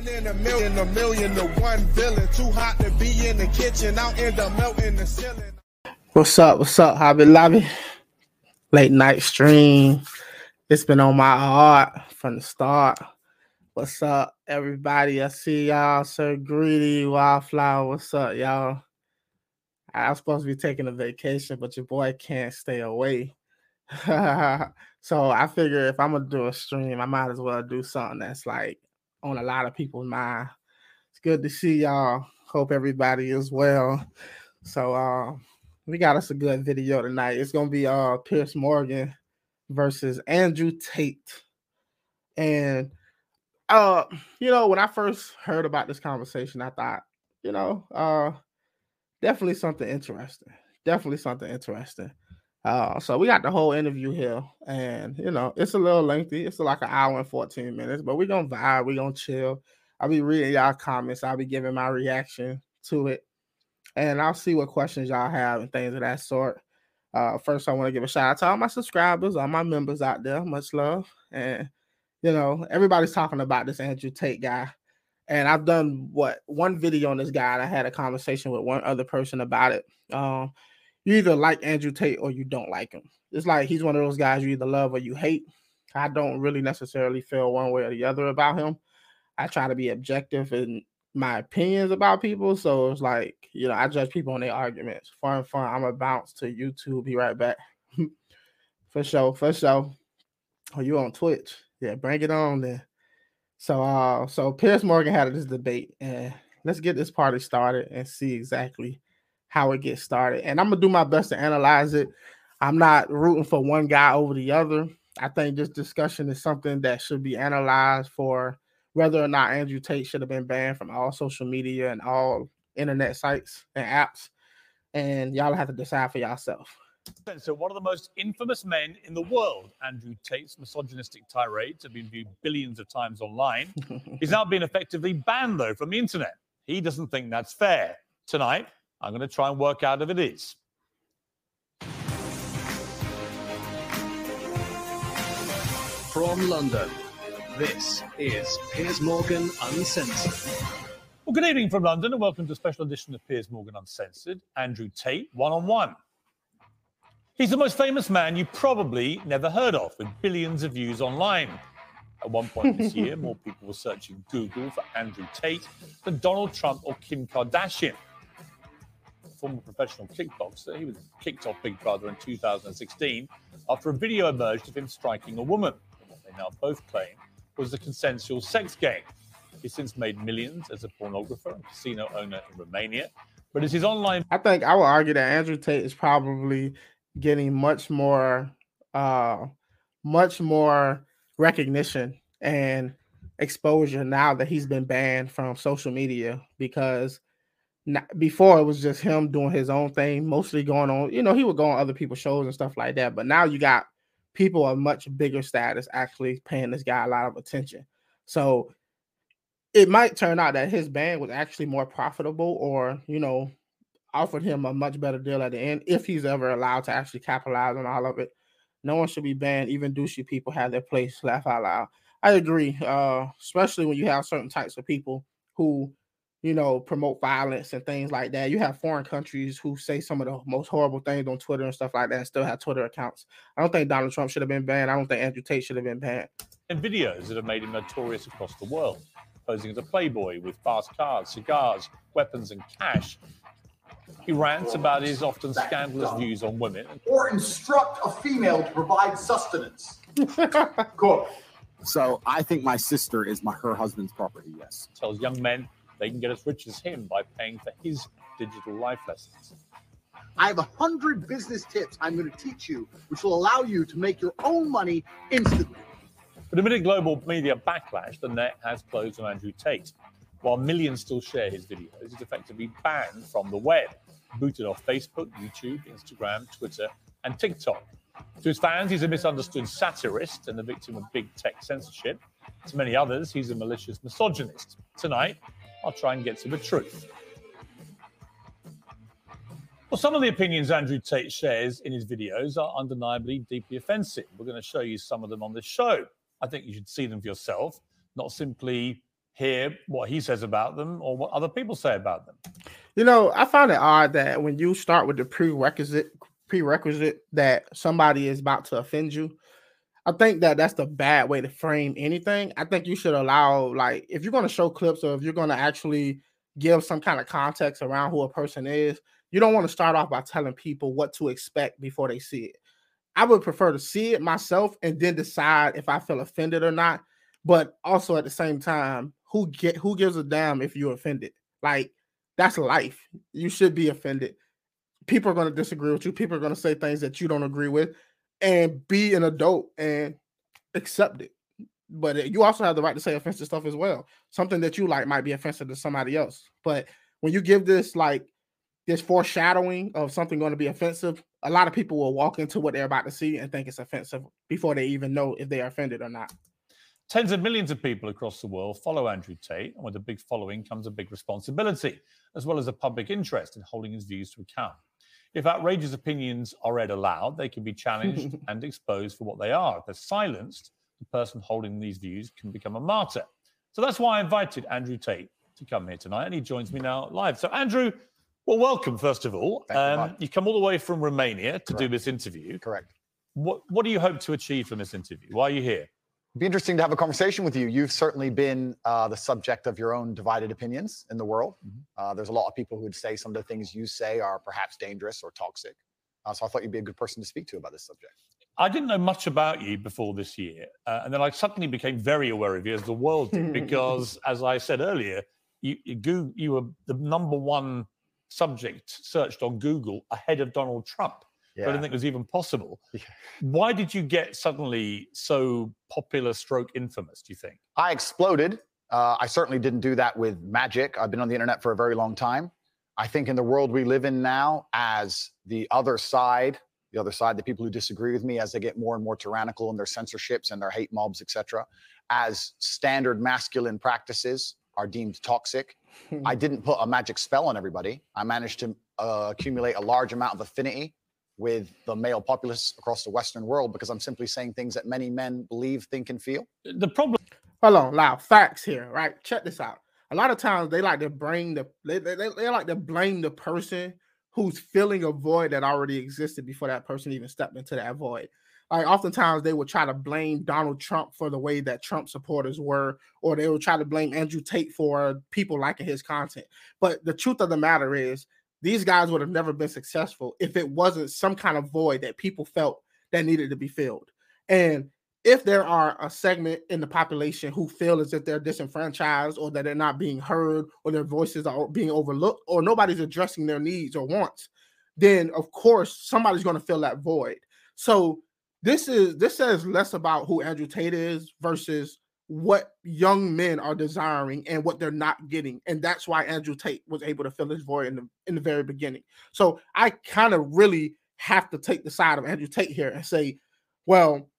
One in a million, a million to one villain. Too hot to be in the kitchen, out in the melting the ceiling. What's up? What's up, Javi Lobby? Late night stream. It's been on my heart from the start. What's up, everybody? I see y'all, Sir Greedy Wildflower. What's up, y'all? I was supposed to be taking a vacation, but your boy can't stay away. so I figure if I'm gonna do a stream, I might as well do something that's like on a lot of people's mind. It's good to see y'all. Hope everybody is well. So uh we got us a good video tonight. It's gonna be uh Piers Morgan versus Andrew Tate. And uh, you know, when I first heard about this conversation, I thought, you know, uh definitely something interesting. Definitely something interesting. Uh, so we got the whole interview here, and you know, it's a little lengthy. It's like an hour and 14 minutes, but we're gonna vibe, we're gonna chill. I'll be reading y'all comments, I'll be giving my reaction to it, and I'll see what questions y'all have and things of that sort. Uh, first, I want to give a shout out to all my subscribers, all my members out there. Much love, and you know, everybody's talking about this Andrew Tate guy. And I've done what one video on this guy, and I had a conversation with one other person about it. Um, you either like Andrew Tate or you don't like him. It's like he's one of those guys you either love or you hate. I don't really necessarily feel one way or the other about him. I try to be objective in my opinions about people. So it's like, you know, I judge people on their arguments. Fun, fun. I'm gonna bounce to YouTube. Be right back. for sure, for sure. Oh, you on Twitch? Yeah, bring it on then. So uh so Piers Morgan had this debate and let's get this party started and see exactly how it gets started. And I'm gonna do my best to analyze it. I'm not rooting for one guy over the other. I think this discussion is something that should be analyzed for whether or not Andrew Tate should have been banned from all social media and all internet sites and apps. And y'all have to decide for yourself. So, one of the most infamous men in the world, Andrew Tate's misogynistic tirades have been viewed billions of times online. He's now been effectively banned, though, from the internet. He doesn't think that's fair. Tonight, I'm going to try and work out if it is. From London, this is Piers Morgan Uncensored. Well, good evening from London, and welcome to a special edition of Piers Morgan Uncensored. Andrew Tate, one on one. He's the most famous man you probably never heard of, with billions of views online. At one point this year, more people were searching Google for Andrew Tate than Donald Trump or Kim Kardashian former professional kickboxer. He was kicked off Big Brother in 2016 after a video emerged of him striking a woman. What they now both claim was a consensual sex game. He's since made millions as a pornographer and casino owner in Romania. But as his online. I think I would argue that Andrew Tate is probably getting much more, uh, much more recognition and exposure now that he's been banned from social media because before it was just him doing his own thing, mostly going on, you know, he would go on other people's shows and stuff like that. But now you got people of much bigger status actually paying this guy a lot of attention. So it might turn out that his band was actually more profitable or, you know, offered him a much better deal at the end if he's ever allowed to actually capitalize on all of it. No one should be banned. Even douchey people have their place. Laugh out loud. I agree, uh, especially when you have certain types of people who you know, promote violence and things like that. You have foreign countries who say some of the most horrible things on Twitter and stuff like that and still have Twitter accounts. I don't think Donald Trump should have been banned. I don't think Andrew Tate should have been banned. And videos that have made him notorious across the world, posing as a playboy with fast cars, cigars, weapons, and cash. He rants about his often scandalous views on women. Or instruct a female to provide sustenance. Cool. So I think my sister is my her husband's property. Yes. Tells young men they can get as rich as him by paying for his digital life lessons. I have a hundred business tips I'm going to teach you, which will allow you to make your own money instantly. But amid global media backlash, the net has closed on Andrew Tate. While millions still share his videos, he's effectively banned from the web, booted off Facebook, YouTube, Instagram, Twitter, and TikTok. To his fans, he's a misunderstood satirist and the victim of big tech censorship. To many others, he's a malicious misogynist. Tonight, I'll try and get to the truth. Well, some of the opinions Andrew Tate shares in his videos are undeniably deeply offensive. We're going to show you some of them on this show. I think you should see them for yourself, not simply hear what he says about them or what other people say about them. You know, I find it odd that when you start with the prerequisite prerequisite that somebody is about to offend you, I think that that's the bad way to frame anything. I think you should allow, like, if you're going to show clips or if you're going to actually give some kind of context around who a person is, you don't want to start off by telling people what to expect before they see it. I would prefer to see it myself and then decide if I feel offended or not. But also at the same time, who get who gives a damn if you're offended? Like that's life. You should be offended. People are going to disagree with you. People are going to say things that you don't agree with, and be an adult and accept it. But you also have the right to say offensive stuff as well. Something that you like might be offensive to somebody else. But when you give this like this foreshadowing of something going to be offensive, a lot of people will walk into what they're about to see and think it's offensive before they even know if they are offended or not. Tens of millions of people across the world follow Andrew Tate, and with a big following comes a big responsibility, as well as a public interest in holding his views to account. If outrageous opinions are read aloud, they can be challenged and exposed for what they are. If they're silenced, the person holding these views can become a martyr. So that's why I invited Andrew Tate to come here tonight, and he joins me now live. So, Andrew, well, welcome, first of all. Um, you come all the way from Romania to do this interview. Correct. What, what do you hope to achieve from this interview? Why are you here? Be interesting to have a conversation with you. You've certainly been uh, the subject of your own divided opinions in the world. Uh, there's a lot of people who would say some of the things you say are perhaps dangerous or toxic. Uh, so I thought you'd be a good person to speak to about this subject. I didn't know much about you before this year, uh, and then I suddenly became very aware of you as the world did, because, as I said earlier, you you, Goo- you were the number one subject searched on Google ahead of Donald Trump. I didn't think it was even possible. Yeah. Why did you get suddenly so popular, stroke infamous? Do you think? I exploded. Uh, I certainly didn't do that with magic. I've been on the internet for a very long time. I think in the world we live in now, as the other side, the other side, the people who disagree with me, as they get more and more tyrannical in their censorships and their hate mobs, etc., as standard masculine practices are deemed toxic. I didn't put a magic spell on everybody. I managed to uh, accumulate a large amount of affinity with the male populace across the Western world because I'm simply saying things that many men believe, think, and feel. The problem Hold on, loud facts here, right? Check this out. A lot of times they like to bring the they, they, they they like to blame the person who's filling a void that already existed before that person even stepped into that void. Like oftentimes they would try to blame Donald Trump for the way that Trump supporters were, or they would try to blame Andrew Tate for people liking his content. But the truth of the matter is, these guys would have never been successful if it wasn't some kind of void that people felt that needed to be filled. And if there are a segment in the population who feel as if they're disenfranchised or that they're not being heard or their voices are being overlooked or nobody's addressing their needs or wants, then of course somebody's going to fill that void. So this is this says less about who Andrew Tate is versus what young men are desiring and what they're not getting. And that's why Andrew Tate was able to fill his void in the in the very beginning. So I kind of really have to take the side of Andrew Tate here and say, well,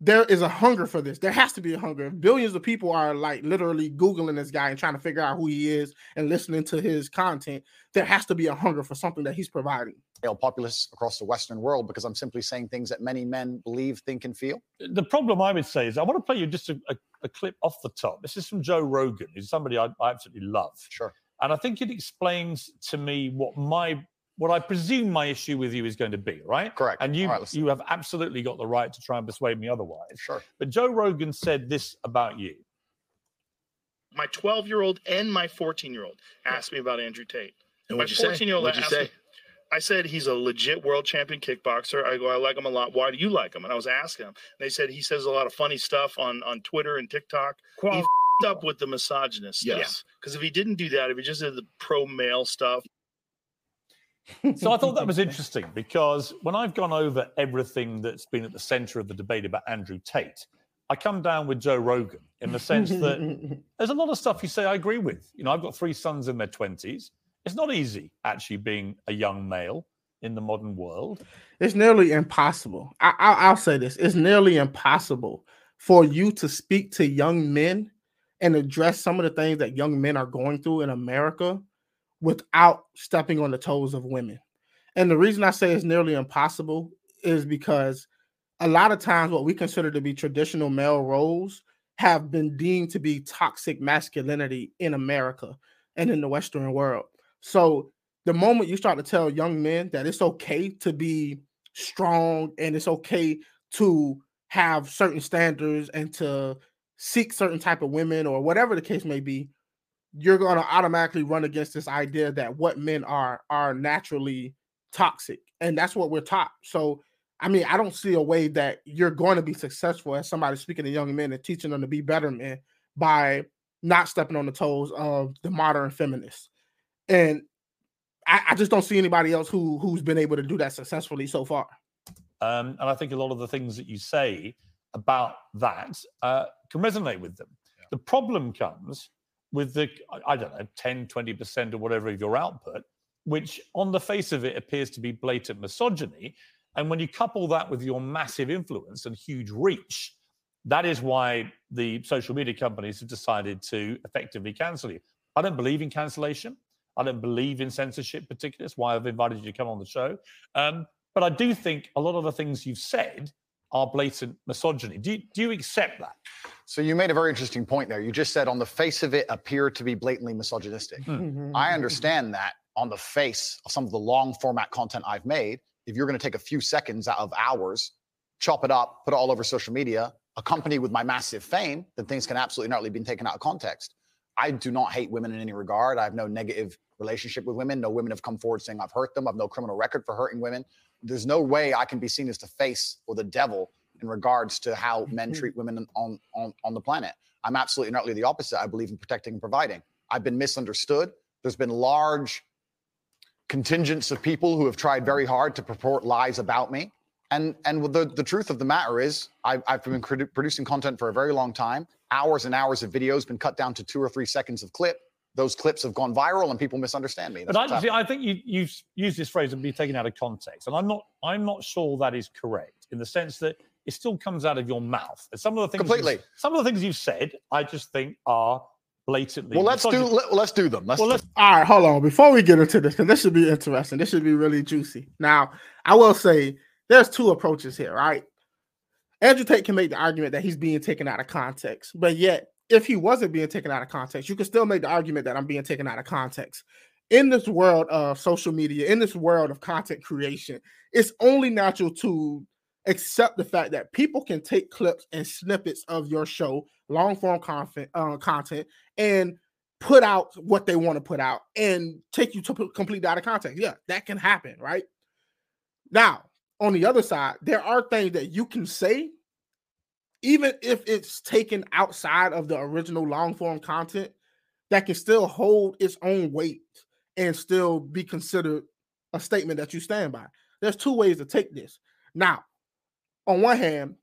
there is a hunger for this. There has to be a hunger. Billions of people are like literally Googling this guy and trying to figure out who he is and listening to his content, there has to be a hunger for something that he's providing. Male populace across the Western world because I'm simply saying things that many men believe, think, and feel. the problem I would say is I want to play you just a, a, a clip off the top. This is from Joe Rogan, who's somebody I, I absolutely love. Sure. And I think it explains to me what my what I presume my issue with you is going to be, right? Correct. And you All right, let's- you have absolutely got the right to try and persuade me otherwise. Sure. But Joe Rogan said this about you. my 12 year old and my 14 year old asked me about Andrew Tate. And my what'd you say? 14 year old What'd you asked say? me- I said he's a legit world champion kickboxer. I go, I like him a lot. Why do you like him? And I was asking him. And They said he says a lot of funny stuff on on Twitter and TikTok. He f***ed up with the misogynist. Yes. Because if he didn't do that, if he just did the pro male stuff, So I thought that was interesting because when I've gone over everything that's been at the center of the debate about Andrew Tate, I come down with Joe Rogan in the sense that there's a lot of stuff you say I agree with. You know, I've got three sons in their 20s. It's not easy actually being a young male in the modern world. it's nearly impossible. I, I, I'll say this: it's nearly impossible for you to speak to young men and address some of the things that young men are going through in America without stepping on the toes of women. And the reason I say it's nearly impossible is because a lot of times what we consider to be traditional male roles have been deemed to be toxic masculinity in America and in the Western world. So the moment you start to tell young men that it's okay to be strong and it's okay to have certain standards and to seek certain type of women or whatever the case may be you're going to automatically run against this idea that what men are are naturally toxic and that's what we're taught. So i mean i don't see a way that you're going to be successful as somebody speaking to young men and teaching them to be better men by not stepping on the toes of the modern feminists and I, I just don't see anybody else who who's been able to do that successfully so far Um, and I think a lot of the things that you say about that uh, can resonate with them. The problem comes with the, I- I don't know, 10, 20% or whatever of your output, which on the face of it appears to be blatant misogyny. And when you couple that with your massive influence and huge reach, that is why the social media companies have decided to effectively cancel you. I don't believe in cancellation. I don't believe in censorship, particularly. That's why I've invited you to come on the show. Um, but I do think a lot of the things you've said are blatant misogyny. Do you, do you accept that? So you made a very interesting point there. You just said on the face of it appear to be blatantly misogynistic. Mm-hmm. I understand that on the face of some of the long format content I've made, if you're going to take a few seconds out of hours, chop it up, put it all over social media, accompanied with my massive fame, then things can absolutely not be taken out of context. I do not hate women in any regard. I have no negative relationship with women. No women have come forward saying I've hurt them. I've no criminal record for hurting women. There's no way I can be seen as the face or the devil in regards to how men treat women on, on, on the planet. I'm absolutely not the opposite. I believe in protecting and providing. I've been misunderstood. There's been large contingents of people who have tried very hard to purport lies about me. And and the, the truth of the matter is, I've, I've been produ- producing content for a very long time. Hours and hours of videos been cut down to two or three seconds of clip. Those clips have gone viral, and people misunderstand me. That's But I, see. I think you you use this phrase and be taken out of context, and I'm not I'm not sure that is correct in the sense that it still comes out of your mouth. And some of the things you've- Completely. some of the things you've said, I just think are blatantly. well, let's do let, let's do them. Let's, Well, let's All right, hold on. Before we get into this, because this should be interesting. This should be really juicy. Now, I will say there's two approaches here, right? Andrew Tate can make the argument that he's being taken out of context, but yet, if he wasn't being taken out of context, you can still make the argument that I'm being taken out of context. In this world of social media, in this world of content creation, it's only natural to accept the fact that people can take clips and snippets of your show, long form content, uh, content, and put out what they want to put out and take you to completely out of context. Yeah, that can happen, right? Now, on the other side, there are things that you can say, even if it's taken outside of the original long form content, that can still hold its own weight and still be considered a statement that you stand by. There's two ways to take this. Now, on one hand,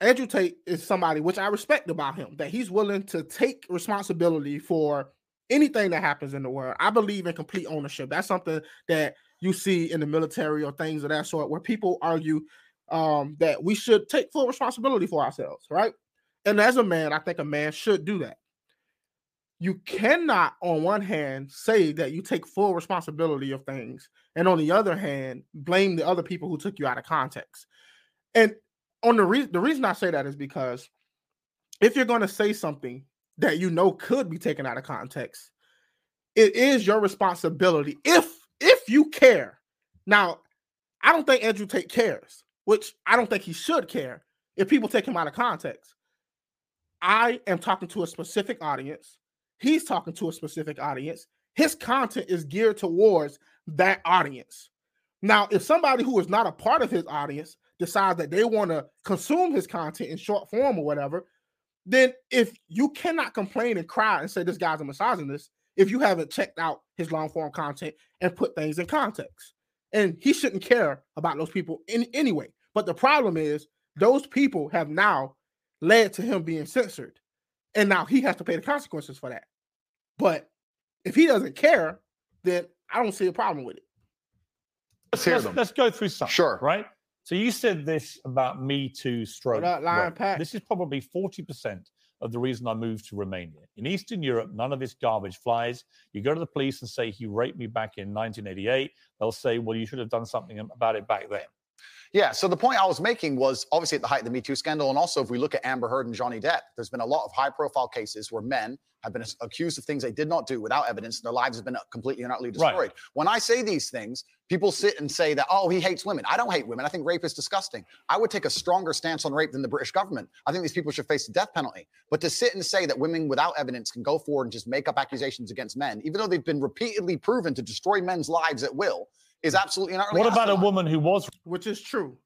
Andrew Tate is somebody which I respect about him that he's willing to take responsibility for anything that happens in the world. I believe in complete ownership. That's something that you see in the military or things of that sort where people argue um, that we should take full responsibility for ourselves, right? And as a man, I think a man should do that. You cannot, on one hand, say that you take full responsibility of things, and on the other hand, blame the other people who took you out of context. And on the reason the reason I say that is because if you're going to say something that you know could be taken out of context, it is your responsibility if if you care. Now, I don't think Andrew Tate cares, which I don't think he should care if people take him out of context. I am talking to a specific audience. He's talking to a specific audience. His content is geared towards that audience. Now, if somebody who is not a part of his audience decides that they want to consume his content in short form or whatever, then if you cannot complain and cry and say this guy's a misogynist, if you haven't checked out his long form content and put things in context, and he shouldn't care about those people in anyway. But the problem is those people have now led to him being censored, and now he has to pay the consequences for that. But if he doesn't care, then I don't see a problem with it. let's, hear let's, them. let's go through some. Sure. Right. So you said this about Me Too stroke. What up, Lion This is probably 40% of the reason I moved to Romania. In Eastern Europe, none of this garbage flies. You go to the police and say he raped me back in 1988. They'll say, well, you should have done something about it back then. Yeah. So the point I was making was obviously at the height of the Me Too scandal, and also if we look at Amber Heard and Johnny Depp, there's been a lot of high-profile cases where men have been accused of things they did not do without evidence, and their lives have been uh, completely and utterly destroyed. Right. When I say these things, people sit and say that, oh, he hates women. I don't hate women. I think rape is disgusting. I would take a stronger stance on rape than the British government. I think these people should face the death penalty. But to sit and say that women without evidence can go forward and just make up accusations against men, even though they've been repeatedly proven to destroy men's lives at will, is absolutely and utterly What about a woman who was which is true.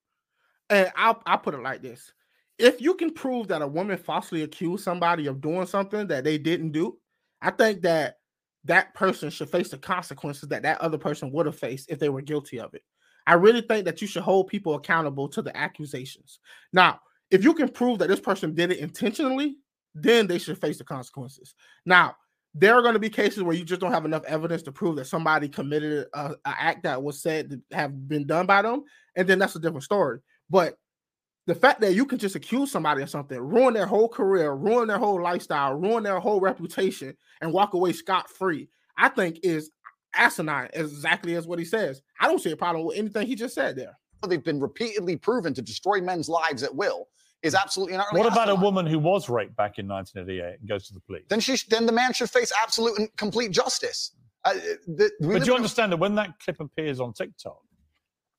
And I'll I'll put it like this: if you can prove that a woman falsely accused somebody of doing something that they didn't do, I think that that person should face the consequences that that other person would have faced if they were guilty of it. I really think that you should hold people accountable to the accusations. Now, if you can prove that this person did it intentionally, then they should face the consequences. Now, there are going to be cases where you just don't have enough evidence to prove that somebody committed a, a act that was said to have been done by them, and then that's a different story. But the fact that you can just accuse somebody of something, ruin their whole career, ruin their whole lifestyle, ruin their whole reputation, and walk away scot free, I think is asinine, exactly as what he says. I don't see a problem with anything he just said there. they've been repeatedly proven to destroy men's lives at will is absolutely and utterly What about a woman who was raped back in 1988 and goes to the police? Then she, sh- then the man should face absolute and complete justice. Uh, the, we live But you in understand that when that clip appears on TikTok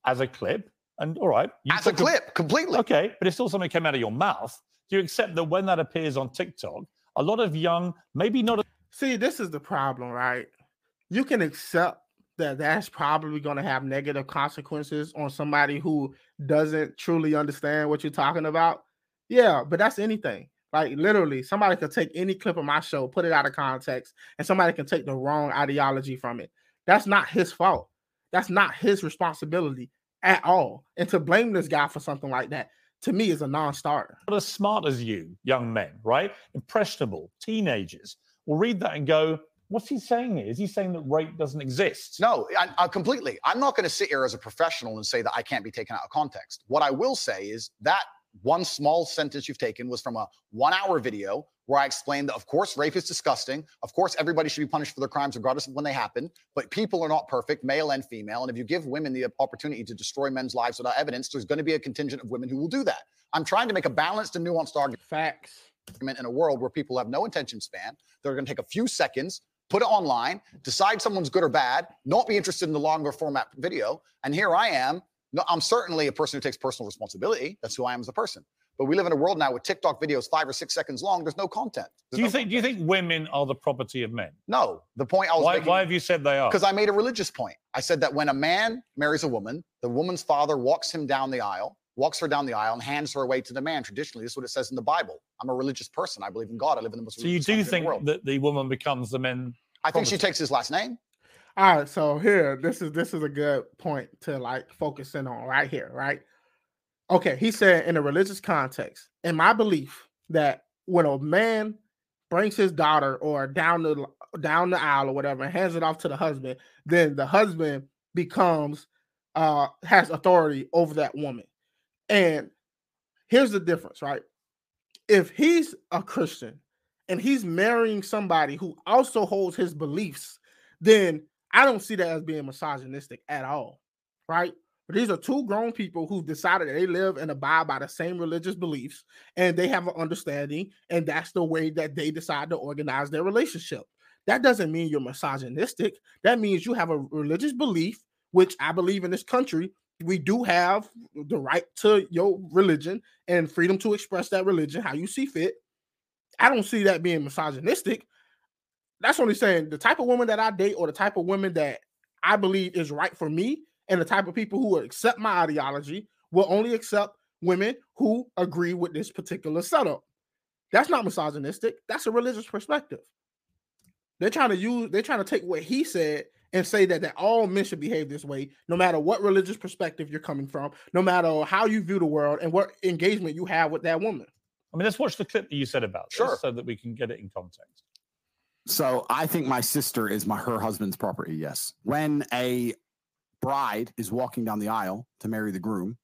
as a clip, and all right, you as a took clip, completely. okay, but it's still something that came out of your mouth. Do you accept that when that appears on TikTok, a lot of young, maybe not A- See, this is the problem, right? You can accept that that's probably going to have negative consequences on somebody who doesn't truly understand what you're talking about. Yeah, but that's anything. Like literally, somebody could take any clip of my show, put it out of context, and somebody can take the wrong ideology from it. That's not his fault. That's not his responsibility at all. And to blame this guy for something like that, to me, is a non-starter. not as smart as you, young men, right? Impressionable, teenagers will read that and go, what's he saying here? Is he saying that rape doesn't exist? No, I, I completely. I'm not going to sit here as a professional and say that I can't be taken out of context. What I will say is that one small sentence you've taken was from a one hour video where I explained that, of course, rape is disgusting. Of course, everybody should be punished for their crimes, regardless of when they happen. But people are not perfect, male and female. And if you give women the opportunity to destroy men's lives without evidence, there's going to be a contingent of women who will do that. I'm trying to make a balanced and nuanced argument Facts. in a world where people have no attention span. They're going to take a few seconds, put it online, decide someone's good or bad, not be interested in the longer format video. And here I am. No, I'm certainly a person who takes personal responsibility. That's who I am as a person. But we live in a world now with TikTok videos five or six seconds long. There's no content. Do you think do you think women are the property of men? No. The point I was Why, making. why have you said they are? Because I made a religious point. I said that when a man marries a woman, the woman's father walks him down the aisle, walks her down the aisle, and hands her away to the man. Traditionally, this is what it says in the Bible. I'm a religious person. I believe in God. I live in the most. So you do think that the woman becomes the men? I think she takes his last name. All right, so here, this is this is a good point to like focus in on right here, right? Okay, he said in a religious context, in my belief that when a man brings his daughter or down the down the aisle or whatever and hands it off to the husband, then the husband becomes uh has authority over that woman. And here's the difference, right? If he's a Christian and he's marrying somebody who also holds his beliefs, then I don't see that as being misogynistic at all, right? But these are two grown people who've decided they live and abide by the same religious beliefs and they have an understanding, and that's the way that they decide to organize their relationship. That doesn't mean you're misogynistic. That means you have a religious belief, which I believe in this country, we do have the right to your religion and freedom to express that religion how you see fit. I don't see that being misogynistic. That's only saying the type of woman that I date or the type of women that I believe is right for me and the type of people who accept my ideology will only accept women who agree with this particular setup. That's not misogynistic. That's a religious perspective. They're trying to use, they're trying to take what he said and say that, that all men should behave this way, no matter what religious perspective you're coming from, no matter how you view the world and what engagement you have with that woman. I mean, let's watch the clip that you said about this Sure. so that we can get it in context. So I think my sister is my her husband's property. Yes. When a bride is walking down the aisle to marry the groom,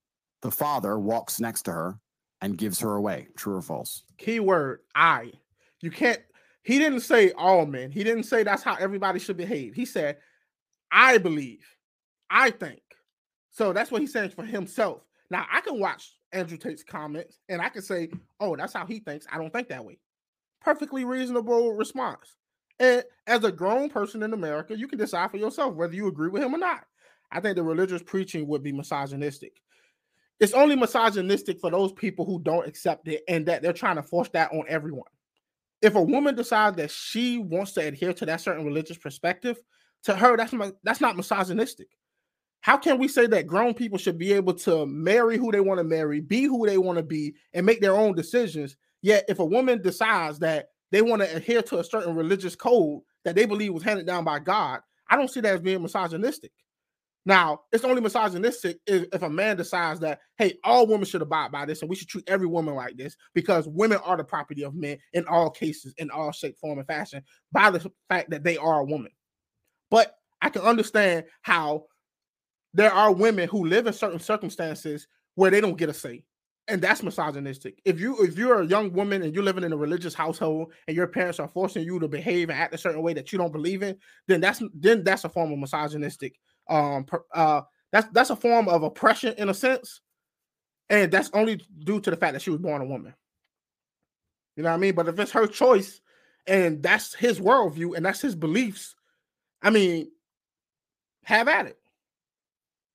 the father walks next to her and gives her away. True or false? Keyword I. You can't, he didn't say all men. He didn't say that's how everybody should behave. He said, I believe, I think. So that's what he's saying for himself. Now I can watch Andrew Tate's comments and I can say, "Oh, that's how he thinks. I don't think that way." Perfectly reasonable response. And as a grown person in America, you can decide for yourself whether you agree with him or not. I think the religious preaching would be misogynistic. It's only misogynistic for those people who don't accept it and that they're trying to force that on everyone. If a woman decides that she wants to adhere to that certain religious perspective, to her, that's that's not misogynistic. How can we say that grown people should be able to marry who they want to marry, be who they want to be, and make their own decisions? Yet, if a woman decides that they want to adhere to a certain religious code that they believe was handed down by God, I don't see that as being misogynistic. Now, it's only misogynistic if, if, a man decides that, hey, all women should abide by this and we should treat every woman like this because women are the property of men in all cases, in all shape, form, and fashion by the fact that they are a woman. But I can understand how there are women who live in certain circumstances where they don't get a say. And that's misogynistic. If you if you're a young woman and you're living in a religious household and your parents are forcing you to behave and act a certain way that you don't believe in, then that's then that's a form of misogynistic um uh that's that's a form of oppression in a sense. And that's only due to the fact that she was born a woman. You know what i mean? But if it's her choice and that's his worldview and that's his beliefs i mean have at it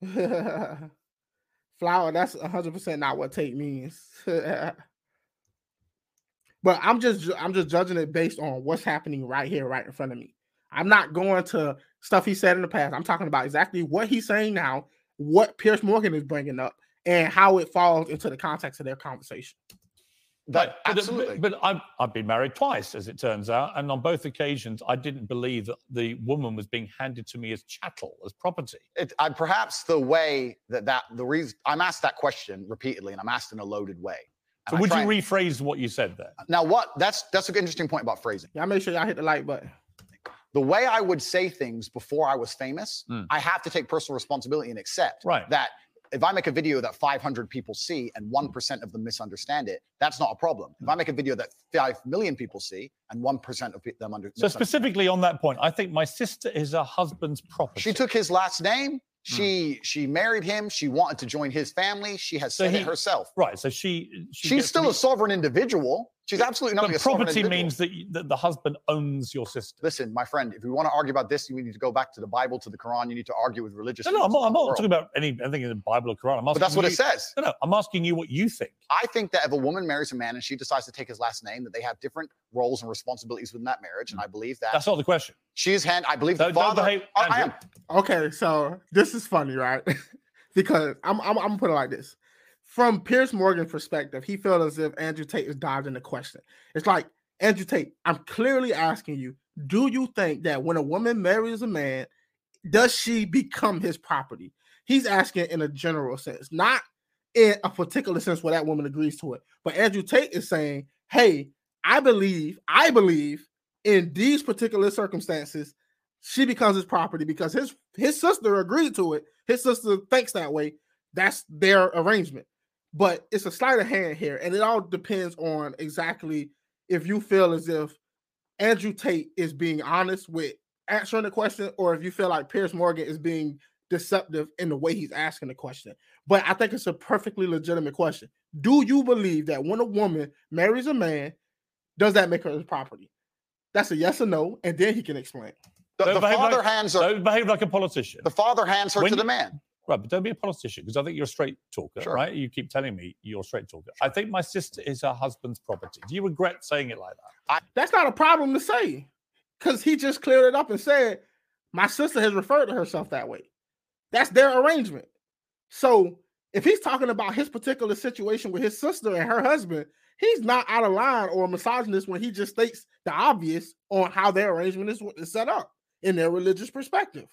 flower that's 100% not what take means but i'm just i'm just judging it based on what's happening right here right in front of me I'm not going to stuff he said in the past. I'm talking about exactly what he's saying now, what Piers Morgan is bringing up, and how it falls into the context of their conversation. That, but, absolutely. But, but I've, I've been married twice, as it turns out, and on both occasions, I didn't believe that the woman was being handed to me as chattel, as property. It, I, perhaps the way that that the reason I'm asked that question repeatedly, and I'm asked in a loaded way. So would you rephrase what you said there? Now, what? That's that's an interesting point about phrasing. Yeah, make sure y'all hit the like button the way I would say things before I was famous, mm. I have to take personal responsibility and accept right. that if I make a video that 500 people see and 1% of them misunderstand it, that's not a problem. If I make a video that 5 million people see and 1% of them understand it. So specifically on that point, I think my sister is her husband's property. She took his last name. Hmm. She mm. she married him. She wanted to join his family. She has so said he, it herself. Right. So she, she she's still a sovereign individual. She's absolutely not. But property means that, that the husband owns your sister. Listen, my friend, if we want to argue about this, you need to go back to the Bible, to the Quran. You need to argue with religious. No, no, I'm not, I'm not talking about any, anything in the Bible or Quran. I'm asking but that's what you, it says. No, no, I'm asking you what you think. I think that if a woman marries a man and she decides to take his last name, that they have different roles and responsibilities within that marriage, and hmm. I believe that. That's not the question. She's hand. I believe the father. Behave, I, I am. Okay, so this is funny, right? because I'm, I'm I'm gonna put it like this from Piers Morgan's perspective, he felt as if Andrew Tate is dodging the question. It's like, Andrew Tate, I'm clearly asking you, do you think that when a woman marries a man, does she become his property? He's asking in a general sense, not in a particular sense where that woman agrees to it. But Andrew Tate is saying, hey, I believe, I believe in these particular circumstances, she becomes his property because his his sister agreed to it. His sister thinks that way. That's their arrangement but it's a sleight of hand here, and it all depends on exactly if you feel as if Andrew Tate is being honest with answering the question, or if you feel like Piers Morgan is being deceptive in the way he's asking the question. But I think it's a perfectly legitimate question. Do you believe that when a woman marries a man, does that make her his property? That's a yes or no, and then he can explain. The, the father like, hands her. Don't behave like a politician. The father hands her when to the man. Right, but don't be a politician because I think you're a straight talker, sure. right? You keep telling me you're a straight talker. I think my sister is her husband's property. Do you regret saying it like that? I, that's not a problem to say because he just cleared it up and said, My sister has referred to herself that way. That's their arrangement. So if he's talking about his particular situation with his sister and her husband, he's not out of line or a misogynist when he just states the obvious on how their arrangement is set up in their religious perspective.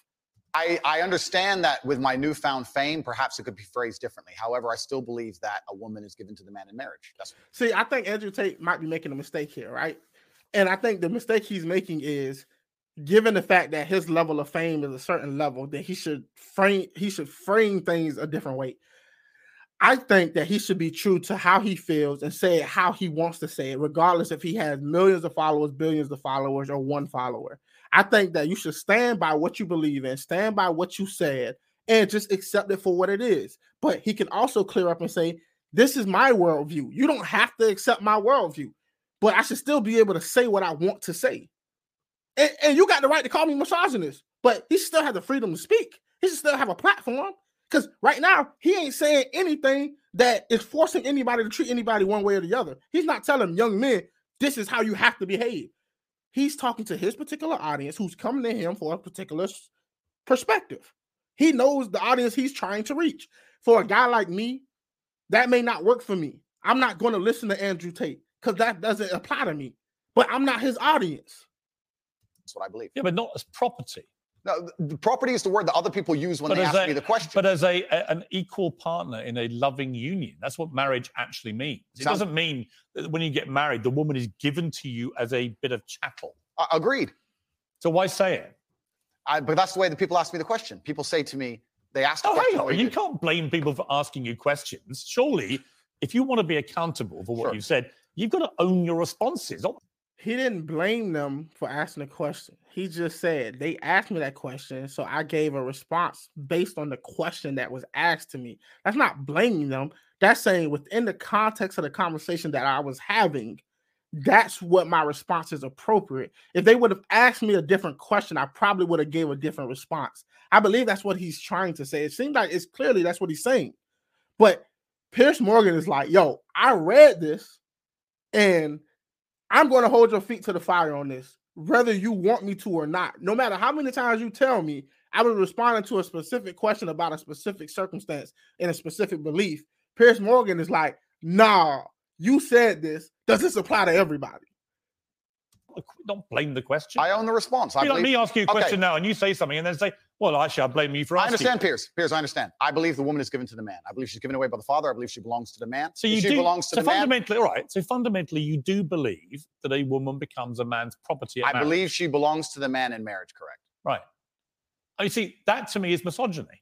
I, I understand that with my newfound fame, perhaps it could be phrased differently. However, I still believe that a woman is given to the man in marriage. That's See, I think Andrew Tate might be making a mistake here, right? And I think the mistake he's making is given the fact that his level of fame is a certain level, that he should frame he should frame things a different way. I think that he should be true to how he feels and say it how he wants to say it, regardless if he has millions of followers, billions of followers, or one follower. I think that you should stand by what you believe in, stand by what you said, and just accept it for what it is. But he can also clear up and say, This is my worldview. You don't have to accept my worldview, but I should still be able to say what I want to say. And, and you got the right to call me misogynist, but he still has the freedom to speak. He should still have a platform. Because right now, he ain't saying anything that is forcing anybody to treat anybody one way or the other. He's not telling young men, this is how you have to behave. He's talking to his particular audience who's coming to him for a particular perspective. He knows the audience he's trying to reach. For a guy like me, that may not work for me. I'm not going to listen to Andrew Tate because that doesn't apply to me. But I'm not his audience. That's what I believe. Yeah, but not as property. No, the property is the word that other people use when But they ask a- me the question. But as a, a- an equal partner in a loving union, that's what marriage actually means. It Sounds- doesn't mean that when you get married, the woman is given to you as a bit of chattel. Uh, agreed. So why say it? I, but that's the way that people ask me the question. People say to me, they ask. the Oh, question, hang on. You can't blame people for asking you questions. Surely, if you want to be accountable for what Sure. you've said, you've got to own your responses. He didn't blame them for asking the question. He just said they asked me that question, so I gave a response based on the question that was asked to me. That's not blaming them. That's saying within the context of the conversation that I was having, that's what my response is appropriate. If they would have asked me a different question, I probably would have gave a different response. I believe that's what he's trying to say. It seems like it's clearly that's what he's saying. But Piers Morgan is like, yo, I read this and I'm going to hold your feet to the fire on this, whether you want me to or not. No matter how many times you tell me, I was responding to a specific question about a specific circumstance and a specific belief. Piers Morgan is like, nah, you said this. Does this apply to everybody? Don't blame the question. I own the response. I Be like believe- me ask you a Okay. question now, and you say something, and then say, "Well, actually, I blame you for I understand, Piers. Piers, I understand. I believe the woman is given to the man. I believe she's given away by the father. I believe she belongs to the man. So If you she do. belongs to so the man. fundamentally, all right. So fundamentally, you do believe that a woman becomes a man's property. At I marriage. believe she belongs to the man in marriage. Correct. Right. Oh, you see, that to me is misogyny.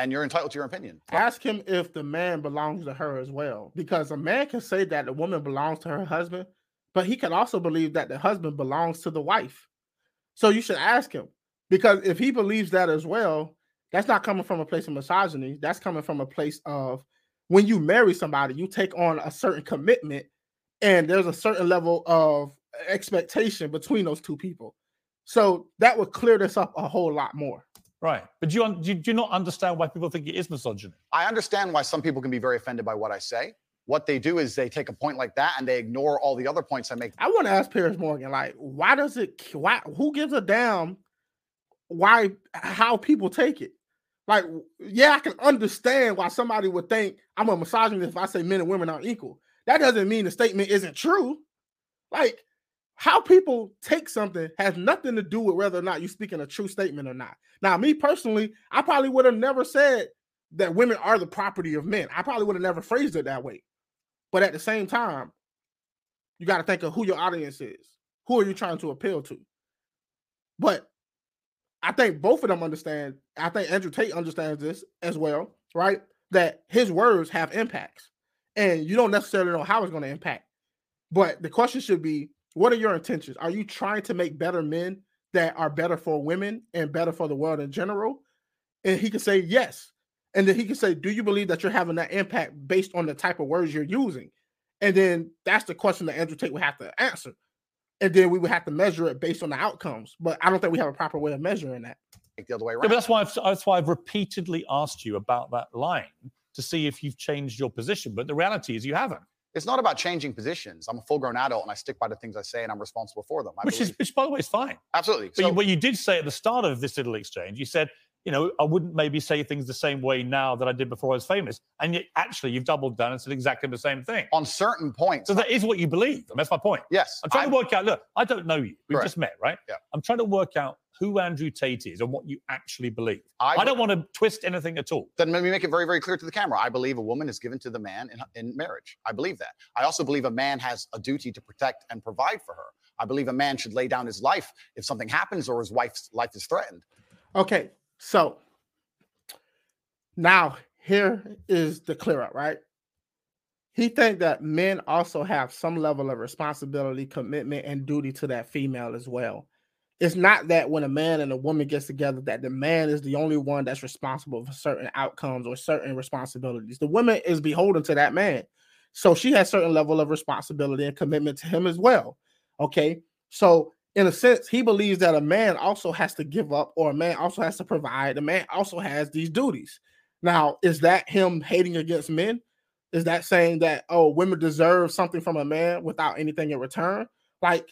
And you're entitled to your opinion. Ask him if the man belongs to her as well. Because a man can say that the woman belongs to her husband, but he can also believe that the husband belongs to the wife. So you should ask him. Because if he believes that as well, that's not coming from a place of misogyny. That's coming from a place of when you marry somebody, you take on a certain commitment, and there's a certain level of expectation between those two people. So that would clear this up a whole lot more. Right. But do you, do you do you not understand why people think it is misogyny? I understand why some people can be very offended by what I say. What they do is they take a point like that and they ignore all the other points I make. I want to ask Piers Morgan, like, why does it? Why? Who gives a damn? Why? How people take it? Like, yeah, I can understand why somebody would think I'm a misogynist if I say men and women are equal. That doesn't mean the statement isn't true. Like, how people take something has nothing to do with whether or not you're speaking a true statement or not. Now, me personally, I probably would have never said that women are the property of men. I probably would have never phrased it that way. But at the same time, you got to think of who your audience is. Who are you trying to appeal to? But I think both of them understand. I think Andrew Tate understands this as well, right? That his words have impacts, and you don't necessarily know how it's going to impact. But the question should be, what are your intentions? Are you trying to make better men that are better for women and better for the world in general? And he can say yes. And then he can say, Do you believe that you're having that impact based on the type of words you're using? And then that's the question that Andrew Tate would have to answer. And then we would have to measure it based on the outcomes. But I don't think we have a proper way of measuring that. The other way Yeah, around. but that's why I've, that's why I've repeatedly asked you about that line to see if you've changed your position. But the reality is you haven't. It's not about changing positions. I'm a full grown adult and I stick by the things I say and I'm responsible for them. I Which is, which by the way, is fine. absolutely. But So- you, what you did say at the start of this little exchange, you said, you know, I wouldn't maybe say things the same way now that I did before I was famous. And yet, actually, you've doubled down and said exactly the same thing. on certain points, So that is what you believe. And that's my point. yes, I'm trying I'm- to work out. Look, I don't know you. We've Correct. just met, right? Yeah. I'm trying to work out who Andrew Tate is and what you actually believe. I, I don't want to twist anything at all. then let me make it very, very clear to the camera. I believe a woman is given to the man in, in marriage. I believe that. I also believe a man has a duty to protect and provide for her. I believe a man should lay down his life if something happens or his wife's life is threatened. Okay, so now here is the clear up, right? He think that men also have some level of responsibility, commitment, and duty to that female as well. it's not that when a man and a woman gets together that the man is the only one that's responsible for certain outcomes or certain responsibilities. The woman is beholden to that man. So she has certain level of responsibility and commitment to him as well. Okay. So in a sense, he believes that a man also has to give up or a man also has to provide. A man also has these duties. Now, is that him hating against men? Is that saying that oh, women deserve something from a man without anything in return? Like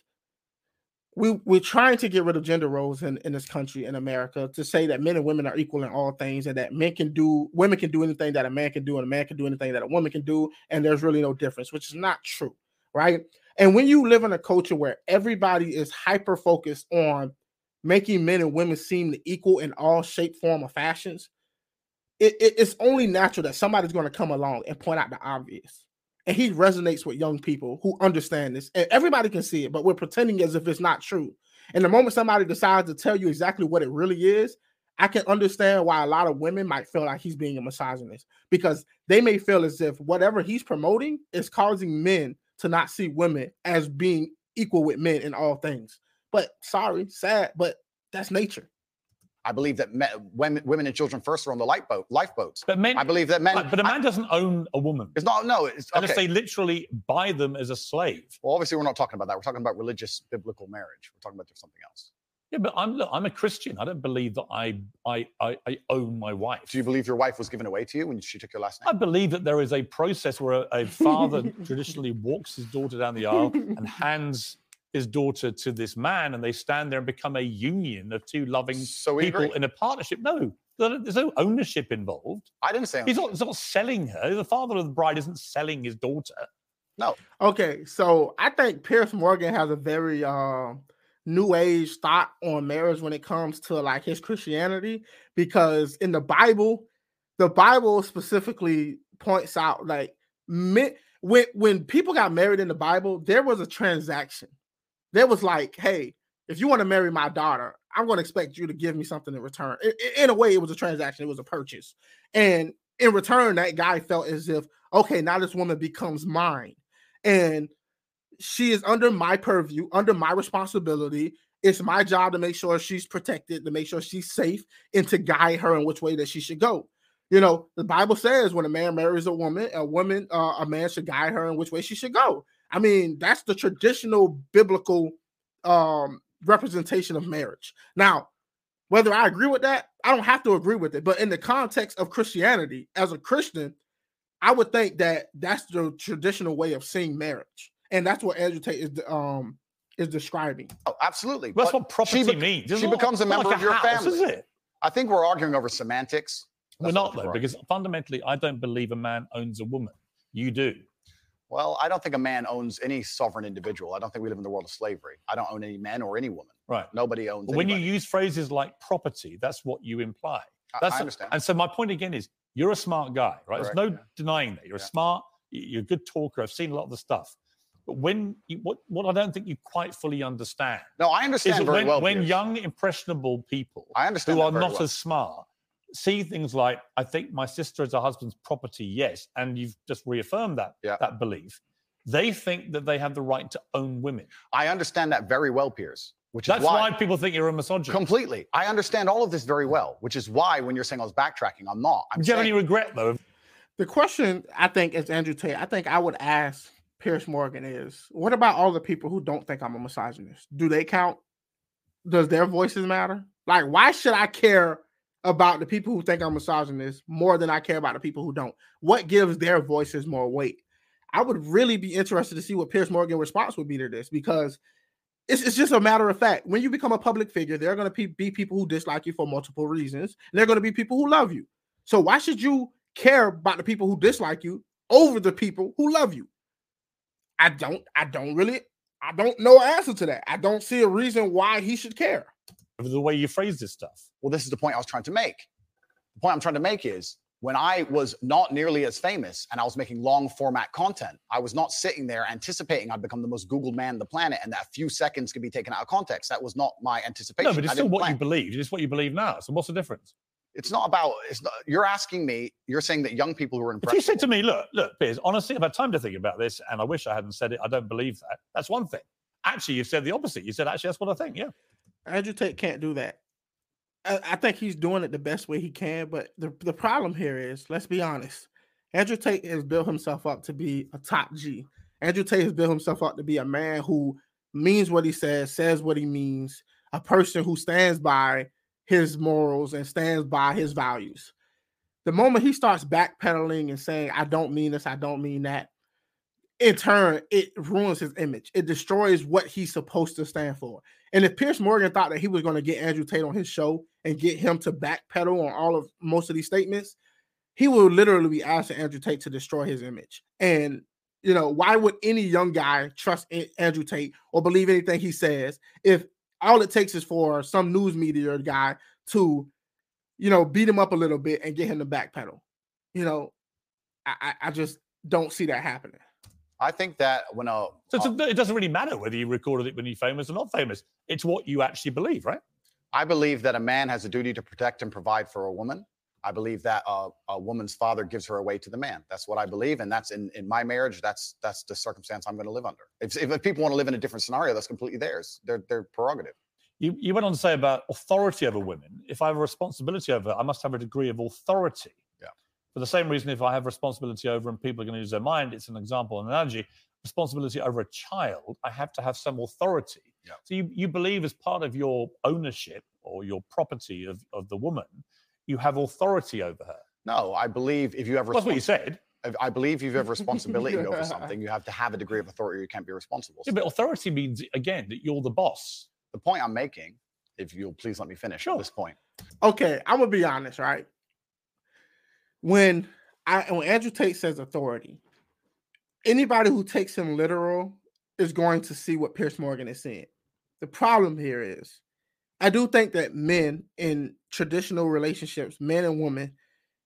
we we're trying to get rid of gender roles in, in this country in America to say that men and women are equal in all things and that men can do women can do anything that a man can do and a man can do anything that a woman can do and there's really no difference, which is not true, right? And when you live in a culture where everybody is hyper focused on making men and women seem to equal in all shape, form, or fashions, it, it, it's only natural that somebody's going to come along and point out the obvious. And he resonates with young people who understand this. And everybody can see it, but we're pretending as if it's not true. And the moment somebody decides to tell you exactly what it really is, I can understand why a lot of women might feel like he's being a misogynist because they may feel as if whatever he's promoting is causing men to not see women as being equal with men in all things. But sorry, sad, but that's nature. I believe that men, women, women and children first are on the lifeboat, lifeboats. But men, I believe that men. But, but a man I- doesn't own a woman it's not. No, it's unless okay. they literally buy them as a slave. Well, obviously, we're not talking about that. We're talking about religious biblical marriage. We're talking about something else. Yeah, but I'm look, I'm a Christian. I don't believe that I I I, I own my wife. Do you believe your wife was given away to you when she took your last name? I believe that there is a process where a, a father traditionally walks his daughter down the aisle and hands his daughter to this man, and they stand there and become a union of two loving So people agree. in a partnership. No, there's no ownership involved. I didn't say. He's not, he's not selling her. The father of the bride isn't selling his daughter. No. Okay, so I think Piers Morgan has a very um new age thought on marriage when it comes to like his Christianity because in the Bible, the Bible specifically points out like when when people got married in the Bible, there was a transaction. There was like, hey, if you want to marry my daughter, I'm going to expect you to give me something in return. In a way, it was a transaction, it was a purchase. And in return, that guy felt as if, okay, now this woman becomes mine and she is under my purview, under my responsibility. It's my job to make sure she's protected, to make sure she's safe, and to guide her in which way that she should go. You know, the Bible says when a man marries a woman, a woman, uh, a man should guide her in which way she should go. I mean, that's the traditional biblical um, representation of marriage. Now, whether I agree with that, I don't have to agree with it. But in the context of Christianity, as a Christian, I would think that that's the traditional way of seeing marriage, and that's what Andrew Tate is um is describing. Oh, absolutely. That's But what property bec- means. It's she not- becomes a member like of your house, family. Is it? I think we're arguing over semantics. We're not though, we're because fundamentally, I don't believe a man owns a woman. You do. Well, I don't think a man owns any sovereign individual. I don't think we live in the world of slavery. I don't own any man or any woman. Right. Nobody owns. But when you use phrases like property, that's what you imply. I- That's I understand. And so my point again is, you're a smart guy, right? There's no yeah. denying that. You're Yeah. a smart, you're a good talker. I've seen a lot of the stuff. But when you, what what I don't think you quite fully understand no, I understand that very when, well. when Piers. young impressionable people I understand who are not well. as smart see things like I think my sister is her husband's property, yes, and you've just reaffirmed that Yeah. that belief. They think that they have the right to own women. I understand that very well, Piers. Which is That's why, people think you're a misogynist. completely. I understand all of this very well. Which is why when you're saying I was backtracking, I'm not. I'm Do you have any regret though? The question I think is Andrew Tate. I think I would ask Piers Morgan is what about all the people who don't think I'm a misogynist? Do they count? Does their voices matter? Like, why should I care about the people who think I'm misogynist more than I care about the people who don't? What gives their voices more weight? I would really be interested to see what Piers Morgan's response would be to this because it's, it's just a matter of fact. When you become a public figure, there are going to be people who dislike you for multiple reasons, and there are going to be people who love you. So why should you care about the people who dislike you over the people who love you? I don't. I don't really. I don't know an answer to that. I don't see a reason why he should care. The way you phrase this stuff. well, this is the point I was trying to make. The point I'm trying to make is when I was not nearly as famous and I was making long format content, I was not sitting there anticipating I'd become the most Googled man on the planet and that a few seconds could be taken out of context. That was not my anticipation. No, but it's still what plan. you believe. It's what you believe now. So what's the difference? It's not about. It's not. You're asking me. You're saying that young people who are If impressed. you said to me, look, look, Piers, honestly, I've had time to think about this, and I wish I hadn't said it. I don't believe that. That's one thing. Actually, you said the opposite. You said, actually, that's what I think. Yeah. Andrew Tate can't do that. I, I think he's doing it the best way he can, but the, the problem here is, let's be honest, Andrew Tate has built himself up to be a top G. Andrew Tate has built himself up to be a man who means what he says, says what he means, a person who stands by his morals and stands by his values. The moment he starts backpedaling and saying, I don't mean this, I don't mean that, in turn, it ruins his image. It destroys what he's supposed to stand for. And if Piers Morgan thought that he was going to get Andrew Tate on his show and get him to backpedal on all of most of these statements, he will literally be asking Andrew Tate to destroy his image. And you know, why would any young guy trust Andrew Tate or believe anything he says if all it takes is for some news media guy to, you know, beat him up a little bit and get him to backpedal? You know, I, I just don't see that happening. I think that when a so a, it doesn't really matter whether you recorded it when you're famous or not famous. It's what you actually believe, right? I believe that a man has a duty to protect and provide for a woman. I believe that a, a woman's father gives her away to the man. That's what I believe, and that's in, in my marriage. That's that's the circumstance I'm going to live under. If, if people want to live in a different scenario, that's completely theirs. Their their prerogative. You you went on to say about authority over women. If I have a responsibility over, I must have a degree of authority. Yeah. For the same reason, if I have responsibility over and people are going to use their mind, it's an example, an analogy responsibility over a child, I have to have some authority. Yeah. So you, you believe as part of your ownership or your property of, of the woman, you have authority over her. No, I believe if you have That's what you said. I believe if you have responsibility over something, you have to have a degree of authority. You can't be responsible. Yeah, but authority means again that you're the boss. The point I'm making, if you'll please let me finish sure. at this point. Okay, I'm gonna be honest, right? When I when Andrew Tate says authority, anybody who takes him literal is going to see what Piers Morgan is saying. The problem here is, I do think that men in traditional relationships, men and women,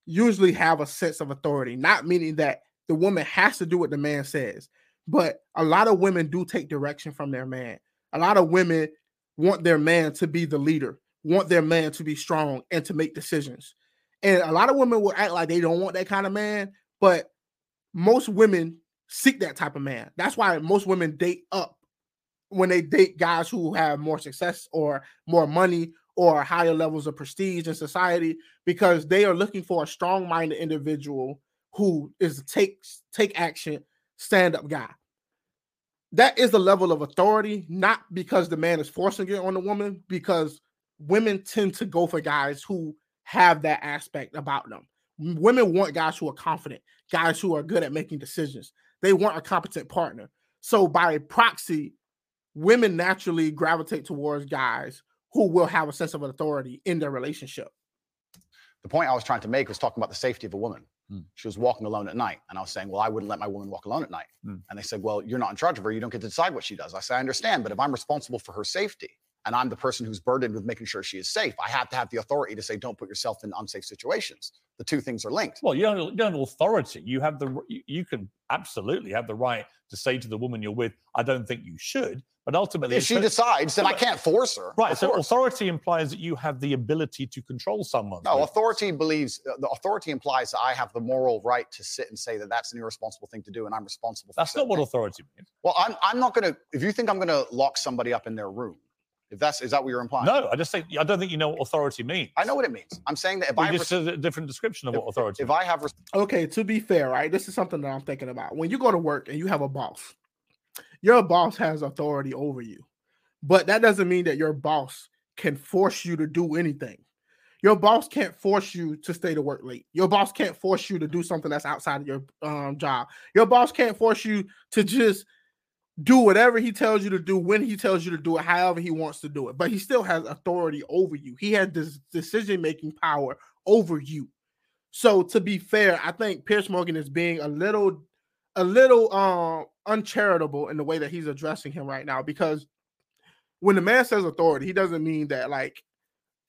usually have a sense of authority, not meaning that the woman has to do what the man says, but a lot of women do take direction from their man. A lot of women want their man to be the leader, want their man to be strong and to make decisions. And a lot of women will act like they don't want that kind of man, but most women seek that type of man. That's why most women date up when they date guys who have more success or more money or higher levels of prestige in society because they are looking for a strong-minded individual who is take take action, stand up guy. That is the level of authority, not because the man is forcing it on the woman, because women tend to go for guys who have that aspect about them. Women want guys who are confident, guys who are good at making decisions, they want a competent partner. So by proxy, women naturally gravitate towards guys who will have a sense of authority in their relationship. The point I was trying to make was talking about the safety of a woman. Hmm. She was walking alone at night, and I was saying, "Well, I wouldn't let my woman walk alone at night." Hmm. And they said, "Well, you're not in charge of her. You don't get to decide what she does." I said, "I understand, but if I'm responsible for her safety, and I'm the person who's burdened with making sure she is safe. I have to have the authority to say, don't put yourself in unsafe situations. The two things are linked. Well, you don't, you don't have authority. You have the you, you can absolutely have the right to say to the woman you're with, I don't think you should. But ultimately, if she decides, then I can't force her. Right. So authority implies that you have the ability to control someone. No, authority believes uh, the authority implies that I have the moral right to sit and say that that's an irresponsible thing to do, and I'm responsible. That's not what authority means. Well, I'm I'm not going to. If you think I'm going to lock somebody up in their room, if that's is that what you're implying? No, I just think I don't think you know what authority means. I know what it means. I'm saying that if well, I just a different description of if, what authority. If means. I have res- okay, to be fair, right, this is something that I'm thinking about. When you go to work and you have a boss, your boss has authority over you, but that doesn't mean that your boss can force you to do anything. Your boss can't force you to stay to work late. Your boss can't force you to do something that's outside of your um, job. Your boss can't force you to just do whatever he tells you to do when he tells you to do it, however he wants to do it. But he still has authority over you. He has this decision making power over you. So to be fair, I think Piers Morgan is being a little, a little um uncharitable in the way that he's addressing him right now. Because when the man says authority, he doesn't mean that like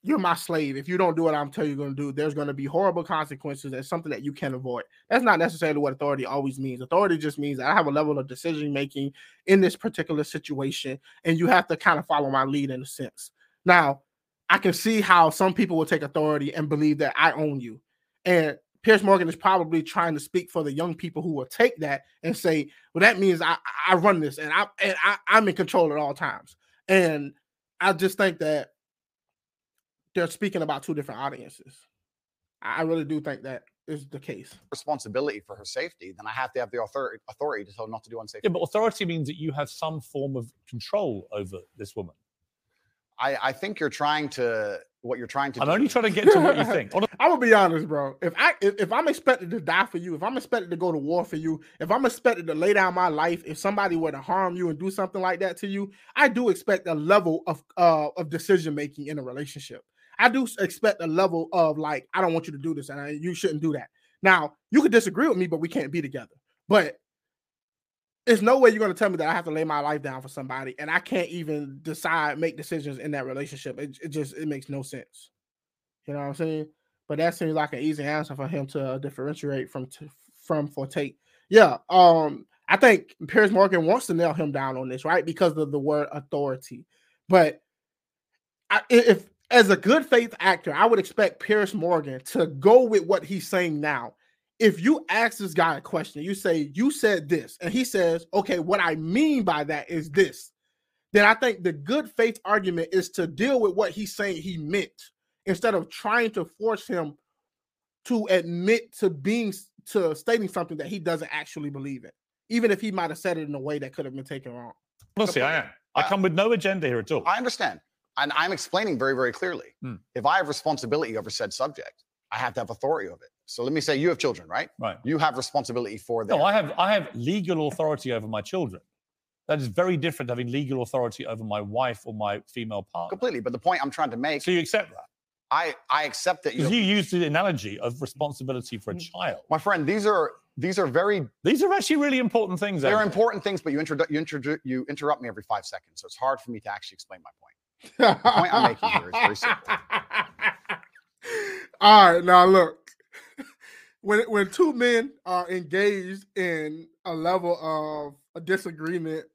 you're my slave. If you don't do what I'm telling you going to do, there's going to be horrible consequences and something that you can't avoid. That's not necessarily what authority always means. Authority just means I have a level of decision making in this particular situation, and you have to kind of follow my lead in a sense. Now, I can see how some people will take authority and believe that I own you. And Piers Morgan is probably trying to speak for the young people who will take that and say, well, that means I, I run this and I and I, I'm in control at all times. And I just think that they're speaking about two different audiences. I I really do think that is the case. responsibility for her safety, then I have to have the authority authority to tell her not to do unsafe. Yeah, but authority means that you have some form of control over this woman. I, I think you're trying to what you're trying to I'm do. only trying to get to what you think. I'm gonna be honest, bro. If I if, if I'm expected to die for you, if I'm expected to go to war for you, if I'm expected to lay down my life, if somebody were to harm you and do something like that to you, I do expect a level of uh of decision making in a relationship. I do expect a level of like, I don't want you to do this, and I, you shouldn't do that. Now, you could disagree with me, but we can't be together. But there's no way you're going to tell me that I have to lay my life down for somebody, and I can't even decide, make decisions in that relationship. It, it just it makes no sense. You know what I'm saying? But that seems like an easy answer for him to uh, differentiate from t- from for Tate. Yeah, um, I think Piers Morgan wants to nail him down on this, right? Because of the word authority. But i- if as a good faith actor, I would expect Piers Morgan to go with what he's saying now. If you ask this guy a question, you say, You said this, and he says, Okay, what I mean by that is this, then I think the good faith argument is to deal with what he's saying he meant instead of trying to force him to admit to being to stating something that he doesn't actually believe in, even if he might have said it in a way that could have been taken wrong. Honestly, I am. I come with no agenda here at all. I understand. And I'm explaining very, very clearly. Hmm. If I have responsibility over said subject, I have to have authority over it. So let me say you have children, right? Right. You have responsibility for them. No, I have I have legal authority over my children. That is very different having legal authority over my wife or my female partner. completely. But the point I'm trying to make, So you accept that? I, I accept that you, Because you used the analogy of responsibility for a mm. child. my friend, these are these are very These are actually really important things. they're Andrew. important things, but you introdu- you, introdu- you interrupt me every five seconds. So it's hard for me to actually explain my point. point I'm making here is very simple. All right, now look. When when two men are engaged in a level of a disagreement,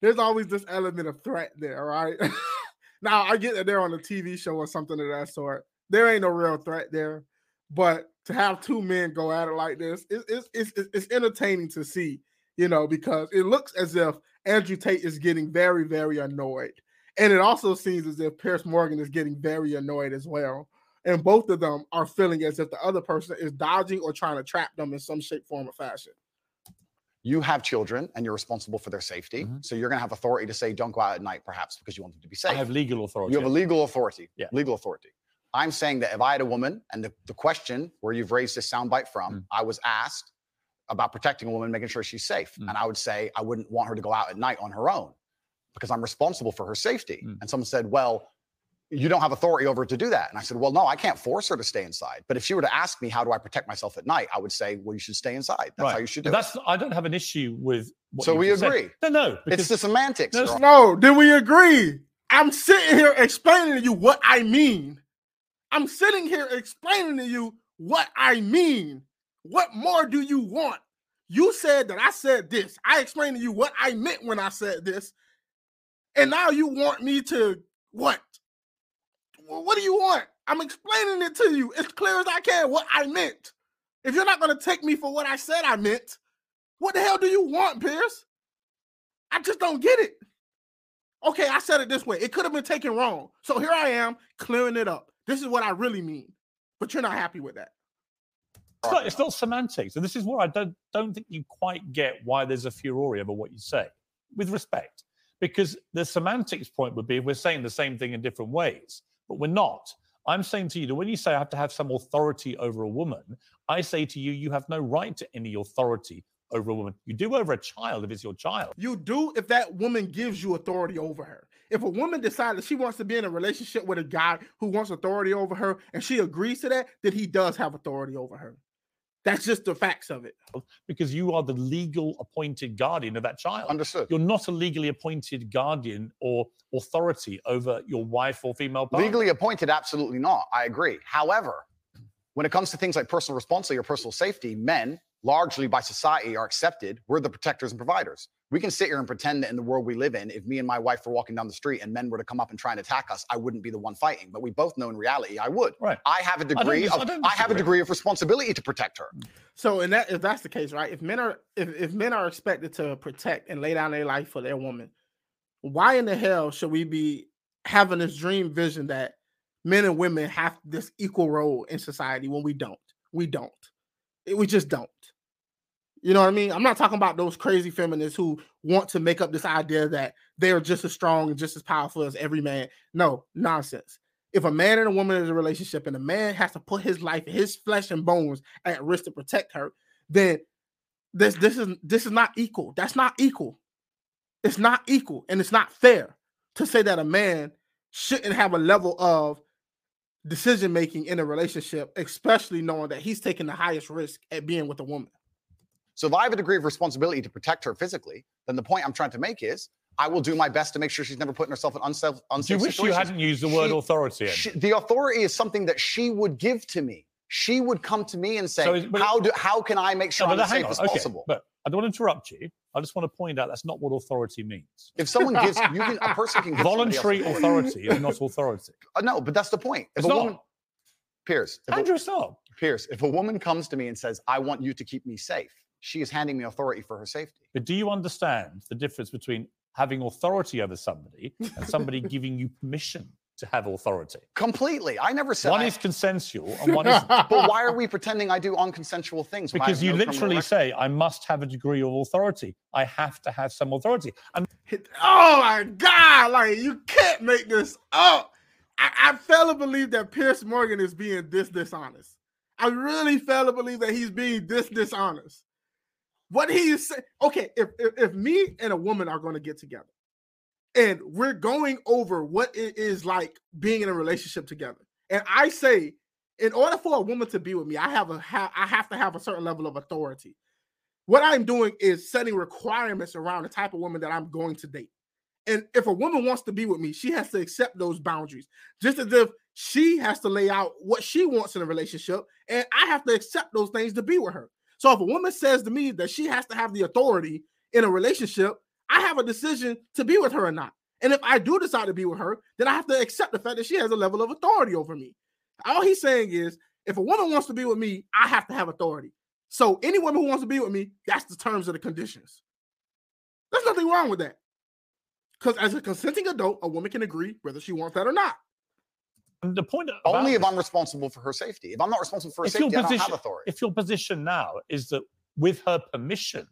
there's always this element of threat there, right? now I get that they're on a TV show or something of that sort. There ain't no real threat there, but to have two men go at it like this, it, it's, it's it's it's entertaining to see, you know, because it looks as if Andrew Tate is getting very very annoyed, and it also seems as if Piers Morgan is getting very annoyed as well and both of them are feeling as if the other person is dodging or trying to trap them in some shape, form, or fashion. You have children and you're responsible for their safety. Mhm. So you're going to have authority to say, don't go out at night, perhaps because you want them to be safe. I have legal authority. You have a legal authority. Yeah. Legal authority. I'm saying that if I had a woman and the, the question where you've raised this soundbite from, Mm. I was asked about protecting a woman, making sure she's safe. Mm. And I would say I wouldn't want her to go out at night on her own because I'm responsible for her safety. Mm. And someone said, Well, you don't have authority over to do that. And I said, Well, no, I can't force her to stay inside. But if she were to ask me, How do I protect myself at night? I would say, Well, you should stay inside. That's how you should do That's it. I don't have an issue with. What So you we just said. agree. No, no. It's the semantics. No, No, then we agree. I'm sitting here explaining to you what I mean. I'm sitting here explaining to you what I mean. What more do you want? You said that I said this. I explained to you what I meant when I said this. And now you want me to what? Well, what do you want? I'm explaining it to you as clear as I can what I meant. If you're not going to take me for what I said I meant, what the hell do you want, Piers? I just don't get it. Okay, I said it this way. It could have been taken wrong. So here I am clearing it up. This is what I really mean. But you're not happy with that. it's not, it's not semantics. And this is where I don't don't think you quite get why there's a furore over what you say, with respect. Because the semantics point would be if we're saying the same thing in different ways, but we're not. I'm saying to you that when you say I have to have some authority over a woman, I say to you, you have no right to any authority over a woman. You do over a child if it's your child. You do if that woman gives you authority over her. If a woman decides she wants to be in a relationship with a guy who wants authority over her and she agrees to that, then he does have authority over her. That's just the facts of it. because you are the legal appointed guardian of that child. Understood. You're not a legally appointed guardian or authority over your wife or female partner. Legally appointed, absolutely not. I agree. However, when it comes to things like personal responsibility or personal safety, men, largely by society, are accepted. We're the protectors and providers. We can sit here and pretend that in the world we live in, if me and my wife were walking down the street and men were to come up and try and attack us, I wouldn't be the one fighting. But we both know in reality I would. Right. I have a degree dis- I of don't I have a degree of responsibility to protect her. So, and that if that's the case, right? If men are if, if men are expected to protect and lay down their life for their woman, why in the hell should we be having this dream vision that men and women have this equal role in society when we don't. We don't. We just don't. You know what I mean? I'm not talking about those crazy feminists who want to make up this idea that they're just as strong and just as powerful as every man. No, nonsense. If a man and a woman is in a relationship and a man has to put his life, his flesh and bones at risk to protect her, then this this is this is not equal. That's not equal. It's not equal and it's not fair to say that a man shouldn't have a level of decision making in a relationship, especially knowing that he's taking the highest risk at being with a woman. So if I have a degree of responsibility to protect her physically, then the point I'm trying to make is I will do my best to make sure she's never putting herself in unsafe, unsafe you wish you hadn't used the word She- authority? She, the authority is something that she would give to me. She would come to me and say, So "How do how can I make sure No, I'm as safe on, as okay, possible?" But I don't want to interrupt you. I just want to point out that's not what authority means. If someone gives you can a person can give Voluntary authority is not authority. Uh, no, but that's the point. If It's a not. woman, Piers, if a, Andrew, stop. Piers, if a woman comes to me and says, "I want you to keep me safe," she is handing me authority for her safety. But do you understand the difference between having authority over somebody and somebody giving you permission to have authority? Completely. I never said. One I- is consensual and one is but why are we pretending I do unconsensual things? because you no literally say, I must have a degree of authority. I have to have some authority. And Oh my god! Like you can't make this up. I, I fail to believe that Piers Morgan is being this dishonest. I really fail to believe that he's being this dishonest. What he saying, okay, if, if if me and a woman are going to get together, and we're going over what it is like being in a relationship together, and I say, in order for a woman to be with me, I have a ha- I have to have a certain level of authority. What I'm doing is setting requirements around the type of woman that I'm going to date. And if a woman wants to be with me, she has to accept those boundaries, just as if she has to lay out what she wants in a relationship, and I have to accept those things to be with her. So if a woman says to me that she has to have the authority in a relationship, I have a decision to be with her or not. And if I do decide to be with her, then I have to accept the fact that she has a level of authority over me. All he's saying is, if a woman wants to be with me, I have to have authority. So any woman who wants to be with me, that's the terms of the conditions. There's nothing wrong with that. Because as a consenting adult, a woman can agree whether she wants that or not. The point Only if I'm responsible for her safety. If I'm not responsible for her safety, I don't have authority. if your position now is that with her permission,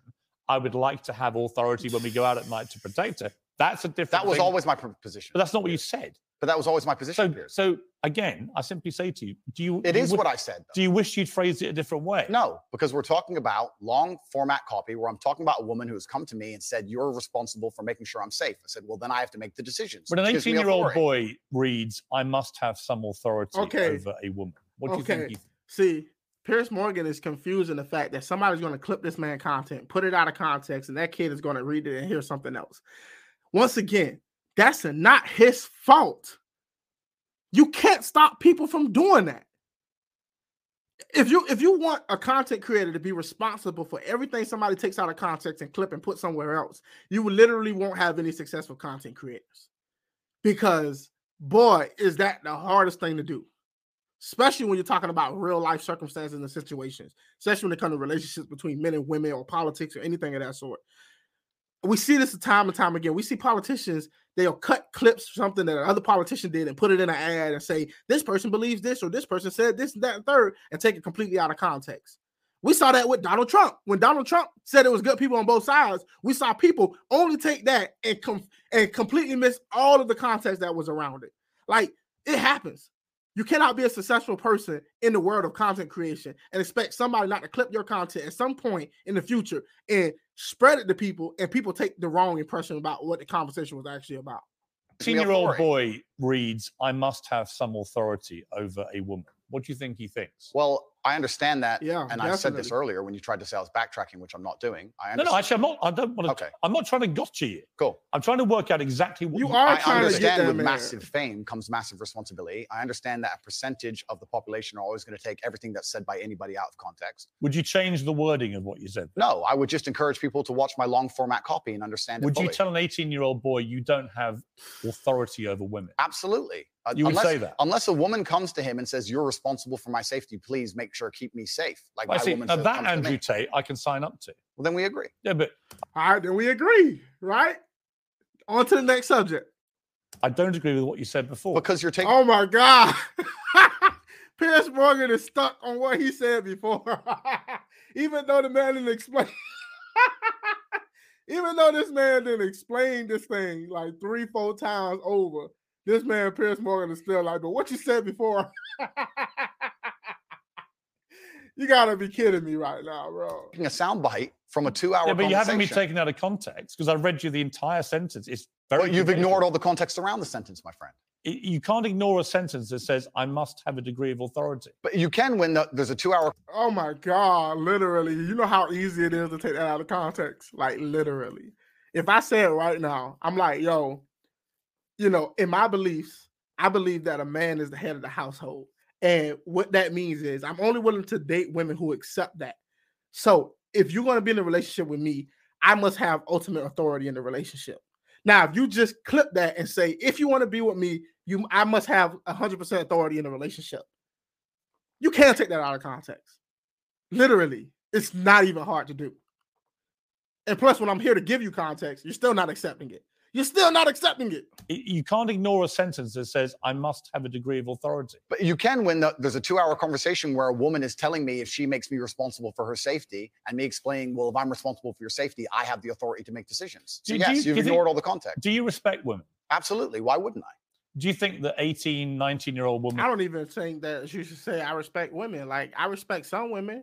I would like to have authority when we go out at night to protect her, that's a different That was thing. always my position. But that's not what you said. But that was always my position. So, so again, I simply say to you, do you? It do is wi- what I said. Do you wish you'd phrased it a different way? No, because we're talking about long format copy where I'm talking about a woman who has come to me and said, You're responsible for making sure I'm safe. I said, Well, then I have to make the decisions. When an 18 year old boy reads, I must have some authority Okay. over a woman. What do you think? He, See, Piers Morgan is confusing the fact that somebody's going to clip this man content, put it out of context, and that kid is going to read it and hear something else. Once again, that's not his fault. You can't stop people from doing that. If you if you want a content creator to be responsible for everything somebody takes out of context and clip and put somewhere else, you literally won't have any successful content creators. Because boy, is that the hardest thing to do especially when you're talking about real life circumstances and situations, especially when it comes to relationships between men and women or politics or anything of that sort. We see this time and time again. We see politicians, they'll cut clips, something that another politician did, and put it in an ad and say, this person believes this, or this person said this, and that, and third, and take it completely out of context. We saw that with Donald Trump. When Donald Trump said it was good people on both sides, we saw people only take that and com- and completely miss all of the context that was around it. Like it happens. You cannot be a successful person in the world of content creation and expect somebody not to clip your content at some point in the future and spread it to people, and people take the wrong impression about what the conversation was actually about. 18 year old boy reads, I must have some authority over a woman. What do you think he thinks? Well, I understand that. Yeah, and I said this earlier when you tried to say I was backtracking, which I'm not doing. I No, understand. no, actually, I'm not. I don't want to. Okay. I'm not trying to gotcha you. Cool. I'm trying to work out exactly what You you are I trying to understand that with massive fame comes massive responsibility. I understand that a percentage of the population are always going to take everything that's said by anybody out of context. Would you change the wording of what you said? No, I would just encourage people to watch my long format copy and understand it Would you tell an 18 year old boy you don't have authority over women? Absolutely. You would unless, say that? unless a woman comes to him and says, "You're responsible for my safety. Please make sure keep me safe." Like I my see. woman Now says- that Andrew. Tate, I can sign up to. Well, then we agree. Yeah, but All right, then we agree, right? On to the next subject. I don't agree with what you said before. Because you're taking Oh my God. Piers Morgan is stuck on what he said before. Even though the man didn't explain. Even though this man didn't explain this thing like three, four times over, this man, Piers Morgan, is still like, but what you said before. you gotta be kidding me right now, bro. a soundbite from a two-hour yeah, but you haven't been taken out of context because I read you the entire sentence. It's very. Well, you've ignored all the context around the sentence, my friend. Y- You can't ignore a sentence that says, "I must have a degree of authority." But you can when the, there's a two-hour Oh my god, literally. You know how easy it is to take that out of context? Like literally. If I say it right now, I'm like, yo, you know, in my beliefs, I believe that a man is the head of the household. And what that means is I'm only willing to date women who accept that. So if you're going to be in a relationship with me, I must have ultimate authority in the relationship. Now, if you just clip that and say, if you want to be with me, you I must have 100% authority in the relationship. You can't take that out of context. Literally, it's not even hard to do. And plus, when I'm here to give you context, you're still not accepting it. You're still not accepting it. You can't ignore a sentence that says, "I must have a degree of authority." But you can when the, there's a two-hour conversation where a woman is telling me if she makes me responsible for her safety, and me explaining, well, if I'm responsible for your safety, I have the authority to make decisions. So Do- do yes, do you've you think- ignored all the context. Do you respect women? Absolutely. Why wouldn't I? Do you think that 18, 19 year old woman I don't even think that you should say I respect women. Like I respect some women.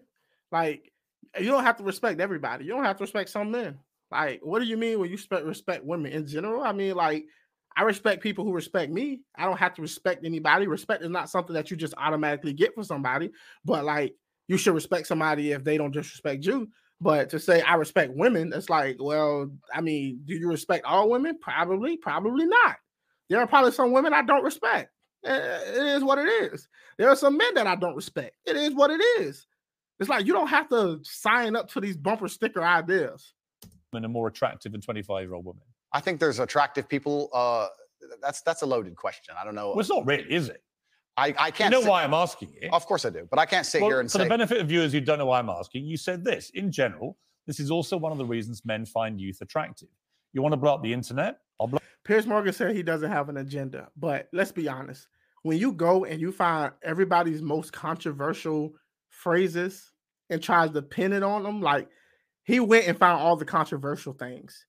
Like you don't have to respect everybody. You don't have to respect some men. Like what do you mean when you respect women in general? I mean like I respect people who respect me. I don't have to respect anybody. Respect is not something that you just automatically get for somebody. But like you should respect somebody if they don't disrespect you. But to say I respect women, it's like, well, I mean, do you respect all women? Probably, probably not. There are probably some women I don't respect. Eh, It is what it is. There are some men that I don't respect. It is what it is. It's like you don't have to sign up to these bumper sticker ideas. Are more attractive than 25 year old woman? I think there's attractive people. Uh, that's that's a loaded question. I don't know. Well, it's not really, is it? I, I can't. know sit- why I'm asking it? Of course I do, but I can't sit Well, here and for say. the benefit of viewers who don't know why I'm asking, you said this. In general, this is also one of the reasons men find youth attractive. You want to blow up the internet? I'll blow Piers Morgan said he doesn't have an agenda, but let's be honest. When you go and you find everybody's most controversial phrases and tries to pin it on them, like he went and found all the controversial things.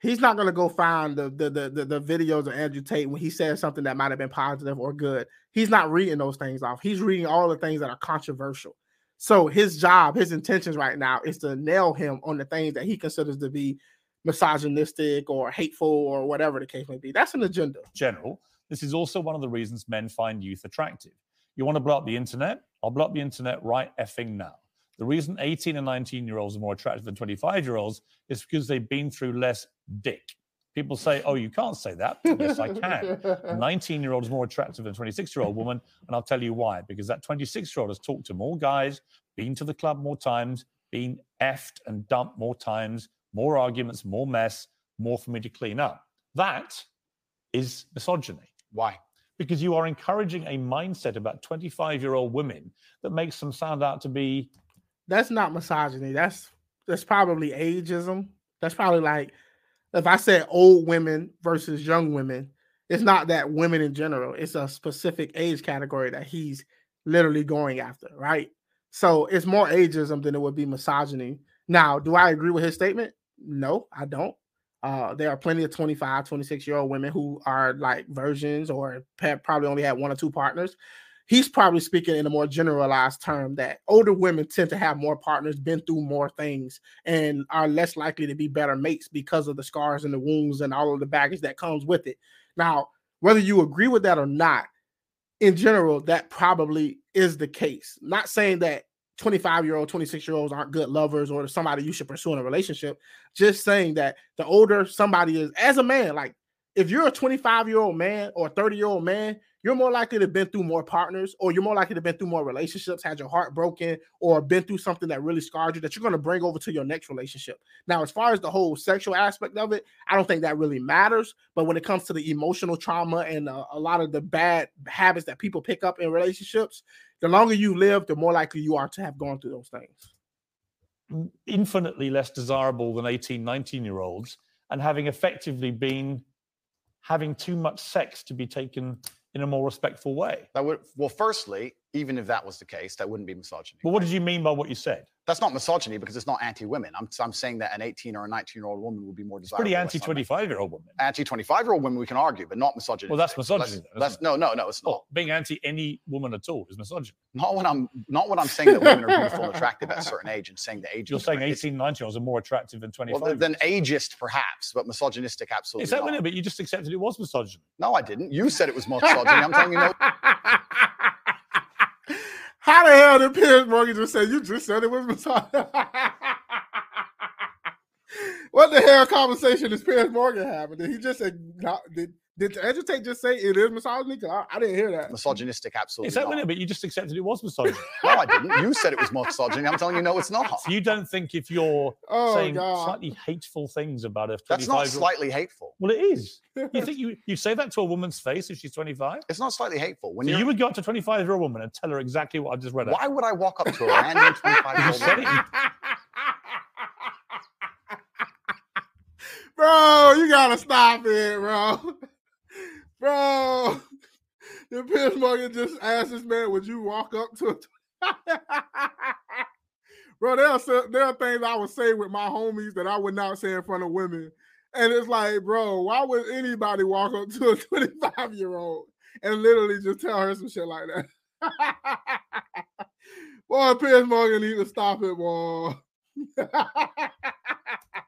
He's not gonna go find the the the, the, the videos of Andrew Tate when he says something that might have been positive or good. He's not reading those things off. He's reading all the things that are controversial. So his job, his intentions right now is to nail him on the things that he considers to be misogynistic or hateful or whatever the case may be. That's an agenda. general. This is also one of the reasons men find youth attractive. You want to blow up the internet? I'll blow up the internet right effing now. The reason 18 and 19 year olds are more attractive than 25 year olds is because they've been through less dick. People say, oh, you can't say that. yes, I can. A 19 year old is more attractive than a 26 year old woman. And I'll tell you why. Because that 26 year old has talked to more guys, been to the club more times, been effed and dumped more times, more arguments, more mess, more for me to clean up. That is misogyny Why? because you are encouraging a mindset about 25 year old women that makes them sound out to be That's not misogyny. That's that's probably ageism. That's probably like if I said old women versus young women, it's not that women in general, it's a specific age category that he's literally going after, right? So it's more ageism than it would be misogyny. Now, do I agree with his statement? No, I don't. Uh, there are plenty of 25, 26 year old women who are like virgins or probably only had one or two partners. He's probably speaking in a more generalized term that older women tend to have more partners, been through more things, and are less likely to be better mates because of the scars and the wounds and all of the baggage that comes with it. Now, whether you agree with that or not, in general, that probably is the case. Not saying that 25 year old, 26 year olds aren't good lovers or somebody you should pursue in a relationship. Just saying that the older somebody is, as a man, like if you're a 25 year old man or 30 year old man, you're more likely to have been through more partners or you're more likely to have been through more relationships, had your heart broken, or been through something that really scarred you that you're going to bring over to your next relationship. Now, as far as the whole sexual aspect of it, I don't think that really matters. But when it comes to the emotional trauma and uh, a lot of the bad habits that people pick up in relationships, the longer you live, the more likely you are to have gone through those things. infinitely less desirable than 18 19 year olds and having effectively been having too much sex to be taken in a more respectful way. That would well, firstly, even if that was the case, that wouldn't be misogyny. But what did you mean by what you said? That's not misogyny because it's not anti-women. I'm, I'm saying that an 18 or a 19 year old woman would be more It's desirable. pretty anti-25-year-old woman. Anti 25 year old women we can argue, but not misogyny. Well, that's misogyny then, That's, no, no, no. It's not. Well, being anti any woman at all is misogyny. Not when I'm not when I'm saying that women are beautiful and attractive at a certain age and saying the age. You're saying 18, 19 year olds are more attractive than 25. Well, then ageist perhaps, but misogynistic absolutely. is that not. what? But you just accepted it was misogyny. No, I didn't. You said it was misogyny. I'm telling you no. How the hell did Piers Morgan just say you just said it was misogyny? what the hell conversation is Piers Morgan having? Did he just did did Andrew Tate just say it is misogyny? 'Cause I, I didn't hear that. Misogynistic absolutely. Is that not. what? But you just accepted it was misogyny. No, I didn't. You said it was misogyny. I'm telling you, no, it's not. so you don't think if you're Oh saying god. slightly hateful things about a 25 That's not slightly hateful. Well, it is. You think you, you say that to a woman's face if she's 25? It's not slightly hateful. When So you're, would go up to a 25 year old woman and tell her exactly what I just read out. why would I walk up to a random 25 year You old said woman? it. bro, you gotta stop it, bro. Bro, the Morgan just asked this man, would you walk up to a Bro, there are, there are things I would say with my homies that I would not say in front of women. And it's like, bro, why would anybody walk up to a 25 year old and literally just tell her some shit like that? boy, Piers Morgan need to stop it, boy.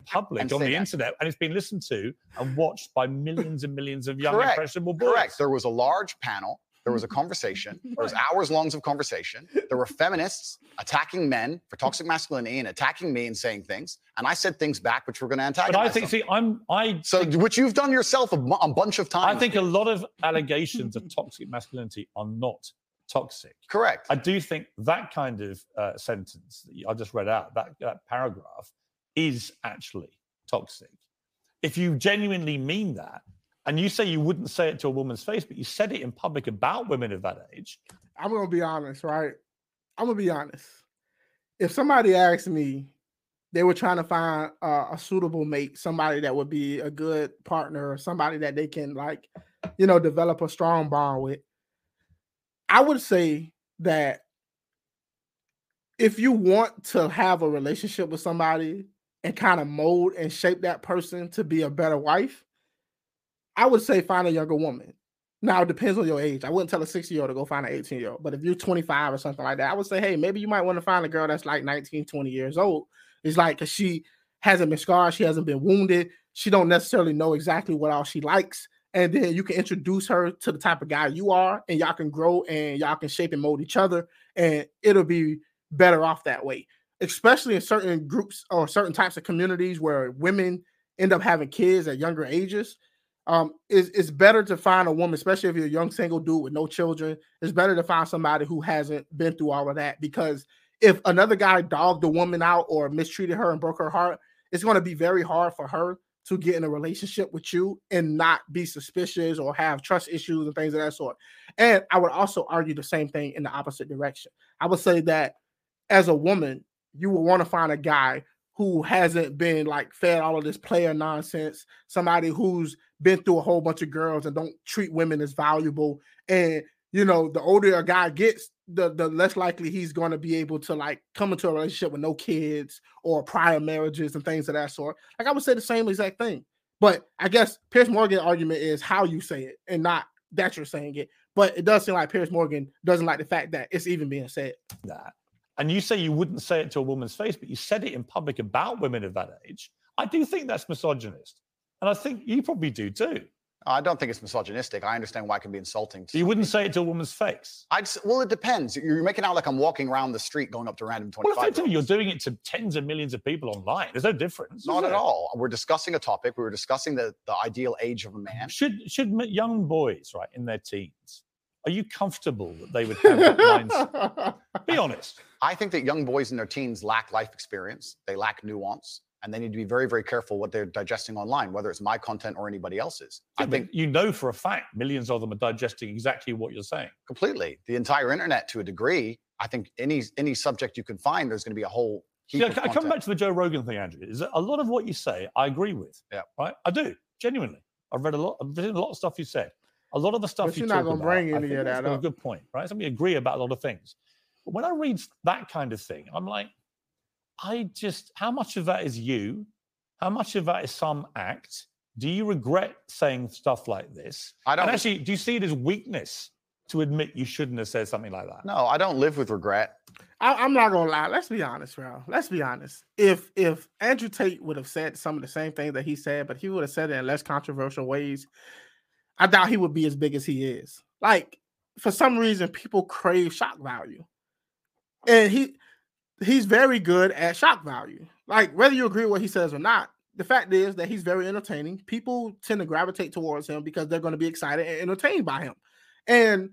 public And on the that. internet and it's been listened to and watched by millions and millions of young Correct. impressionable boys. Correct. There was a large panel. There was a conversation. There was hours longs of conversation. There were feminists attacking men for toxic masculinity and attacking me and saying things. And I said things back which were going to But I think, them. see, I'm, I, so, which you've done yourself a, a bunch of times. I think a lot of allegations of toxic masculinity are not toxic. correct. I do think that kind of uh, sentence that I just read out, that, that paragraph, is actually toxic. If you genuinely mean that, and you say you wouldn't say it to a woman's face, but you said it in public about women of that age, I'm gonna be honest, right? I'm gonna be honest. If somebody asked me, they were trying to find uh, a suitable mate, somebody that would be a good partner, somebody that they can like, you know, develop a strong bond with. I would say that if you want to have a relationship with somebody and kind of mold and shape that person to be a better wife, I would say find a younger woman. Now it depends on your age. I wouldn't tell a 60 year old to go find an 18 year old, but if you're 25 or something like that, I would say, hey, maybe you might want to find a girl that's like 19, 20 years old. It's like because she hasn't been scarred, she hasn't been wounded, she don't necessarily know exactly what all she likes. And then you can introduce her to the type of guy you are, and y'all can grow and y'all can shape and mold each other, and it'll be better off that way. Especially in certain groups or certain types of communities where women end up having kids at younger ages um it's, it's better to find a woman especially if you're a young single dude with no children it's better to find somebody who hasn't been through all of that because if another guy dogged the woman out or mistreated her and broke her heart it's going to be very hard for her to get in a relationship with you and not be suspicious or have trust issues and things of that sort and i would also argue the same thing in the opposite direction i would say that as a woman you will want to find a guy who hasn't been like fed all of this player nonsense somebody who's been through a whole bunch of girls and don't treat women as valuable. And you know, the older a guy gets, the the less likely he's going to be able to like come into a relationship with no kids or prior marriages and things of that sort. Like I would say the same exact thing. But I guess Piers Morgan argument is how you say it and not that you're saying it. But it does seem like Piers Morgan doesn't like the fact that it's even being said. that. And you say you wouldn't say it to a woman's face, but you said it in public about women of that age. I do think that's misogynist. And I think you probably do too. I don't think it's misogynistic. I understand why it can be insulting. To You wouldn't people. say it to a woman's face. I'd well, it depends. You're making out like I'm walking around the street going up to random twenty. Well, 25. effectively, you're doing it to tens of millions of people online. There's no difference. Not at there? all. We're discussing a topic. We were discussing the, the ideal age of a man. Should should young boys, right, in their teens, are you comfortable that they would have that mindset? Be honest. I think that young boys in their teens lack life experience. They lack nuance, and they need to be very, very careful what they're digesting online, whether it's my content or anybody else's. I Yeah, but think you know for a fact millions of them are digesting exactly what you're saying. completely the entire internet to a degree. I think any any subject you can find, there's going to be a whole. Heap See, I, of I come back to the Joe Rogan thing, Andrew. Is that a lot of what you say I agree with. Yeah. Right? I do, genuinely. I've read a lot. I've read a lot of stuff you said. A lot of the stuff But you you're not gonna bring I any think of that got a good point, right? So we agree about a lot of things. But when I read that kind of thing, I'm like, I just, how much of that is you? How much of that is some act? Do you regret saying stuff like this? I don't. And actually, do you see it as weakness to admit you shouldn't have said something like that? no, I don't live with regret. I, I'm not gonna lie. Let's be honest, bro. Let's be honest. If if Andrew Tate would have said some of the same things that he said, but he would have said it in less controversial ways, I doubt he would be as big as he is. Like for some reason, people crave shock value, and he he's very good at shock value. Like whether you agree with what he says or not, the fact is that he's very entertaining. People tend to gravitate towards him because they're going to be excited and entertained by him, and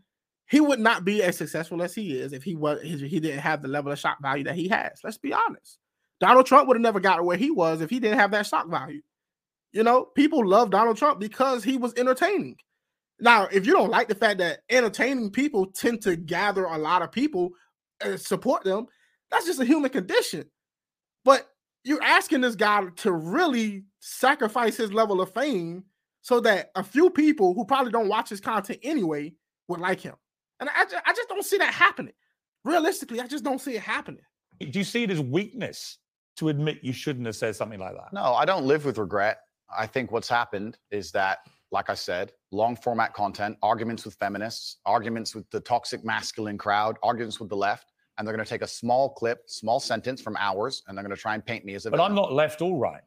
he would not be as successful as he is if he was he didn't have the level of shock value that he has. Let's be honest. Donald Trump would have never got where he was if he didn't have that shock value. You know, people love Donald Trump because he was entertaining. Now, if you don't like the fact that entertaining people tend to gather a lot of people and support them, that's just a human condition. But you're asking this guy to really sacrifice his level of fame so that a few people who probably don't watch his content anyway would like him. And I, ju- I just don't see that happening. Realistically, I just don't see it happening. Do you see it as weakness to admit you shouldn't have said something like that? No, I don't live with regret. I think what's happened is that, like I said, long format content, arguments with feminists, arguments with the toxic masculine crowd, arguments with the left, and they're going to take a small clip, small sentence from ours, and they're going to try and paint me as a But villain. I'm not left or right.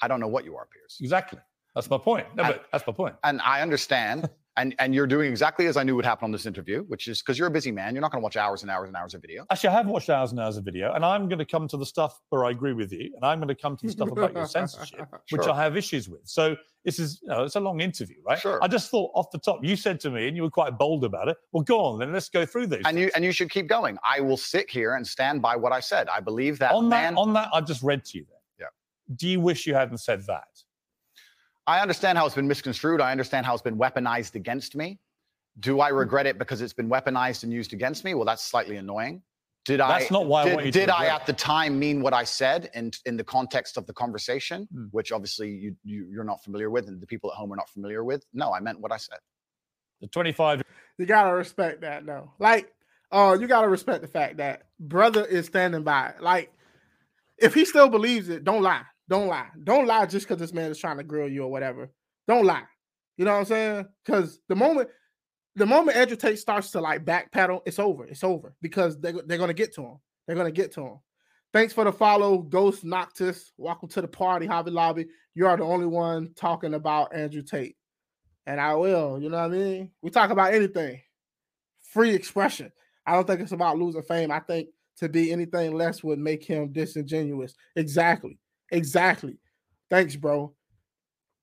I don't know what you are, Piers. Exactly. That's my point. No, I- but that's my point. And I understand. And and you're doing exactly as I knew would happen on this interview, which is because you're a busy man. You're not going to watch hours and hours and hours of video. Actually, I have watched hours and hours of video, and I'm going to come to the stuff where I agree with you, and I'm going to come to the stuff about your censorship, which I have issues with. So this is, you know, it's a long interview, right? Sure. I just thought off the top, you said to me, and you were quite bold about it. Well, go on, then let's go through these. And you and you should keep going. I will sit here and stand by what I said. I believe that on man. that, on that, I just read to you. Then, Yeah. Do you wish you hadn't said that? I understand how it's been misconstrued. I understand how it's been weaponized against me. Do Hmm. I regret it because it's been weaponized and used against me? Well, that's slightly annoying. Did I? That's not why I did, want you to did I at the time mean what I said in in the context of the conversation, Hmm. which obviously you, you you're not familiar with, and the people at home are not familiar with? No, I meant what I said. The 25 You gotta respect that though. Like, oh, you gotta respect the fact that brother is standing by. Like, if he still believes it, don't lie. Don't lie. Don't lie just because this man is trying to grill you or whatever. Don't lie. You know what I'm saying? Because the moment the moment Andrew Tate starts to like backpedal, it's over. It's over because they, they're gonna get to him. They're gonna get to him. Thanks for the follow, Ghost Noctis. Welcome to the party, Hobby Lobby. You are the only one talking about Andrew Tate. And I will, you know what I mean? We talk about anything. Free expression. I don't think it's about losing fame. I think to be anything less would make him disingenuous. Exactly. Exactly. Thanks, bro.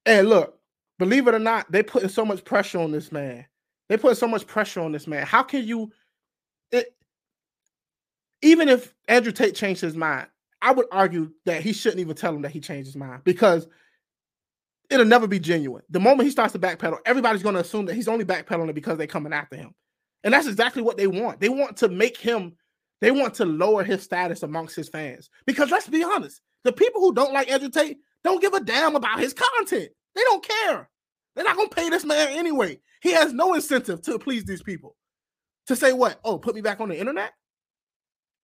And look, believe it or not, they putting so much pressure on this man. They put so much pressure on this man. How can you it even if Andrew Tate changed his mind, I would argue that he shouldn't even tell him that he changed his mind because it'll never be genuine. The moment he starts to backpedal, everybody's going to assume that he's only backpedaling because they're coming after him. And that's exactly what they want. They want to make him, they want to lower his status amongst his fans. Because let's be honest, the people who don't like Andrew Tate don't give a damn about his content. They don't care. They're not going to pay this man anyway. He has no incentive to please these people. To say what? Oh, put me back on the internet?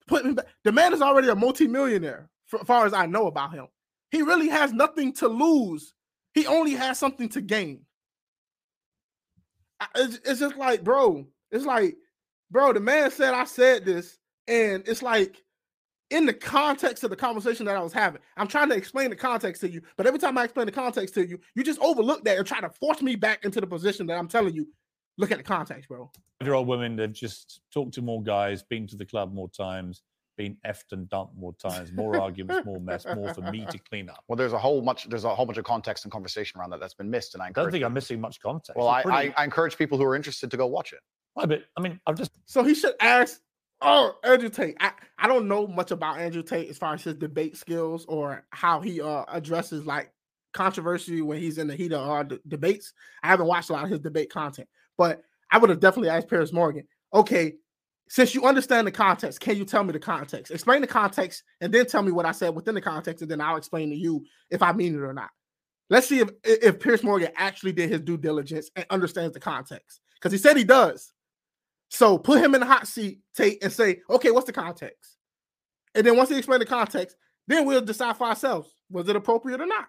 Put me back. The man is already a multimillionaire, as far as I know about him. He really has nothing to lose. He only has something to gain. It's, it's just like, bro, it's like, bro, the man said I said this, and it's like in the context of the conversation that I was having, I'm trying to explain the context to you, but every time I explain the context to you, you just overlook that and try to force me back into the position that I'm telling you. Look at the context, bro. year old women they've just talked to more guys, been to the club more times, been effed and dumped more times, more arguments, more mess, more for me to clean up. Well, there's a whole much there's a whole bunch of context and conversation around that that's been missed, and I I don't encourage. think I'm missing much context. well, I, It's I, I encourage people who are interested to go watch it. Right, but I mean, I'm just So he should ask, oh, Andrew Tate. I, I don't know much about Andrew Tate as far as his debate skills or how he uh addresses like controversy when he's in the heat of uh, d- debates. I haven't watched a lot of his debate content, but I would have definitely asked Piers Morgan, okay, since you understand the context, can you tell me the context? Explain the context and then tell me what I said within the context, and then I'll explain to you if I mean it or not. Let's see if if Piers Morgan actually did his due diligence and understands the context. Because he said he does. So put him in the hot seat, Tate, and say, okay, what's the context? And then once he explain the context, then we'll decide for ourselves was it appropriate or not.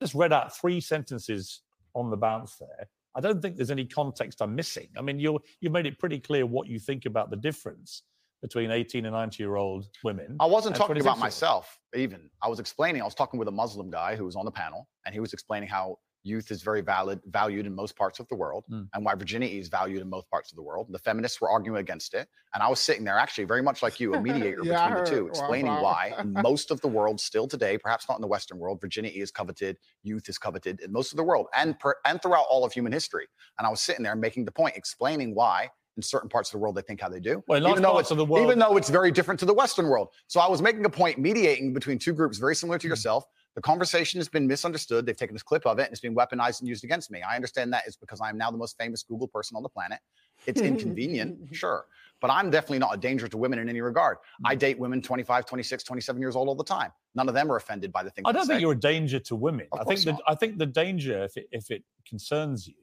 Just read out three sentences on the bounce there. I don't think there's any context I'm missing. I mean, you you made it pretty clear what you think about the difference between 18 and 90 year old women. I wasn't talking about myself, even. I was explaining, I was talking with a Muslim guy who was on the panel, and he was explaining how youth is very valid, valued in most parts of the world, Mm. and why virginity is valued in most parts of the world. The feminists were arguing against it. And I was sitting there, actually, very much like you, a mediator Yeah, between the two, heard. Wow, explaining wow. why in most of the world, still today, perhaps not in the Western world, virginity is coveted, youth is coveted in most of the world and, per, and throughout all of human history. And I was sitting there making the point, explaining why in certain parts of the world they think how they do. Well, even though it's of the world- even though it's very different to the Western world. So I was making a point, mediating between two groups very similar to yourself. The conversation has been misunderstood. They've taken this clip of it and it's been weaponized and used against me. I understand that is because I'm now the most famous Google person on the planet. It's inconvenient, sure, but I'm definitely not a danger to women in any regard. I mm. date women 25, 26, 27 years old all the time. None of them are offended by the things I don't think say. you're a danger to women. Of I think the. I think the danger, if it, if it concerns you,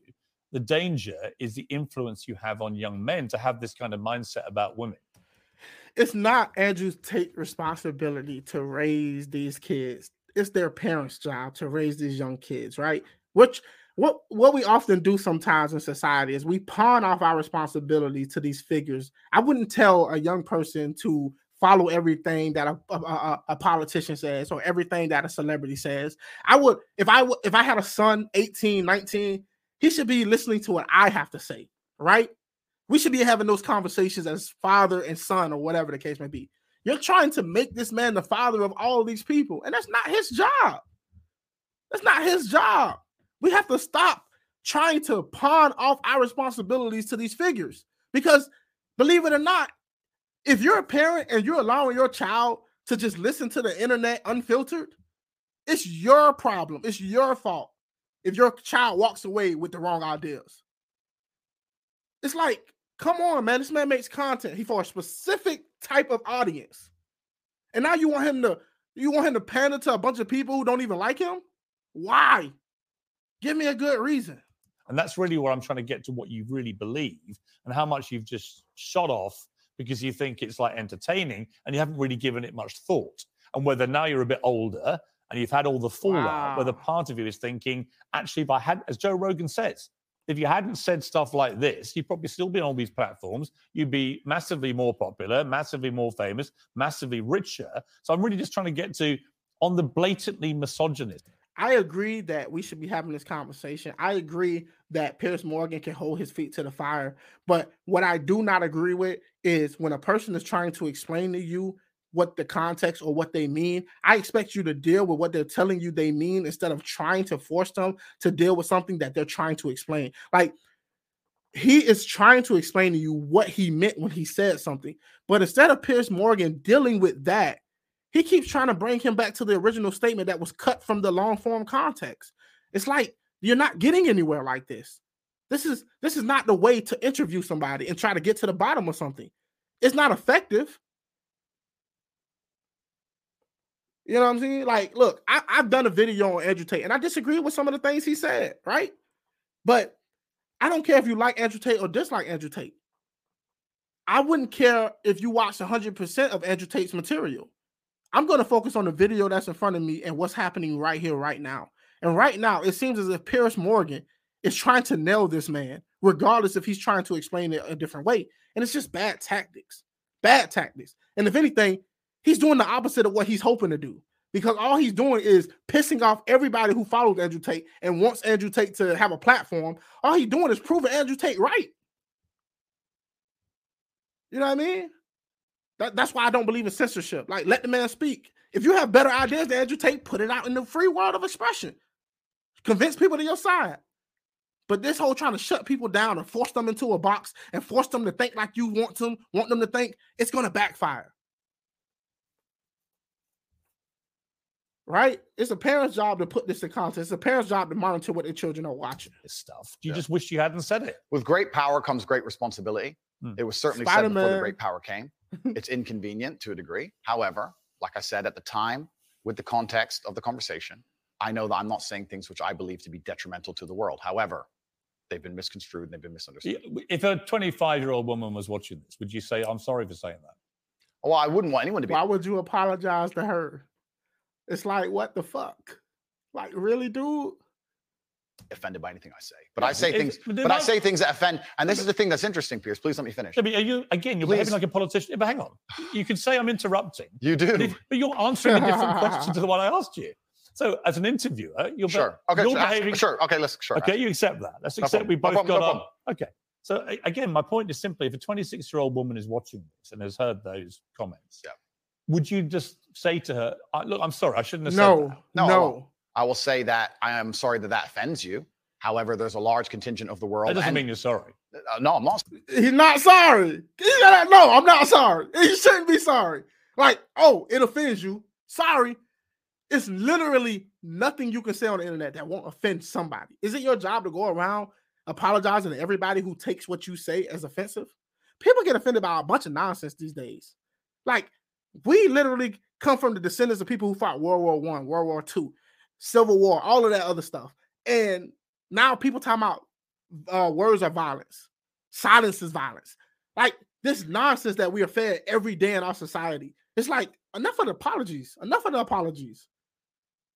the danger is the influence you have on young men to have this kind of mindset about women. It's not Andrew Tate's responsibility to raise these kids. It's their parents' job to raise these young kids, right? Which what what we often do sometimes in society is we pawn off our responsibility to these figures. I wouldn't tell a young person to follow everything that a, a, a- politician says or everything that a celebrity says. I would if I if I had a son 18, 19, he should be listening to what I have to say, right? We should be having those conversations as father and son or whatever the case may be. You're trying to make this man the father of all these people, and that's not his job. That's not his job. We have to stop trying to pawn off our responsibilities to these figures because believe it or not, if you're a parent and you're allowing your child to just listen to the internet unfiltered, it's your problem. It's your fault if your child walks away with the wrong ideas. It's like, come on, man. This man makes content. He for a specific type of audience. And now you want him to you want him to pander to a bunch of people who don't even like him? Why? Give me a good reason. And that's really where I'm trying to get to what you really believe and how much you've just shot off because you think it's like entertaining and you haven't really given it much thought. And whether now you're a bit older and you've had all the fallout, whether part of you is thinking, actually, if I had, as Joe Rogan says, if you hadn't said stuff like this, you'd probably still be on all these platforms. You'd be massively more popular, massively more famous, massively richer. So I'm really just trying to get to on the blatantly misogynist. I agree that we should be having this conversation. I agree that Piers Morgan can hold his feet to the fire. But what I do not agree with is when a person is trying to explain to you what the context or what they mean, I expect you to deal with what they're telling you they mean instead of trying to force them to deal with something that they're trying to explain. Like he is trying to explain to you what he meant when he said something. But instead of Piers Morgan dealing with that, he keeps trying to bring him back to the original statement that was cut from the long form context. It's like you're not getting anywhere like this. This is this is not the way to interview somebody and try to get to the bottom of something. It's not effective. You know what I'm saying? Like, look, I, I've done a video on Andrew Tate, and I disagree with some of the things he said, right? But I don't care if you like Andrew Tate or dislike Andrew Tate. I wouldn't care if you watch 100% of Andrew Tate's material. I'm going to focus on the video that's in front of me and what's happening right here, right now. And right now, it seems as if Piers Morgan is trying to nail this man, regardless if he's trying to explain it a different way. And it's just bad tactics, bad tactics. And if anything, he's doing the opposite of what he's hoping to do because all he's doing is pissing off everybody who follows Andrew Tate and wants Andrew Tate to have a platform. All he's doing is proving Andrew Tate right. You know what I mean? That, that's why I don't believe in censorship. Like, let the man speak. If you have better ideas than Andrew Tate, put it out in the free world of expression. Convince people to your side. But this whole trying to shut people down and force them into a box and force them to think like you want them, want them to think, it's going to backfire. Right? It's a parent's job to put this in context. It's a parent's job to monitor what their children are watching. This stuff. You Yeah. just wish you hadn't said it. With great power comes great responsibility. Hmm. It was certainly said before the great power came. It's inconvenient to a degree. However, like I said at the time, with the context of the conversation, I know that I'm not saying things which I believe to be detrimental to the world. However, they've been misconstrued and they've been misunderstood. If a 25 year old woman was watching this, would you say, I'm sorry for saying that? Well, I wouldn't want anyone to be. Why would you apologize to her? It's like, what the fuck? Like, really, dude? offended by anything I say. But Yeah, I say things. but But I say things that offend. And this is the thing that's interesting, Piers. Please let me finish. I mean, are you, again, you're Please. behaving like a politician. But hang on. You can say I'm interrupting, You but, do. if- but you're answering a different question to the one I asked you. So, as an interviewer, you're, be- Sure. Okay. you're ask- behaving. sure. Okay. Let's. Sure. Okay, you accept that. Let's No accept we problem. both No problem, got no up. Okay. So again, my point is simply if a 26 year old woman is watching this and has heard those comments, Yeah. would you just say to her, "Look, I'm sorry, I shouldn't have said No, that." No, I no. won't. I will say that I am sorry that that offends you. However, there's a large contingent of the world. That doesn't and- mean you're sorry. Uh, no, I'm not. He's not sorry. He said, no, I'm not sorry. He shouldn't be sorry. Like, oh, it offends you. Sorry. It's literally nothing you can say on the internet that won't offend somebody. Is it your job to go around apologizing to everybody who takes what you say as offensive? People get offended by a bunch of nonsense these days. Like, we literally come from the descendants of people who fought World War One, World War Two, Civil War, all of that other stuff. And now people talking about uh, words are violence, silence is violence. Like this nonsense that we are fed every day in our society. It's like enough of the apologies, enough of the apologies.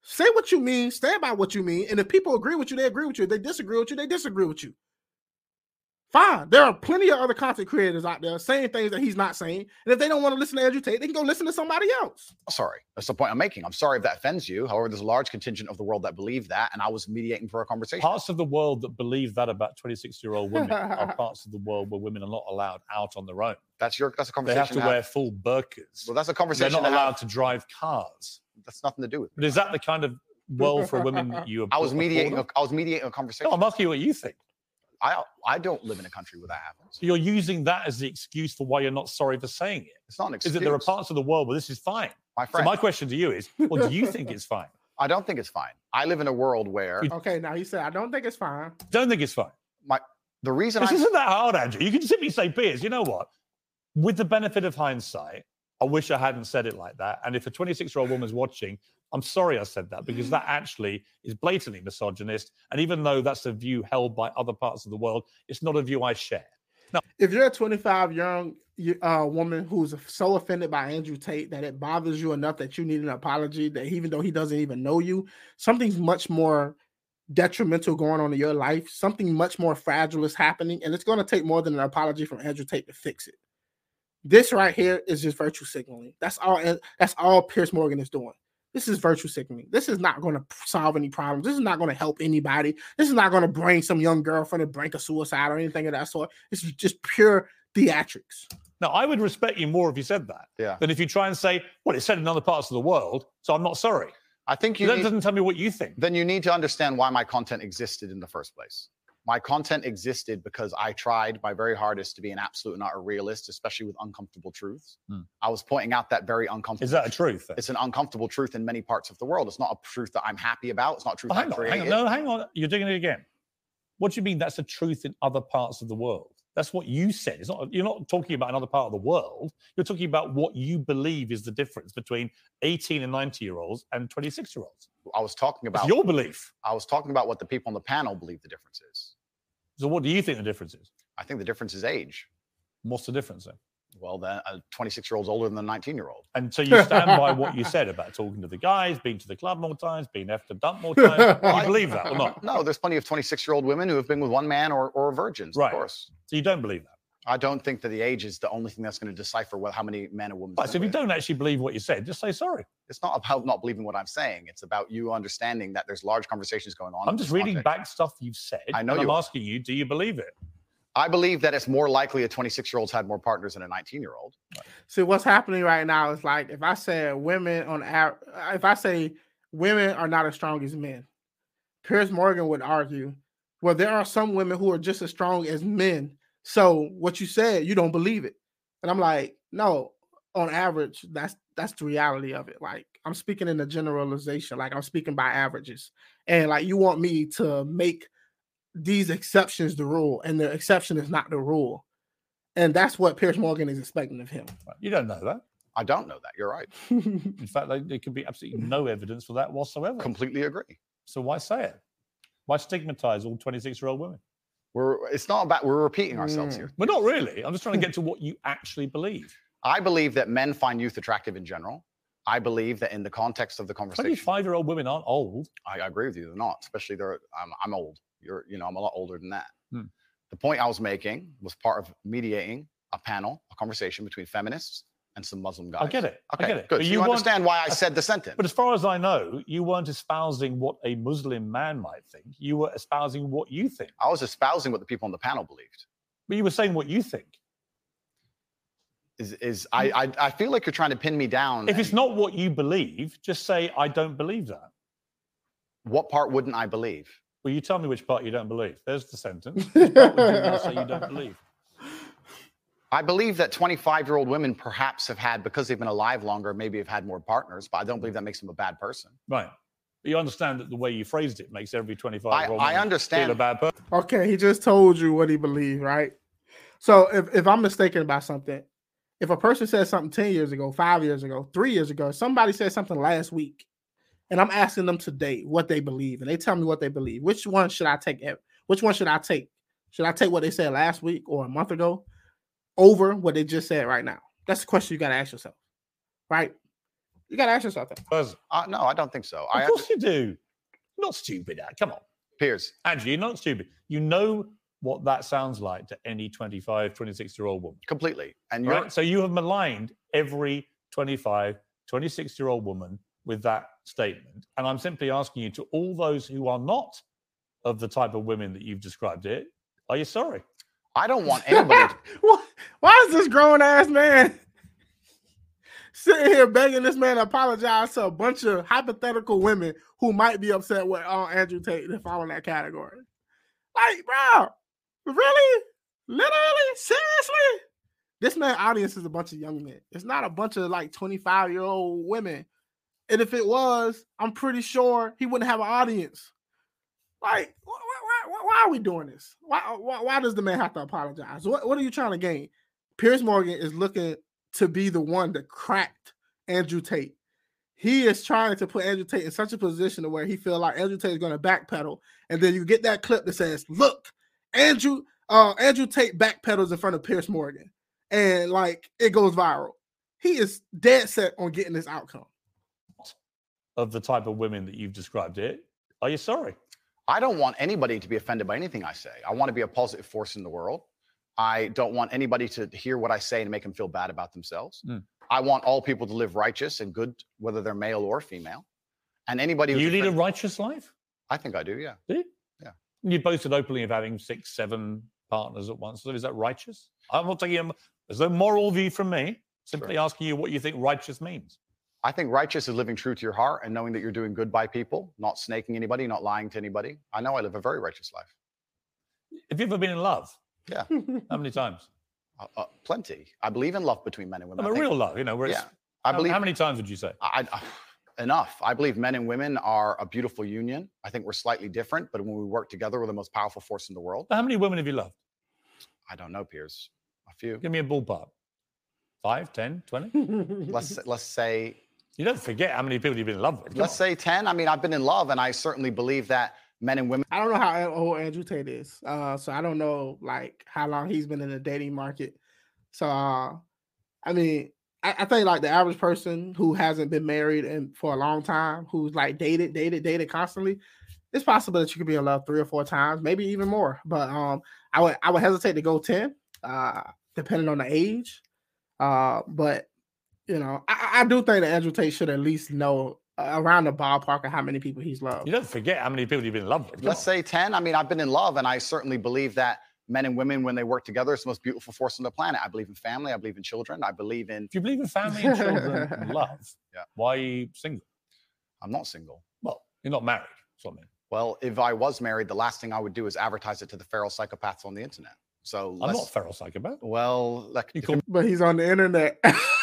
Say what you mean, stand by what you mean, and if people agree with you, they agree with you. If they disagree with you, they disagree with you. Fine. There are plenty of other content creators out there saying things that he's not saying. And if they don't want to listen to Andrew Tate, they can go listen to somebody else. Sorry. That's the point I'm making. I'm sorry if that offends you. However, there's a large contingent of the world that believe that, and I was mediating for a conversation. Parts of the world that believe that about 26 year old women are parts of the world where women are not allowed out on their own. That's your. That's a conversation. They have to have. wear full burqas. Well, that's a conversation. They're not to have. allowed to drive cars. That's nothing to do with. It. But is that the kind of world for women that you I was mediating. A, I was mediating a conversation. No, I'm asking you what you think. I I don't live in a country where that happens. So you're using that as the excuse for why you're not sorry for saying it. It's not an excuse. Is that there are parts of the world where this is fine? My So friend, my question to you is, well, do you think it's fine? I don't think it's fine. I live in a world where Okay, now he said, I don't think it's fine. Don't think it's fine. My the reason This I isn't that hard, Andrew. You can simply say, Piers, you know what? With the benefit of hindsight, I wish I hadn't said it like that. And if a 26 year old woman's watching, I'm sorry I said that because that actually is blatantly misogynist. And even though that's a view held by other parts of the world, it's not a view I share. Now if you're a 25 young uh, woman who's so offended by Andrew Tate that it bothers you enough that you need an apology, that even though he doesn't even know you, something's much more detrimental going on in your life, something much more fragile is happening, and it's going to take more than an apology from Andrew Tate to fix it. This right here is just virtue signaling. That's all. That's all Piers Morgan is doing. This is virtue sickening. This is not going to solve any problems. This is not going to help anybody. This is not going to bring some young girl from the brink of suicide or anything of that sort. This is just pure theatrics. Now, I would respect you more if you said that Yeah. than if you try and say, well, it's said in other parts of the world, so I'm not sorry. I think you that need, doesn't tell me what you think. then you need to understand why my content existed in the first place. My content existed because I tried my very hardest to be an absolute not a realist, especially with uncomfortable truths. Hmm. I was pointing out that very uncomfortable. Is that a truth? It's an uncomfortable truth in many parts of the world. It's not a truth that I'm happy about. It's not a truth I hang on, hang on. No, hang on. You're doing it again. What do you mean that's a truth in other parts of the world? That's what you said. It's not. You're not talking about another part of the world. You're talking about what you believe is the difference between 18 and 90 year olds and 26 year olds. I was talking It's about. your belief. I was talking about what the people on the panel believe the difference is. So what do you think the difference is? I think the difference is age. What's the difference then? Well, then a 26 year old's older than a 19 year old. And so you stand by what you said about talking to the guys, being to the club more times, being and dumped more times. Do you believe that or not? No, there's plenty of 26 year old women who have been with one man or, or virgins, Right. of course. So you don't believe that. I don't think that the age is the only thing that's going to decipher well, how many men or women. Right, so if you don't actually believe what you said, just say sorry. it's not about not believing what I'm saying. It's about you understanding that there's large conversations going on. I'm just reading context. back stuff you've said. I know and I'm you are. asking you, do you believe it? I believe that it's more likely a 26 year old's had more partners than a 19 year old. See, what's happening right now is like if I say women on av- if I say women are not as strong as men, Piers Morgan would argue, well, there are some women who are just as strong as men. So what you said, you don't believe it. And I'm like, no, on average, that's that's the reality of it. Like I'm speaking in a generalization, like I'm speaking by averages. And like you want me to make these exceptions the rule, and the exception is not the rule. And that's what Piers Morgan is expecting of him. You don't know that. I don't know that. You're right. In fact, like, there could be absolutely no evidence for that whatsoever. Completely agree. So why say it? Why stigmatize all 26 year old women? We're it's not about we're repeating ourselves Mm. here. Well, not really. I'm just trying to get to what you actually believe. I believe that men find youth attractive in general. I believe that in the context of the conversation, 25 year old women aren't old. I I agree with you. They're not, especially they're. I'm, I'm old. You're, you know, I'm a lot older than that. Hmm. The point I was making was part of mediating a panel, a conversation between feminists and some Muslim guys. I get it. Okay, I get it. good. But So you, weren't- understand why I said the sentence. But as far as I know, you weren't espousing what a Muslim man might think. You were espousing what you think. I was espousing what the people on the panel believed. But you were saying what you think. Is is I I, I feel like you're trying to pin me down. If it's not what you believe, just say, I don't believe that. what part wouldn't I believe? Well, you tell me which part you don't believe. There's the sentence. Which part would you now say you don't believe? I believe that 25 year old women perhaps have had, because they've been alive longer, maybe have had more partners, but I don't believe that makes them a bad person. Right. But you understand that the way you phrased it makes every 25 year old I feel a understand. bad person. Okay, he just told you what he believed, right? So if, if I'm mistaken about something, if a person said something 10 years ago, five years ago, three years ago, somebody said something last week, and I'm asking them today what they believe, and they tell me what they believe. Which one should I take? Eh, which one should I take? Should I take what they said last week or a month ago over what they just said right now? That's the question you got to ask yourself, right? You got to ask yourself that. person. Uh, no, I don't think so. Of I course you do. You're not stupid. Ad. Come on. Piers, Andrew, you're not stupid. You know what that sounds like to any 25, 26 year old woman. completely. And you're Right? So you have maligned every 25, 26 year old woman with that statement. And I'm simply asking you to all those who are not of the type of women that you've described it, are you sorry? I don't want anybody. to- Why- Why is this grown ass man sitting here begging this man to apologize to a bunch of hypothetical women who might be upset with uh, Andrew Tate to fall in that category? Like, bro, really? Literally? Seriously? This man audience is a bunch of young men. It's not a bunch of like 25 year old women. And if it was, I'm pretty sure he wouldn't have an audience. Like, wh- wh- wh- why, are we doing this? Why, why, why does the man have to apologize? What, what are you trying to gain? Piers Morgan is looking to be the one that cracked Andrew Tate. He is trying to put Andrew Tate in such a position to where he feel like Andrew Tate is going to backpedal, and then you get that clip that says, "Look, Andrew, uh, Andrew Tate backpedals in front of Piers Morgan," and like it goes viral. He is dead set on getting this outcome. Of the type of women that you've described it, are you sorry? I don't want anybody to be offended by anything I say. I want to be a positive force in the world. I don't want anybody to hear what I say and make them feel bad about themselves. Mm. I want all people to live righteous and good, whether they're male or female. And anybody who's You lead a righteous life? I think I do, yeah. Do you? Yeah. You boasted openly of having six, seven partners at once. So is that righteous? I'm not taking a, there's no moral view from me. Simply asking you what you think righteous means. I think righteous is living true to your heart and knowing that you're doing good by people, not snaking anybody, not lying to anybody. I know I live a very righteous life. Have you ever been in love? Yeah. How many times? Uh, uh, plenty. I believe in love between men and women. I'm a I think- real love, you know, where it's, Yeah. I how, believe how many times would you say? I, I- enough. I believe men and women are a beautiful union. I think we're slightly different, but when we work together, we're the most powerful force in the world. But How many women have you loved? I don't know, Piers. A few. Give me a ballpark. Five, ten, twenty? Let's let's say You don't forget how many people you've been in love with. Come let's on. say ten. I mean, I've been in love, and I certainly believe that men and women. I don't know how old Andrew Tate is, uh, so I don't know like how long he's been in the dating market. So, uh, I mean, I, I think like the average person who hasn't been married and for a long time, who's like dated, dated, dated constantly, it's possible that you could be in love three or four times, maybe even more. But um, I would I would hesitate to go ten, uh, depending on the age. Uh, but you know, I, I do think that Andrew Tate should at least know around the ballpark of how many people he's loved. You don't forget how many people you've been in love with. Let's say ten. I mean, I've been in love, and I certainly believe that men and women, when they work together, it's the most beautiful force on the planet. I believe in family. I believe in children. I believe in. If you believe in family and children and love, Yeah. why are you single? I'm not single. Well, you're not married. That's what I mean. Well, if I was married, the last thing I would do is advertise it to the feral psychopaths on the internet. So I'm not a feral psychopath. Well, like You call but he's on the internet.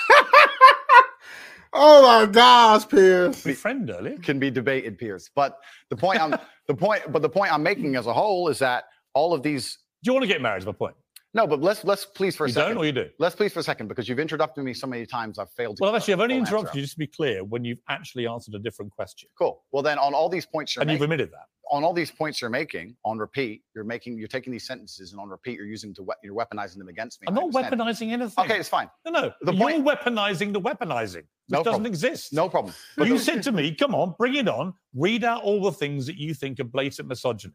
oh my gosh, Piers. me friend earlier. can be debated, Piers. But the point I'm the point, but the point I'm making as a whole is that all of these Do you want to get married? Is my point. No, but let's let's please for a You second. don't or you do? Let's please for a second because you've interrupted me so many times. I've failed. To Well, give a actually, I've only interrupted you just to be clear when you've actually answered a different question. Cool. Well, then on all these points you're And you've making, admitted that. On all these points you're making on repeat, you're making you're taking these sentences and on repeat you're using to we- you're weaponizing them against me. I'm not weaponizing anything. Okay, it's fine. No, no. The You're point- weaponizing the weaponizing, which No doesn't problem. exist. No problem. But you said to me, come on, bring it on. Read out all the things that you think are blatant misogyny.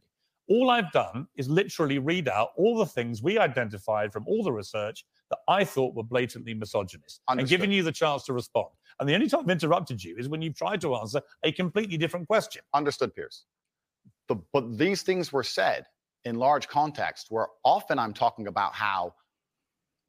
All I've done is literally read out all the things we identified from all the research that I thought were blatantly misogynist and giving you the chance to respond. And the only time I've interrupted you is when you've tried to answer a completely different question. Understood, Piers. The, but these things were said in large context where often I'm talking about how,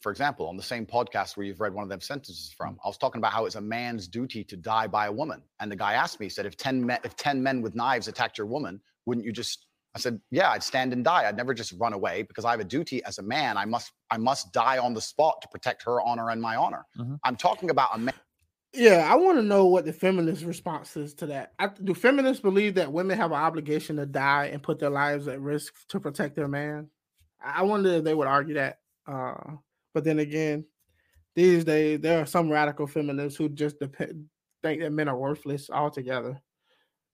for example, on the same podcast where you've read one of them sentences from, I was talking about how it's a man's duty to die by a woman. And the guy asked me, he said, if 10 men, if 10 men with knives attacked your woman, wouldn't you just I said, yeah, I'd stand and die. I'd never just run away because I have a duty as a man. I must I must die on the spot to protect her honor and my honor. Mhm. I'm talking about a man Yeah, I want to know what the feminist response is to that. I, do feminists believe that women have an obligation to die and put their lives at risk to protect their man? I wonder if they would argue that. Uh, but then again, these days there are some radical feminists who just depend, think that men are worthless altogether.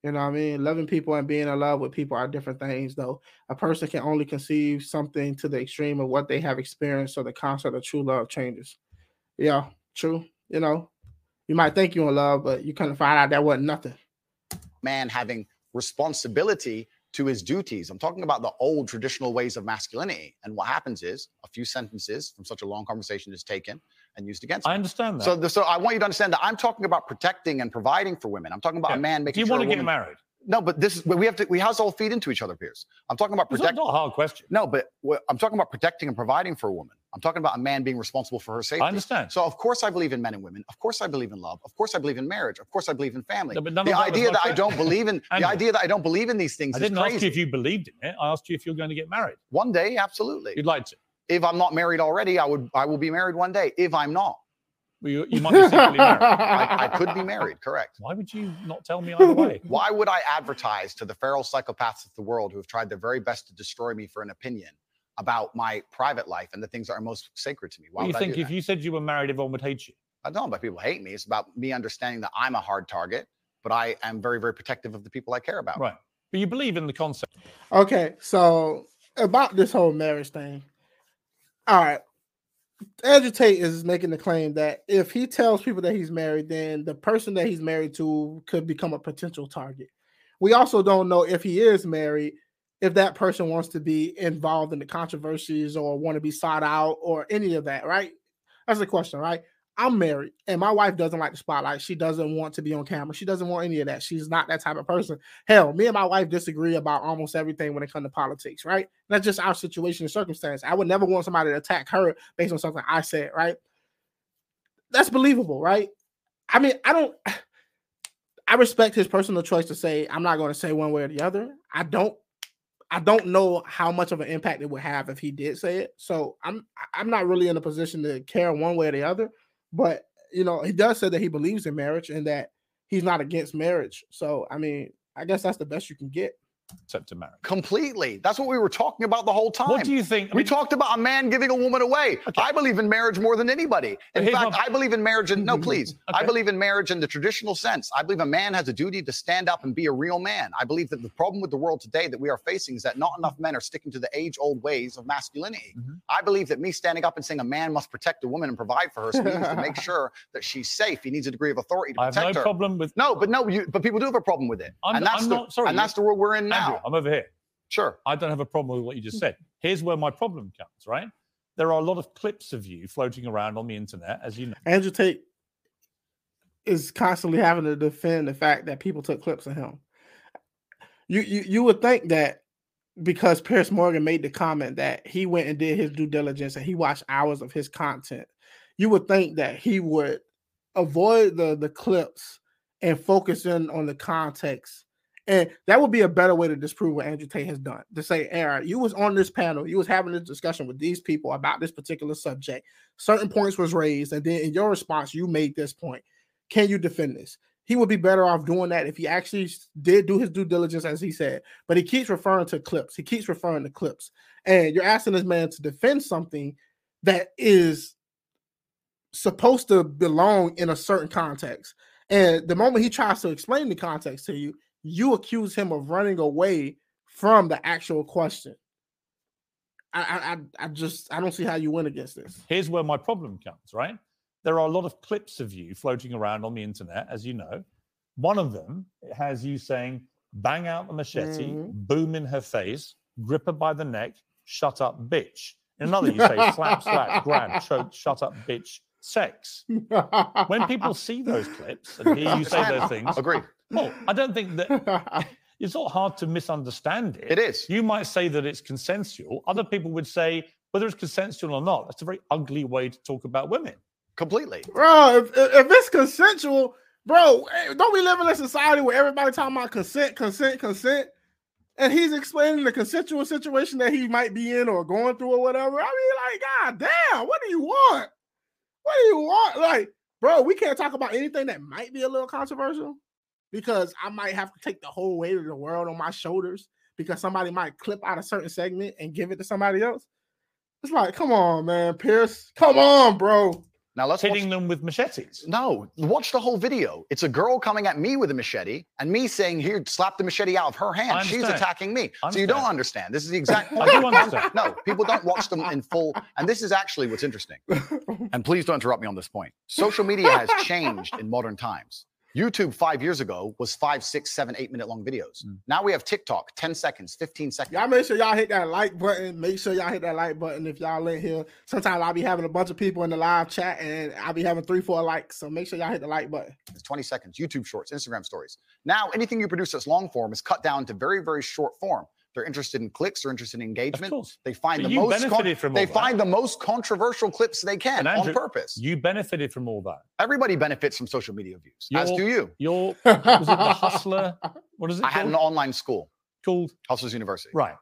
You know what I mean? Loving people and being in love with people are different things, though. A person can only conceive something to the extreme of what they have experienced, so the concept of true love changes. Yeah, true. You know, you might think you're in love, but you kind of find out that wasn't nothing. man having responsibility to his duties. I'm talking about the old traditional ways of masculinity. And what happens is a few sentences from such a long conversation is taken and used against I him. understand that. So, the, so I want you to understand that I'm talking about protecting and providing for women. I'm talking about Yeah. a man making. Do making you sure want a to get married? No, but this is but we have to we house all feed into each other, Piers. I'm talking about It's not, not a hard question. No, but I'm talking about protecting and providing for a woman. I'm talking about a man being responsible for her safety. I understand. So of course I believe in men and women. Of course I believe in love. Of course I believe in marriage. Of course I believe in family. No, but none the of that idea that I don't believe in the idea that I don't believe in these things I didn't ask crazy. you if you believed in it. I asked you if you're going to get married. One day, absolutely. You'd like to. If I'm not married already, I would I will be married one day. If I'm not, Well, you, you might be secretly married. I, I could be married, correct. Why would you not tell me either way? Why would I advertise to the feral psychopaths of the world who have tried their very best to destroy me for an opinion about my private life and the things that are most sacred to me? Why Well, you think I do if that? you said you were married, everyone would hate you? I don't know about people hate me. It's about me understanding that I'm a hard target, but I am very, very protective of the people I care about. Right. But you believe in the concept. Okay, so about this whole marriage thing. All right. Andrew Tate is making the claim that if he tells people that he's married, then the person that he's married to could become a potential target. We also don't know if he is married, if that person wants to be involved in the controversies or want to be sought out or any of that, right? That's the question, right? I'm married and my wife doesn't like the spotlight. She doesn't want to be on camera. She doesn't want any of that. She's not that type of person. Hell, me and my wife disagree about almost everything when it comes to politics, right? That's just our situation and circumstance. I would never want somebody to attack her based on something I said, right? That's believable, right? I mean, I don't I respect his personal choice to say I'm not going to say one way or the other. I don't I don't know how much of an impact it would have if he did say it. So I'm I'm not really in a position to care one way or the other. But you know, he does say that he believes in marriage and that he's not against marriage. So I mean, I guess that's the best you can get. Except to marry. Completely. That's what we were talking about the whole time. What do you think? I we mean, talked about a man giving a woman away. Okay. I believe in marriage more than anybody. In fact, my- I believe in marriage in no, please. I believe in marriage in the traditional sense. I believe a man has a duty to stand up and be a real man. I believe that the problem with the world today that we are facing is that not enough men are sticking to the age-old ways of masculinity. Mhm. I believe that me standing up and saying a man must protect a woman and provide for her so needs to make sure that she's safe. He needs a degree of authority to protect her. I have protect no her. problem with. No, but no, you, but people do have a problem with it, I'm- and that's I'm the not- sorry, and that's the world we're in now. Andrew, I'm over here. Sure. I don't have a problem with what you just said. Here's where my problem comes, right? There are a lot of clips of you floating around on the internet, as you know. Andrew Tate is constantly having to defend the fact that people took clips of him. You you you would think that because Piers Morgan made the comment that he went and did his due diligence and he watched hours of his content, you would think that he would avoid the the clips and focus in on the context. And that would be a better way to disprove what Andrew Tate has done. To say, Aaron, you was on this panel, you was having this discussion with these people about this particular subject. Certain points was raised, and then in your response, you made this point. Can you defend this? he would be better off doing that if he actually did do his due diligence, as he said. But he keeps referring to clips. He keeps referring to clips, and you're asking this man to defend something that is supposed to belong in a certain context. And the moment he tries to explain the context to you, you accuse him of running away from the actual question. I, I, I- I just I don't see how you win against this. Here's where my problem comes, right? There are a lot of clips of you floating around on the internet, as you know. One of them has you saying, bang out the machete, Mhm. boom in her face, grip her by the neck, shut up, bitch. In another, you say, slap, slap, grab, choke, shut up, bitch, sex. When people see those clips and hear you say those things, Agreed. Well, I don't think that it's not hard to misunderstand it. It is. You might say that it's consensual. Other people would say whether it's consensual or not. That's a very ugly way to talk about women. Completely. bro, if, if if it's consensual, bro, eh, don't we live in a society where everybody talking about consent, consent, consent? And he's explaining the consensual situation that he might be in or going through or whatever. I mean, like, god damn, what do you want? What do you want? Like, bro, we can't talk about anything that might be a little controversial because I might have to take the whole weight of the world on my shoulders because somebody might clip out a certain segment and give it to somebody else. It's like, come on, man, Piers. Come on, bro. Now let's watch Hitting them with machetes. No, watch the whole video. It's a girl coming at me with a machete and me saying, Here, slap the machete out of her hand. She's attacking me. So you don't understand. understand. This is the exact I do understand. No, people don't watch them in full. And this is actually what's interesting. And please don't interrupt me on this point. Social media has changed in modern times. YouTube five years ago was five, six, seven, eight minute long videos. Mm. Now we have TikTok, 10 seconds, 15 seconds. Y'all make sure y'all hit that like button. Make sure y'all hit that like button if y'all in here. Sometimes I'll be having a bunch of people in the live chat and I'll be having three, four likes. So make sure y'all hit the like button. It's 20 seconds, YouTube shorts, Instagram stories. Now, anything you produce that's long form is cut down to very, very short form. They're interested in clicks, they're interested in Of engagement. course. They find But the you most con- benefited from they that. find the most controversial clips they can And on purpose. You benefited from all that. Everybody benefits from social media views, as do you. Your was it the hustler? What is it I had an online school, called Hustlers University. right,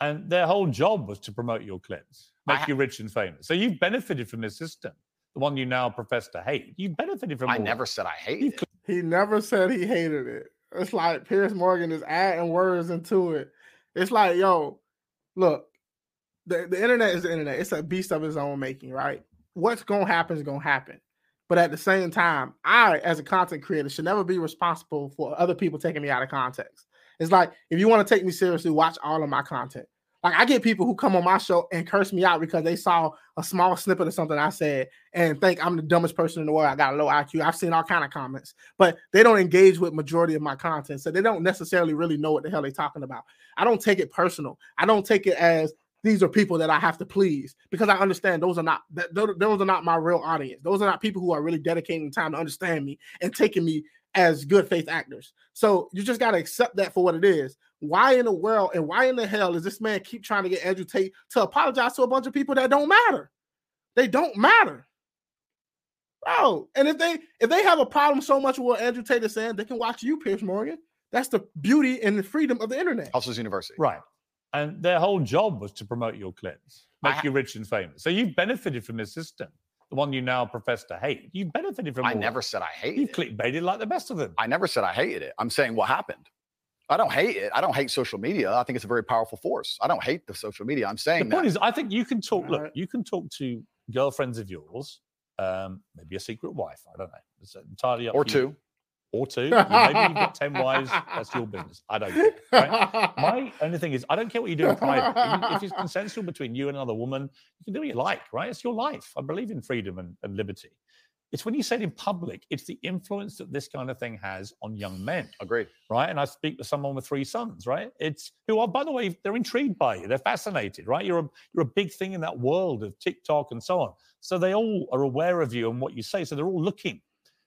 and their whole job was to promote your clips, make ha- you rich and famous. So you've benefited from this system, the one you now profess to hate. You've benefited from. I all never that. said I hated You've it. He never said he hated it. It's like Piers Morgan is adding words into it. It's like, yo, look, the, the internet is the internet. It's a beast of its own making, right? What's gonna happen is gonna happen. But at the same time, I, as a content creator, should never be responsible for other people taking me out of context. It's like if you want to take me seriously, watch all of my content. Like I get people who come on my show and curse me out because they saw a small snippet of something I said and think I'm the dumbest person in the world. I got a low IQ. I've seen all kind of comments, but they don't engage with majority of my content, so they don't necessarily really know what the hell they're talking about. I don't take it personal. I don't take it as these are people that I have to please because I understand those are not those are not my real audience. Those are not people who are really dedicating time to understand me and taking me as good faith actors. So you just got to accept that for what it is. Why in the world and why in the hell is this man keep trying to get Andrew Tate to apologize to a bunch of people that don't matter? They don't matter. Bro, and if they if they have a problem so much with what Andrew Tate is saying, they can watch you, Piers Morgan. That's the beauty and the freedom of the internet. Hustlers University. Right. And their whole job was to promote your clips, make ha- you rich and famous. So you've benefited from this system, the one you now profess to hate. You've benefited from I never said I hated You've it. clickbaited like the best of them. I never said I hated it. I'm saying what happened. I don't hate it. I don't hate social media. I think it's a very powerful force. I don't hate the social media. I'm saying the point that. is, I think you can talk. Look, you can talk to girlfriends of yours, um, maybe a secret wife. I don't know. It's entirely up or to you. two. or two. You- Maybe you've got ten wives. That's your business. I don't care. Right? My only thing is, I don't care what you do in private. If- If it's consensual between you and another woman, you can do what you like, right? It's your life. I believe in freedom and, and liberty. It's when you say it in public, it's the influence that this kind of thing has on young men, Agreed. right? And I speak to someone with three sons, right? It's who are, by the way, they're intrigued by you. They're fascinated, right? You're a you're a big thing in that world of TikTok and so on. So they all are aware of you and what you say. So they're all looking.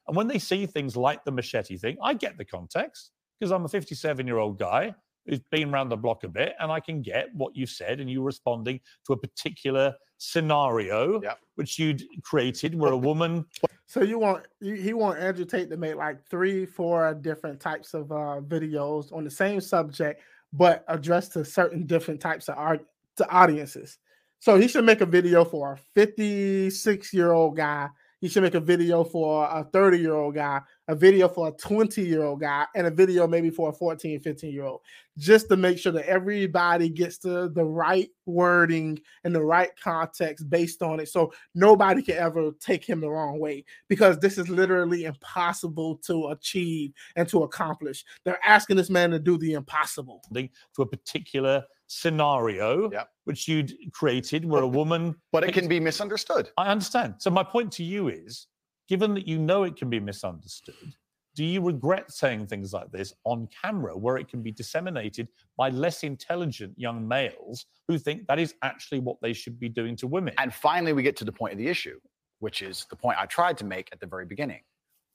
And when they see things like the machete thing, I get the context because I'm a 57 year old guy who's been around the block a bit and I can get what you said and you responding to a particular scenario Yep. which you'd created where a woman So you want you, he want Andrew Tate to make like three, four different types of uh, videos on the same subject, but addressed to certain different types of art to audiences. So he should make a video for a 56 year old guy. He should make a video for a 30 year old guy, a video for a 20 year old guy, and a video maybe for a 14, 15 year old, just to make sure that everybody gets the, the right wording and the right context based on it. So nobody can ever take him the wrong way because this is literally impossible to achieve and to accomplish. They're asking this man to do the impossible. To a particular scenario which you'd created where a woman But it can be misunderstood. I understand. So my point to you is, given that you know it can be misunderstood, do you regret saying things like this on camera where it can be disseminated by less intelligent young males who think that is actually what they should be doing to women? And finally, we get to the point of the issue, which is the point I tried to make at the very beginning.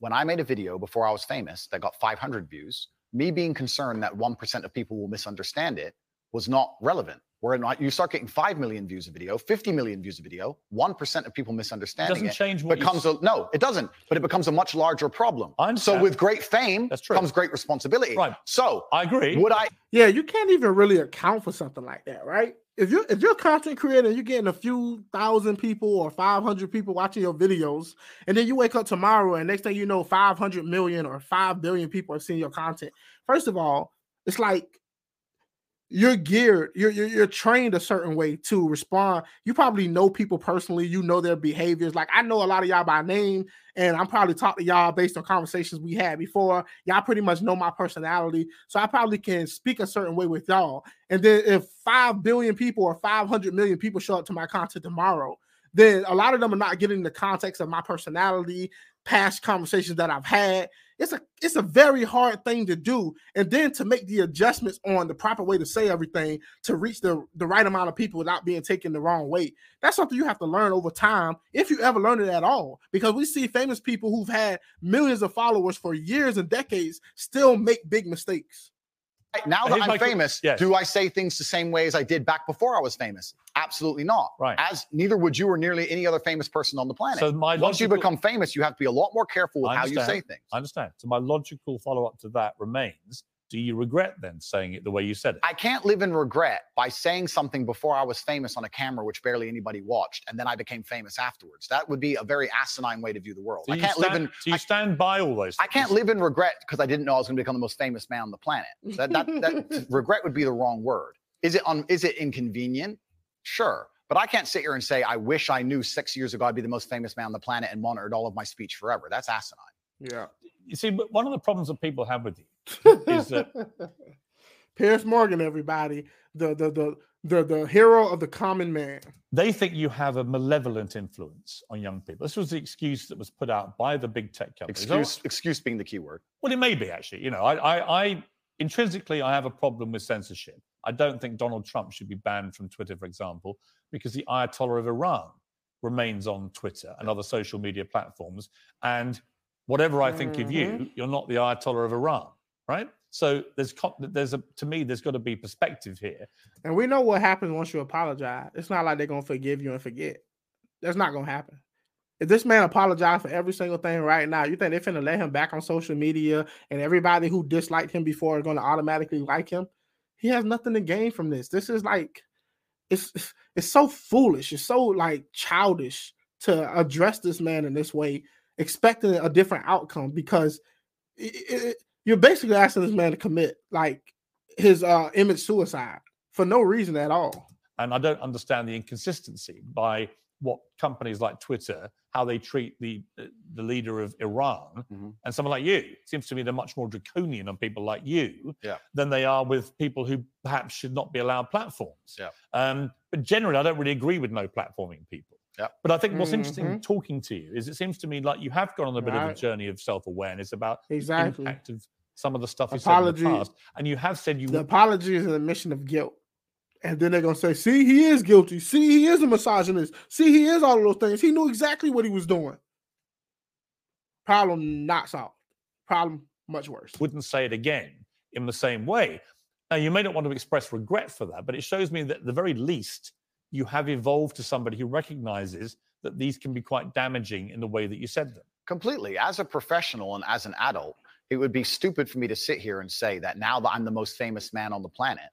When I made a video before I was famous that got 500 views, me being concerned that 1% of people will misunderstand it was not relevant. Where not, you start getting 5 million views a video, 50 million views a video, 1% of people it misunderstanding doesn't it change what you becomes a no, it doesn't, but it becomes a much larger problem. I So with great fame That's true. comes great responsibility. Right. So I agree. would I Yeah, you can't even really account for something like that, right? If you're if you're a content creator and you're getting a few thousand people or 500 people watching your videos, and then you wake up tomorrow and next thing you know, 500 million or 5 billion people are seeing your content. First of all, it's like you're geared, you're, you're you're trained a certain way to respond. You probably know people personally, you know their behaviors. Like I know a lot of y'all by name, and I'm probably talk to y'all based on conversations we had before. Y'all pretty much know my personality, so I probably can speak a certain way with y'all. And then if five billion people or 500 million people show up to my content tomorrow, then a lot of them are not getting the context of my personality, past conversations that I've had. It's a it's a very hard thing to do, and then to make the adjustments on the proper way to say everything to reach the the right amount of people without being taken the wrong way. That's something you have to learn over time, if you ever learn it at all. Because we see famous people who've had millions of followers for years and decades still make big mistakes. Now that Here's I'm famous, yes. do I say things the same way as I did back before I was famous? Absolutely not. Right. As neither would you or nearly any other famous person on the planet. So my Once you become famous, you have to be a lot more careful with how you say things. I understand. So my logical follow up to that remains: Do you regret then saying it the way you said it? I can't live in regret by saying something before I was famous on a camera, which barely anybody watched, and then I became famous afterwards. That would be a very asinine way to view the world. Do I you can't live stand- in. Do you I, stand by all those? I can't live in regret because I didn't know I was going to become the most famous man on the planet. That, that, that regret would be the wrong word. Is it un, is it inconvenient? Sure. But I can't sit here and say, I wish I knew six years ago I'd be the most famous man on the planet and monitored all of my speech forever. That's asinine. Yeah. You see, but one of the problems that people have with you is that Piers Morgan, everybody, the the the the the hero of the common man. they think you have a malevolent influence on young people. This was the excuse that was put out by the big tech companies. Oh, Excuse, excuse being the key word. Well, it may be actually. You know, I, I, I intrinsically I have a problem with censorship. I don't think Donald Trump should be banned from Twitter, for example, because the Ayatollah of Iran remains on Twitter and other social media platforms. And whatever I think of you, mm-hmm. you're not the Ayatollah of Iran, right? So there's there's a to me there's got to be perspective here. And we know what happens once you apologize. It's not like they're gonna forgive you and forget. That's not gonna happen. If this man apologized for every single thing right now, you think they're finna let him back on social media and everybody who disliked him before are gonna automatically like him? He has nothing to gain from this. This is like it's it's so foolish. It's so like childish to address this man in this way, expecting a different outcome because it- it- you're basically asking this man to commit like his uh image suicide for no reason at all. and I don't understand the inconsistency by what companies like Twitter, how they treat the the leader of Iran Mhm. and someone like you. It seems to me they're much more draconian on people like you Yeah. than they are with people who perhaps should not be allowed platforms. Yeah. Um, but generally, I don't really agree with no platforming people. Yeah. But I think what's interesting Mhm. talking to you is it seems to me like you have gone on a bit of a journey of self awareness about the Exactly. impact of some of the stuff you Apology. said in the past, and you have said you The apology is an admission of guilt. And then they're gonna say, see, he is guilty. See, he is a misogynist. See, he is all of those things. He knew exactly what he was doing. Problem not solved. Problem much worse. wouldn't say it again in the same way. Now, you may not want to express regret for that, but it shows me that at the very least, you have evolved to somebody who recognizes that these can be quite damaging in the way that you said them. Completely. As a professional and as an adult, it would be stupid for me to sit here and say that now that I'm the most famous man on the planet,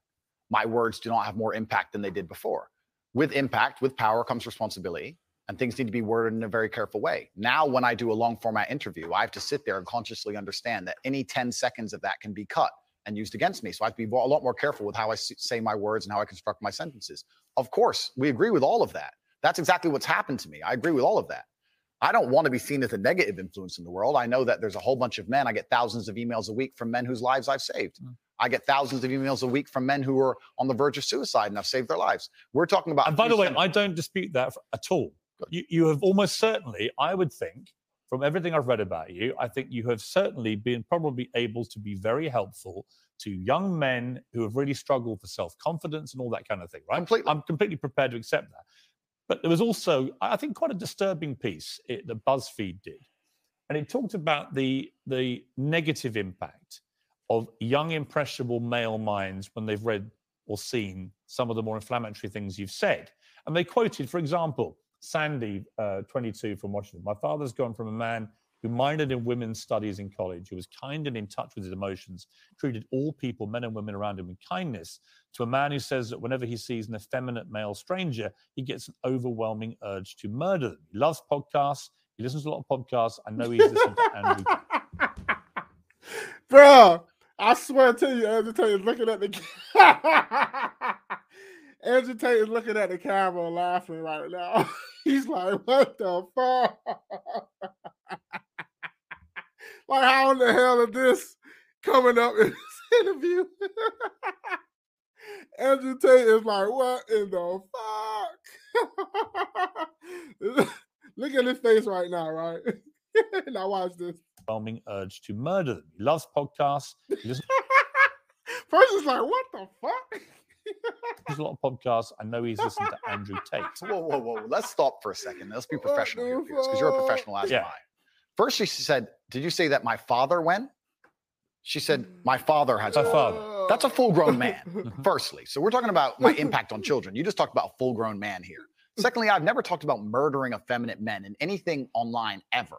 my words do not have more impact than they did before. With impact, with power comes responsibility. and things need to be worded in a very careful way. Now, when I do a long format interview, I have to sit there and consciously understand that any 10 seconds of that can be cut and used against me. So I have to be a lot more careful with how I say my words and how I construct my sentences. Of course, we agree with all of that. That's exactly what's happened to me. I agree with all of that. I don't want to be seen as a negative influence in the world. I know that there's a whole bunch of men. I get thousands of emails a week from men whose lives I've saved. Mm. I get thousands of emails a week from men who are on the verge of suicide and I've saved their lives. We're talking about. And by the way, I don't dispute that at all. You, you have almost certainly, I would think, from everything I've read about you, I think you have certainly been probably able to be very helpful to young men who have really struggled for self confidence and all that kind of thing, right? Completely. I'm completely prepared to accept that. But there was also, I think, quite a disturbing piece it, that BuzzFeed did. And it talked about the, the negative impact of young, impressionable male minds when they've read or seen some of the more inflammatory things you've said. And they quoted, for example, Sandy, uh, 22 from Washington. My father's gone from a man who minored in women's studies in college, who was kind and in touch with his emotions, treated all people, men and women around him, with kindness, to a man who says that whenever he sees an effeminate male stranger, he gets an overwhelming urge to murder them. He loves podcasts. He listens to a lot of podcasts. I know he's listened to Andrew. Bro, I swear to you, Andrew Tate is looking at the Andrew Tate is looking at the camera laughing right now. He's like, what the fuck? Like, how in the hell is this coming up in this interview? Andrew Tate is like, what in the fuck? Look at his face right now, right? now watch this. overwhelming urge to murder them. He loves podcasts. He listens First, it's like, what the fuck? to a lot of podcasts. I know he's listened to Andrew Tate. Whoa, whoa, whoa. Let's stop for a second. Let's be professional here, because you're a professional as Yeah. am I. First, she said, Did you say that my father went? She said, mm. My father has gone." father. That's a full grown man, uh-huh. firstly. So we're talking about my impact on children. You just talked about a full grown man here. Mm. Secondly, I've never talked about murdering effeminate men in anything online ever,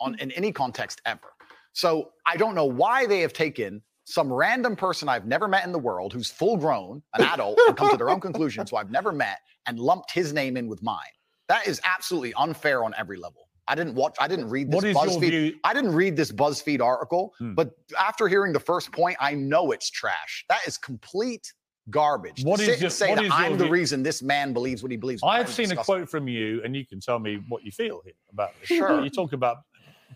on mm. in any context ever. So I don't know why they have taken some random person I've never met in the world who's full grown, an adult, and come to their own conclusions who I've never met and lumped his name in with mine. That is absolutely unfair on every level. I didn't watch, I didn't read this What is your BuzzFeed. I didn't read this BuzzFeed article, Hmm. but after hearing the first point, I know it's trash. That is complete garbage. What to is sit your- and say what that is I'm the view? reason this man believes what he believes. I've seen a quote from you, and you can tell me what you feel here about this. Sure. You talk about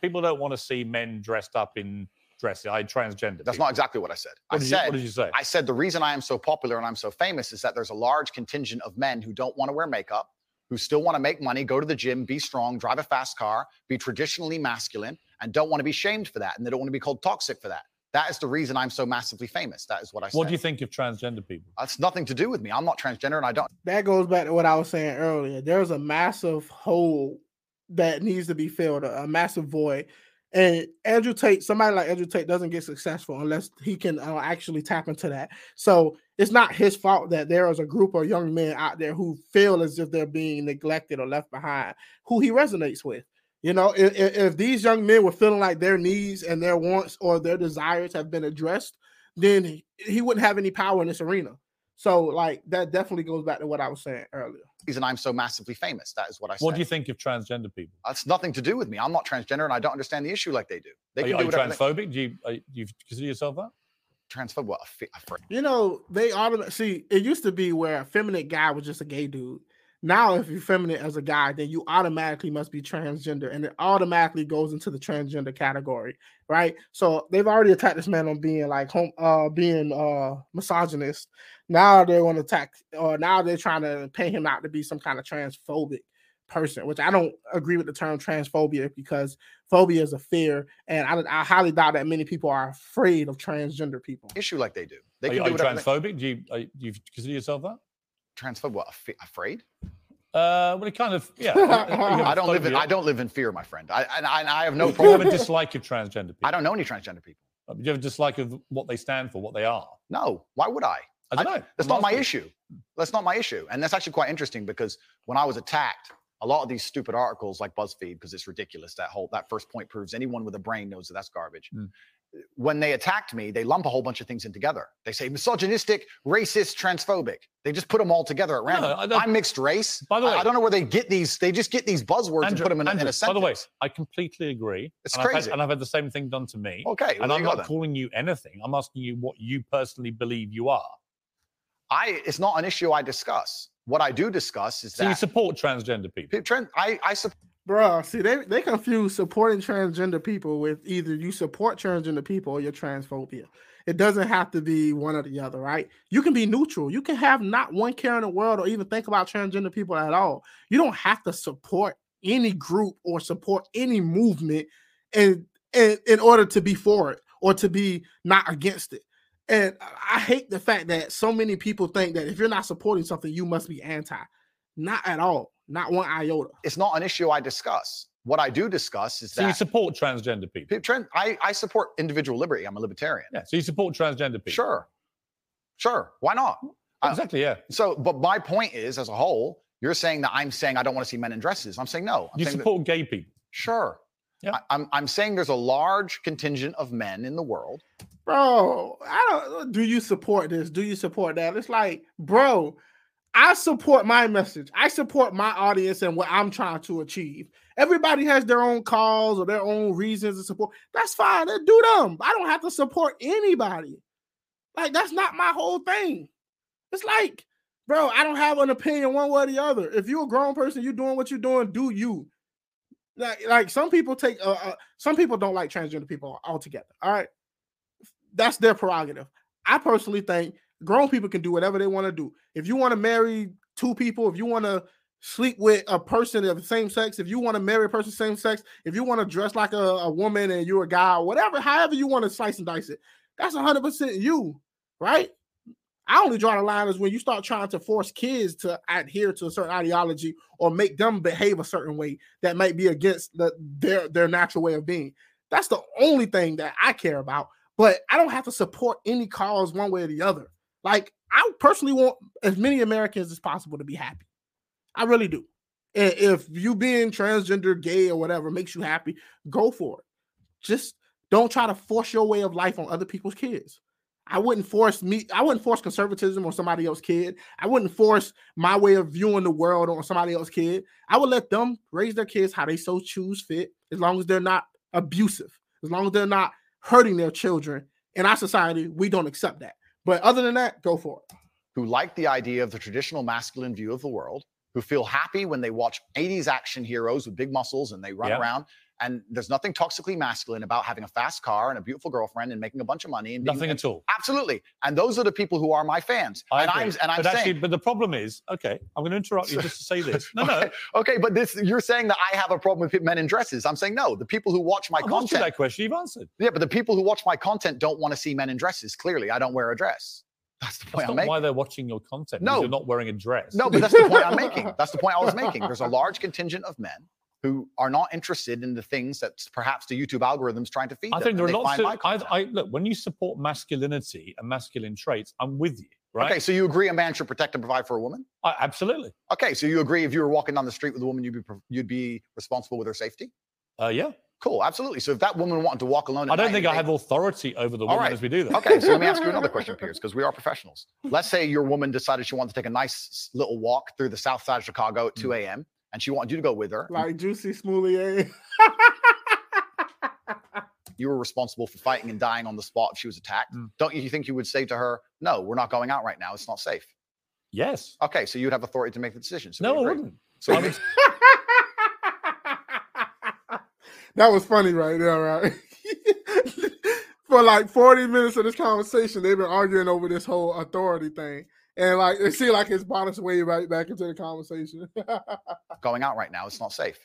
people don't want to see men dressed up in dresses. I transgender. That's people. not exactly what I said. What I did, you, said what did you say? I said the reason I am so popular and I'm so famous is that there's a large contingent of men who don't want to wear makeup, who still want to make money, go to the gym, be strong, drive a fast car, be traditionally masculine, and don't want to be shamed for that, and they don't want to be called toxic for that. That is the reason I'm so massively famous. That is what I said. what do you think of transgender people? That's nothing to do with me. I'm not transgender, and I don't. that goes back to what I was saying earlier. There's a massive hole that needs to be filled, a, a massive void. And Andrew Tate, somebody like Andrew Tate doesn't get successful unless he can uh, actually tap into that. So it's not his fault that there is a group of young men out there who feel as if they're being neglected or left behind, who he resonates with. You know, if, if, if these young men were feeling like their needs and their wants or their desires have been addressed, then he, he wouldn't have any power in this arena. So, like, that definitely goes back to what I was saying earlier. Reason I'm so massively famous. That is what I said. What do you think of transgender people? That's nothing to do with me. I'm not transgender, and I don't understand the issue like they do. They Are can you, are you whatever. transphobic? Do you, are, you- do you consider yourself that? A fr- You know, they automatically see it used to be where a feminine guy was just a gay dude. Now, if you're feminine as a guy, then you automatically must be transgender, and it automatically goes into the transgender category, right? So they've already attacked this man on being like home, uh, being uh misogynist. Now they want to attack, or now they're trying to paint him out to be some kind of transphobic person, which I don't agree with the term transphobia because phobia is a fear, and I, I highly doubt that many people are afraid of transgender people. issue like they do. They Are you, are do you whatever. they- transphobic? Do you, are, you- do you consider yourself that? Transphobe. What? A fi- afraid? Uh, well, it kind of, yeah. I don't live in. phobia. I don't live in fear, my friend. I and I, I have no Do you have a dislike of transgender people? I don't know any transgender people. Do you have a dislike of what they stand for, what they are? No. Why would I? I don't know. That's I'm not my issue. That's not my issue. And that's actually quite interesting because when I was attacked, a lot of these stupid articles like BuzzFeed, because it's ridiculous. That whole that first point proves anyone with a brain knows that that's garbage. Mm. when they attacked me, they lump a whole bunch of things in together. They say misogynistic, racist, transphobic. They just put them all together at random. I, I'm mixed race. By the way- I, I don't know where they get these. They just get these buzzwords and put them in, a- in a sentence. by the way, I completely agree. It's and I've had- crazy. and I've had the same thing done to me. okay, well, and I'm not calling you anything. I'm asking you what you personally believe you are. I it's not an issue I discuss. What I do discuss is that. So you support transgender people. Trent, I I support Bruh, see, they, they confuse supporting transgender people with either you support transgender people or you're transphobia. It doesn't have to be one or the other, right? You can be neutral. You can have not one care in the world or even think about transgender people at all. You don't have to support any group or support any movement in, in, in order to be for it or to be not against it. And I I hate the fact that so many people think that if you're not supporting something, you must be anti. Not at all. Not one iota. it's not an issue I discuss. What I do discuss is that. So you support transgender people. Trent, I, I support individual liberty. I'm a libertarian. Yeah. So you support transgender people. Sure. Sure. Why not? Exactly. Yeah. So, but my point is, as a whole, you're saying that I'm saying I don't want to see men in dresses. I'm saying no. I'm You saying that- support gay people. sure. Yeah. I, I'm I'm saying there's a large contingent of men in the world. bro i don't do you support this? Do you support that? It's like bro i support my message. I support my audience and what i'm trying to achieve. Everybody has their own cause or their own reasons to support. That's fine. Then do them. I don't have to support anybody. Like that's not my whole thing. It's like bro i don't have an opinion one way or the other. If you're a grown person you're doing what you're doing do you like, like some people take uh, uh some people don't like transgender people altogether all right that's their prerogative. I personally think grown people can do whatever they want to do. If you want to marry two people, if you want to sleep with a person of the same sex, if you want to marry a person same sex, if you want to dress like a, a woman and you're a guy, whatever, however you want to slice and dice it, that's 100% you, right? I only draw the line is when you start trying to force kids to adhere to a certain ideology or make them behave a certain way that might be against the, their their natural way of being. That's the only thing that I care about. But I don't have to support any cause one way or the other. Like I personally want as many Americans as possible to be happy. I really do. And if you being transgender, gay, or whatever makes you happy, go for it. Just don't try to force your way of life on other people's kids. I wouldn't force me, I wouldn't force conservatism on somebody else's kid. I wouldn't force my way of viewing the world on somebody else's kid. I would let them raise their kids how they so choose fit, as long as they're not abusive, as long as they're not hurting their children. In our society, we don't accept that. But other than that, go for it. who like the idea of the traditional masculine view of the world, who feel happy when they watch 80s action heroes with big muscles and they run Yeah. around. And there's nothing toxically masculine about having a fast car and a beautiful girlfriend and making a bunch of money. And being- Nothing at all. Absolutely. And those are the people who are my fans. I and agree. I'm and I'm but actually, but the problem is, okay, I'm going to interrupt you just to say this. No, no, okay, okay, but this you're saying that I have a problem with men in dresses. I'm saying no. The people who watch my I've content, that question. You've answered. yeah, but the people who watch my content don't want to see men in dresses. Clearly, I don't wear a dress. That's the point That's I'm making. why they're watching your content. No, you're not wearing a dress. No, but that's the point I'm making. That's the point I was making. There's a large contingent of men who are not interested in the things that perhaps the YouTube algorithm's trying to feed I them. think there are lots of. I. I look when you support masculinity and masculine traits. I'm with you, right? Okay, so you agree a man should protect and provide for a woman? I, absolutely. Okay, so you agree if you were walking down the street with a woman, you'd be you'd be responsible with her safety? Uh, yeah. Cool, absolutely. So if that woman wanted to walk alone, I don't night think I have authority over the woman right. as we do that. Okay, so let me ask you another question, Piers, because we are professionals. Let's say your woman decided she wanted to take a nice little walk through the south side of Chicago at Mm. 2 a.m. and she wanted you to go with her. Like Jussie Smollett. you were responsible for fighting and dying on the spot if she was attacked. Mm. Don't you think you would say to her, "No, we're not going out right now. It's not safe." Yes. Okay, so you'd have authority to make the decision. So No, I wouldn't. So I we- would- that was funny right there, right? For like 40 minutes of this conversation, they've been arguing over this whole authority thing. And like it seemed like it's brought us way right back into the conversation. going out right now, it's not safe.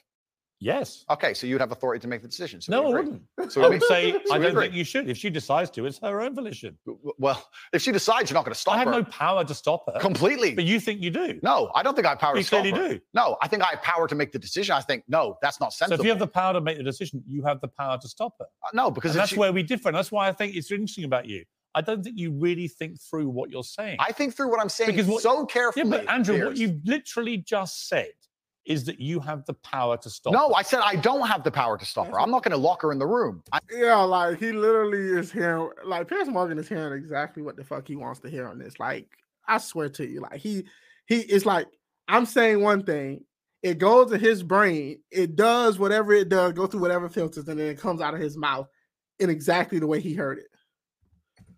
yes. Okay, so you'd have authority to make the decision. So No, I wouldn't. So I we- would say so I don't agree. think you should. If she decides to, it's her own volition. Well, if she decides, you're not going to stop her. I have her no power to stop her. completely. But you think you do. no, I don't think I have power You to stop clearly her. do. No, I think I have power to make the decision. I think no, that's not So sensible. if you have the power to make the decision, you have the power to stop her. Uh, no, because And if that's she- where we differ. And that's why I think it's interesting about you. I don't think you really think through what you're saying. I think through what I'm saying Because what- so carefully. yeah, but Andrew, what you've literally just said is that you have the power to stop. No, her. I said I don't have the power to stop her. I'm not going to lock her in the room. I, Yeah, like he literally is hearing like Piers Morgan is hearing exactly what the fuck he wants to hear on this. Like, I swear to you, like he he is like, I'm saying one thing, it goes in his brain, it does whatever it does, go through whatever filters, and then it comes out of his mouth in exactly the way he heard it.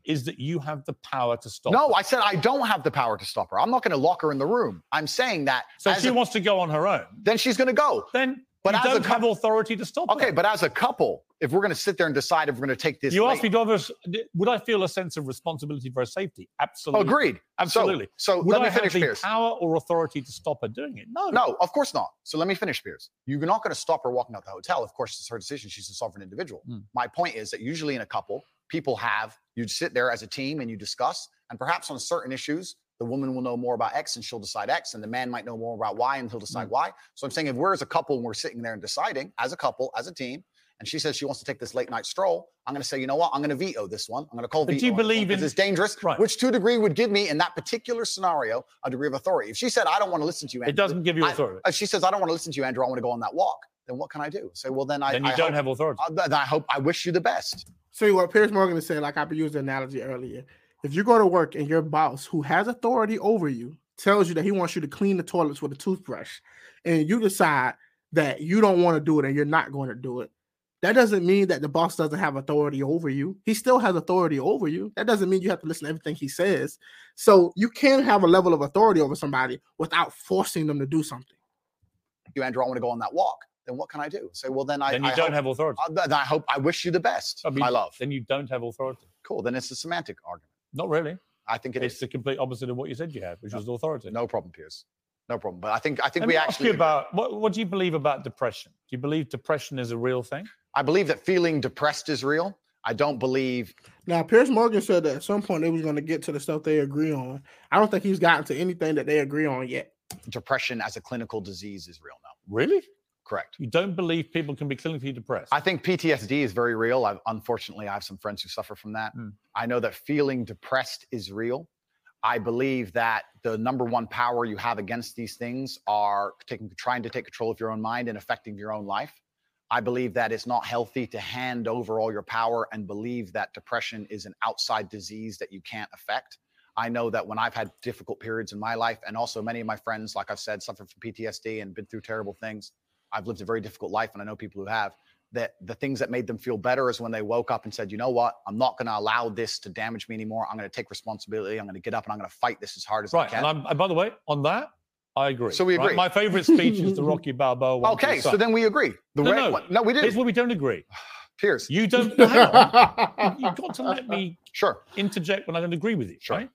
Is that you have the power to stop. no, her. I said I don't have the power to stop her. I'm not going to lock her in the room. I'm saying that. So if she a- wants to go on her own, then she's going to go. then But you as a don't have authority to stop her. Okay, her. but as a couple, if we're going to sit there and decide if we're going to take this, you asked me, do I have a s- would I feel a sense of responsibility for her safety? Oh, Absolutely. agreed. Absolutely. So, so Would let I me finish, have the Piers. power or authority to stop her doing it? No. No, of course not. So let me finish, Piers. You're not going to stop her walking out the hotel. Of course, it's her decision. She's a sovereign individual. Hmm. My point is that usually in a couple, people have You'd sit there as a team and you discuss, and perhaps on certain issues, the woman will know more about X and she'll decide X, and the man might know more about Y and he'll decide mm. Y. So I'm saying if we're as a couple and we're sitting there and deciding as a couple, as a team, and she says she wants to take this late night stroll, I'm going to say, you know what? I'm going to veto this one. I'm going to call But veto. do you on this one believe in- it's dangerous, Right. which to a degree would give me in that particular scenario a degree of authority. If she said, I don't want to listen to you, It doesn't give you I- authority. if she says, I don't want to listen to you, Andrew. I want to go on that walk. Then what can I do? Say, well, then I, then you I don't hope, have authority. then I hope I wish you the best. See what Piers Morgan is saying, like I used the analogy earlier. If you go to work and your boss, who has authority over you, tells you that he wants you to clean the toilets with a toothbrush, and you decide that you don't want to do it and you're not going to do it, that doesn't mean that the boss doesn't have authority over you. He still has authority over you. That doesn't mean you have to listen to everything he says. So you can have a level of authority over somebody without forcing them to do something. You, Andrew, I want to go on that walk. Then what can I do? Say, well, then I, then you I don't hope, have authority. then I hope I wish you the best, I mean, my love. Then you don't have authority. Cool. Then it's a semantic argument. Not really. I think it It's is. the complete opposite of what you said you had, which No. was authority. No problem, Piers. No problem. But I think I think Let we me ask actually you about what, what do you believe about depression? Do you believe depression is a real thing? I believe that feeling depressed is real. I don't believe Now, Piers Morgan said that at some point they was going to get to the stuff they agree on. I don't think he's gotten to anything that they agree on yet. depression as a clinical disease is real now. Really? Correct. You don't believe people can be clinically depressed? I think PTSD is very real. I've unfortunately I have some friends who suffer from that. Mm. I know that feeling depressed is real. I believe that the number one power you have against these things are taking trying to take control of your own mind and affecting your own life. I believe that it's not healthy to hand over all your power and believe that depression is an outside disease that you can't affect. I know that when I've had difficult periods in my life, and also many of my friends, like I've said, suffer from PTSD and been through terrible things. I've lived a very difficult life, and I know people who have. That the things that made them feel better is when they woke up and said, "You know what? I'm not going to allow this to damage me anymore. I'm going to take responsibility. I'm going to get up and I'm going to fight this as hard as I right. can." And, I'm, and by the way, on that, I agree. So we right? agree. My favorite speech is the Rocky Balboa one. okay, so then we agree. The No, red no. one. No, we Here's did. where we don't agree. Piers. You don't. no. You've got to let me Sure. interject when I don't agree with you. Sure. Right?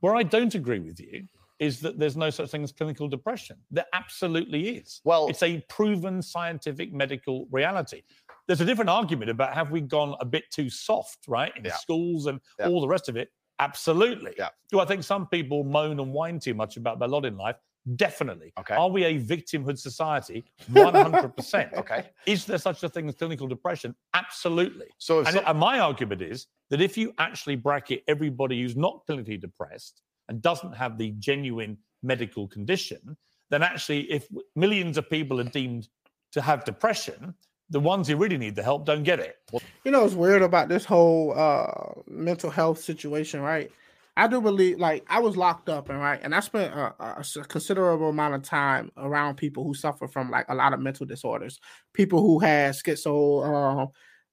Where I don't agree with you is that there's no such thing as clinical depression. There absolutely is. Well- it's a proven scientific medical reality. There's a different argument about have we gone a bit too soft, right, in Yeah. schools and Yeah. all the rest of it. Absolutely. Yeah. Do I think some people moan and whine too much about their lot in life? Definitely. Okay. Are we a victimhood society? 100%. Okay. Is there such a thing as clinical depression? Absolutely. So And, some- and my argument is that if you actually bracket everybody who's not clinically depressed and doesn't have the genuine medical condition, then actually, if millions of people are deemed to have depression, the ones who really need the help don't get it. You know what's weird about this whole uh mental health situation, right? I do believe, like, I was locked up, and right, and I spent a considerable amount of time around people who suffer from like a lot of mental disorders, people who had schizo, uh,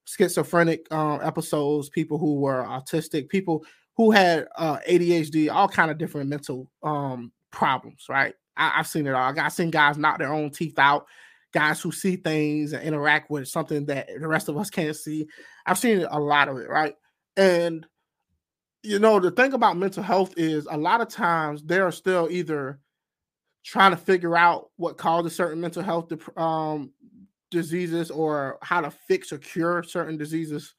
schizophrenic um, episodes, people who were autistic, people who had uh, ADHD, all kind of different mental um, problems, right? I, I've seen it all. I've seen guys knock their own teeth out, guys who see things and interact with something that the rest of us can't see. I've seen a lot of it, right? And you know, the thing about mental health is a lot of times they're still either trying to figure out what causes certain mental health um, diseases or how to fix or cure certain diseases.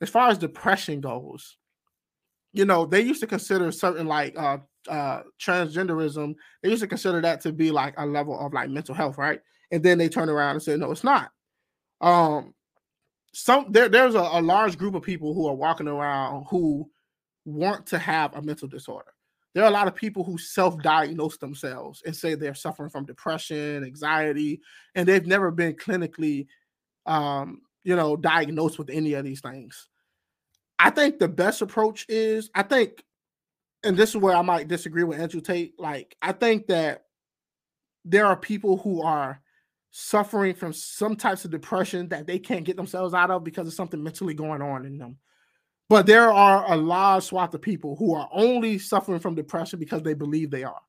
As far as depression goes, you know, they used to consider certain like uh uh transgenderism, they used to consider that to be like a level of like mental health, right? And then they turn around and say, no, it's not. Um some there there's a, a large group of people who are walking around who want to have a mental disorder. there are a lot of people who self-diagnose themselves and say they're suffering from depression, anxiety, and they've never been clinically, um, you know, diagnosed with any of these things. I think the best approach is, I think, and this is where I might disagree with Andrew Tate. Like, I think that there are people who are suffering from some types of depression that they can't get themselves out of because of something mentally going on in them. But there are a large swath of people who are only suffering from depression because they believe they are.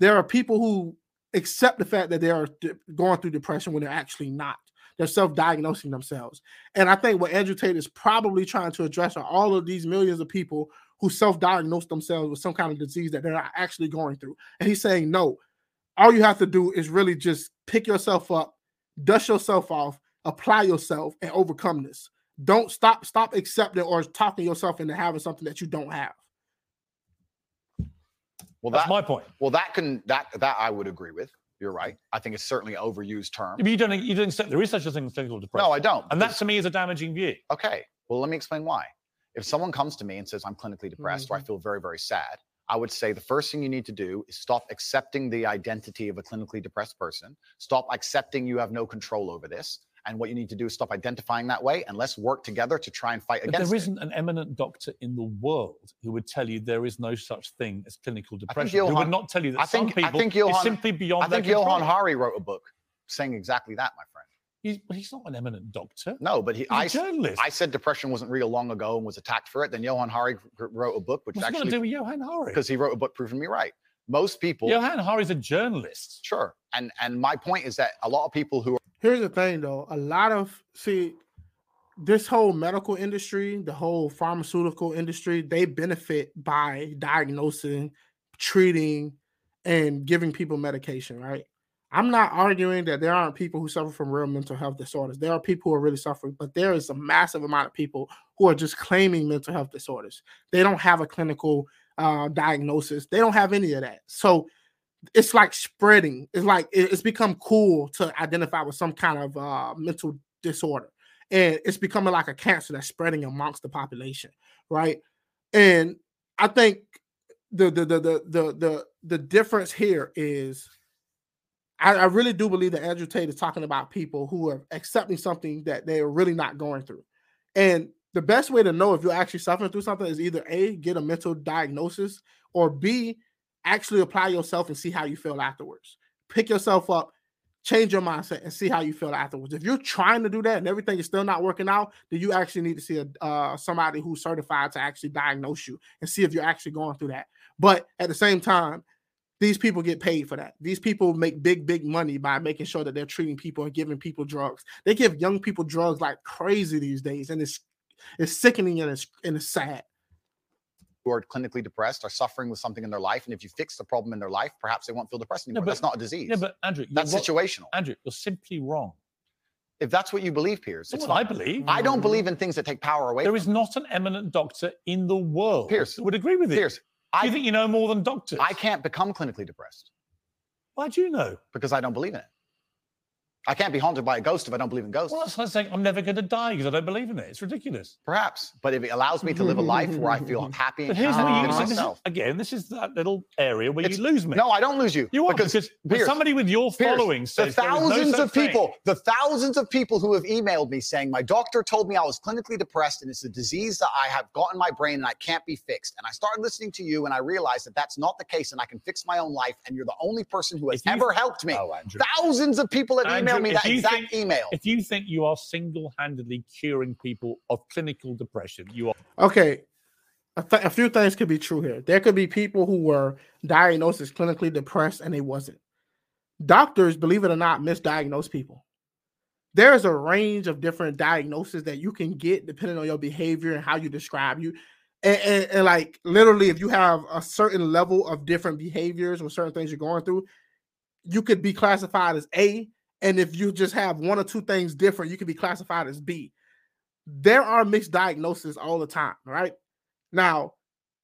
There are people who accept the fact that they are de- going through depression when they're actually not. They're self-diagnosing themselves. And I think what Andrew Tate is probably trying to address are all of these millions of people who self-diagnose themselves with some kind of disease that they're not actually going through. And he's saying, no, all you have to do is really just pick yourself up, dust yourself off, apply yourself, and overcome this. Don't stop stop accepting or talking yourself into having something that you don't have. Well, That's that, my point. well, that can that that I would agree with. You're right. I think it's certainly an overused term. But you don't you don't accept there is such a thing as clinical depression. No, I don't. And that to me is a damaging view. Okay. Well, let me explain why. If someone comes to me and says, I'm clinically depressed or I mm-hmm. feel very, very sad, I would say the first thing you need to do is stop accepting the identity of a clinically depressed person. Stop accepting you have no control over this. And what you need to do is stop identifying that way and let's work together to try and fight But against there There isn't an eminent doctor in the world who would tell you there is no such thing as clinical depression. who would not tell you that I think, some people I think it's Johann, simply beyond I think Johann. Hari wrote a book saying exactly that, my friend. He's, but he's not an eminent doctor. No, but he, He's a I, s- journalist. I said depression wasn't real long ago and was attacked for it. Then Johann Hari wrote a book, which What's it got to actually, do with Johann Hari? because he wrote a book proving me right. Most people, Johann Hari's a journalist. sure. And and my point is that a lot of people who are Here's the thing though, a lot of see this whole medical industry, the whole pharmaceutical industry, they benefit by diagnosing, treating, and giving people medication, right? I'm not arguing that there aren't people who suffer from real mental health disorders. There are people who are really suffering, but there is a massive amount of people who are just claiming mental health disorders. They don't have a clinical uh, diagnosis. They don't have any of that. So it's like spreading. It's like it's become cool to identify with some kind of uh, mental disorder, and it's becoming like a cancer that's spreading amongst the population, right? And I think the the the the the the, difference here is I, I really do believe that Andrew Tate is talking about people who are accepting something that they are really not going through. And the best way to know if you're actually suffering through something is either A, get a mental diagnosis, or B, actually apply yourself and see how you feel afterwards. Pick yourself up, change your mindset, and see how you feel afterwards. If you're trying to do that and everything is still not working out, then you actually need to see a uh, somebody who's certified to actually diagnose you and see if you're actually going through that. But at the same time, these people get paid for that. These people make big, big money by making sure that they're treating people and giving people drugs. They give young people drugs like crazy these days, and it's it's sickening and it's and it's sad. who are clinically depressed are suffering with something in their life, and if you fix the problem in their life, perhaps they won't feel depressed anymore. but- that's not a disease. Yeah, but Andrew, you're that's situational. Andrew, you're simply wrong. If that's what you believe, Piers, That's it's what I believe. I don't believe in things that take power away. There from is not an eminent doctor in the world Piers, that would agree with it. Piers, Do I you think you know more than doctors? I can't become clinically depressed Why do you know? because I don't believe in it. I can't be haunted by a ghost if I don't believe in ghosts. Well, that's like saying I'm never going to die because I don't believe in it. It's ridiculous. Perhaps, but if it allows me to live a life where I feel happy and here's confident where in so this is, again, this is that little area where It's- you lose me. No, I don't lose you. you are because, because Piers, somebody with your following the says no thousands such of people, thing. the thousands of people who have emailed me saying my doctor told me I was clinically depressed and it's a disease that I have got in my brain and I can't be fixed. And I started listening to you and I realized that that's not the case and I can fix my own life. And you're the only person who has If ever helped me. Oh, Andrew. Thousands of people have Andrew, emailed me if that you exact think- email. If you think you are single-handedly curing people of clinical depression, you are. Okay, a, th- a few things could be true here. There could be people who were diagnosed as clinically depressed and they wasn't. Doctors, believe it or not, misdiagnose people. There's a range of different diagnoses that you can get depending on your behavior and how you describe you. And, and, and like literally, if you have a certain level of different behaviors or certain things you're going through, you could be classified as A. And if you just have one or two things different, you can be classified as B there are mixed diagnoses all the time, right? Now,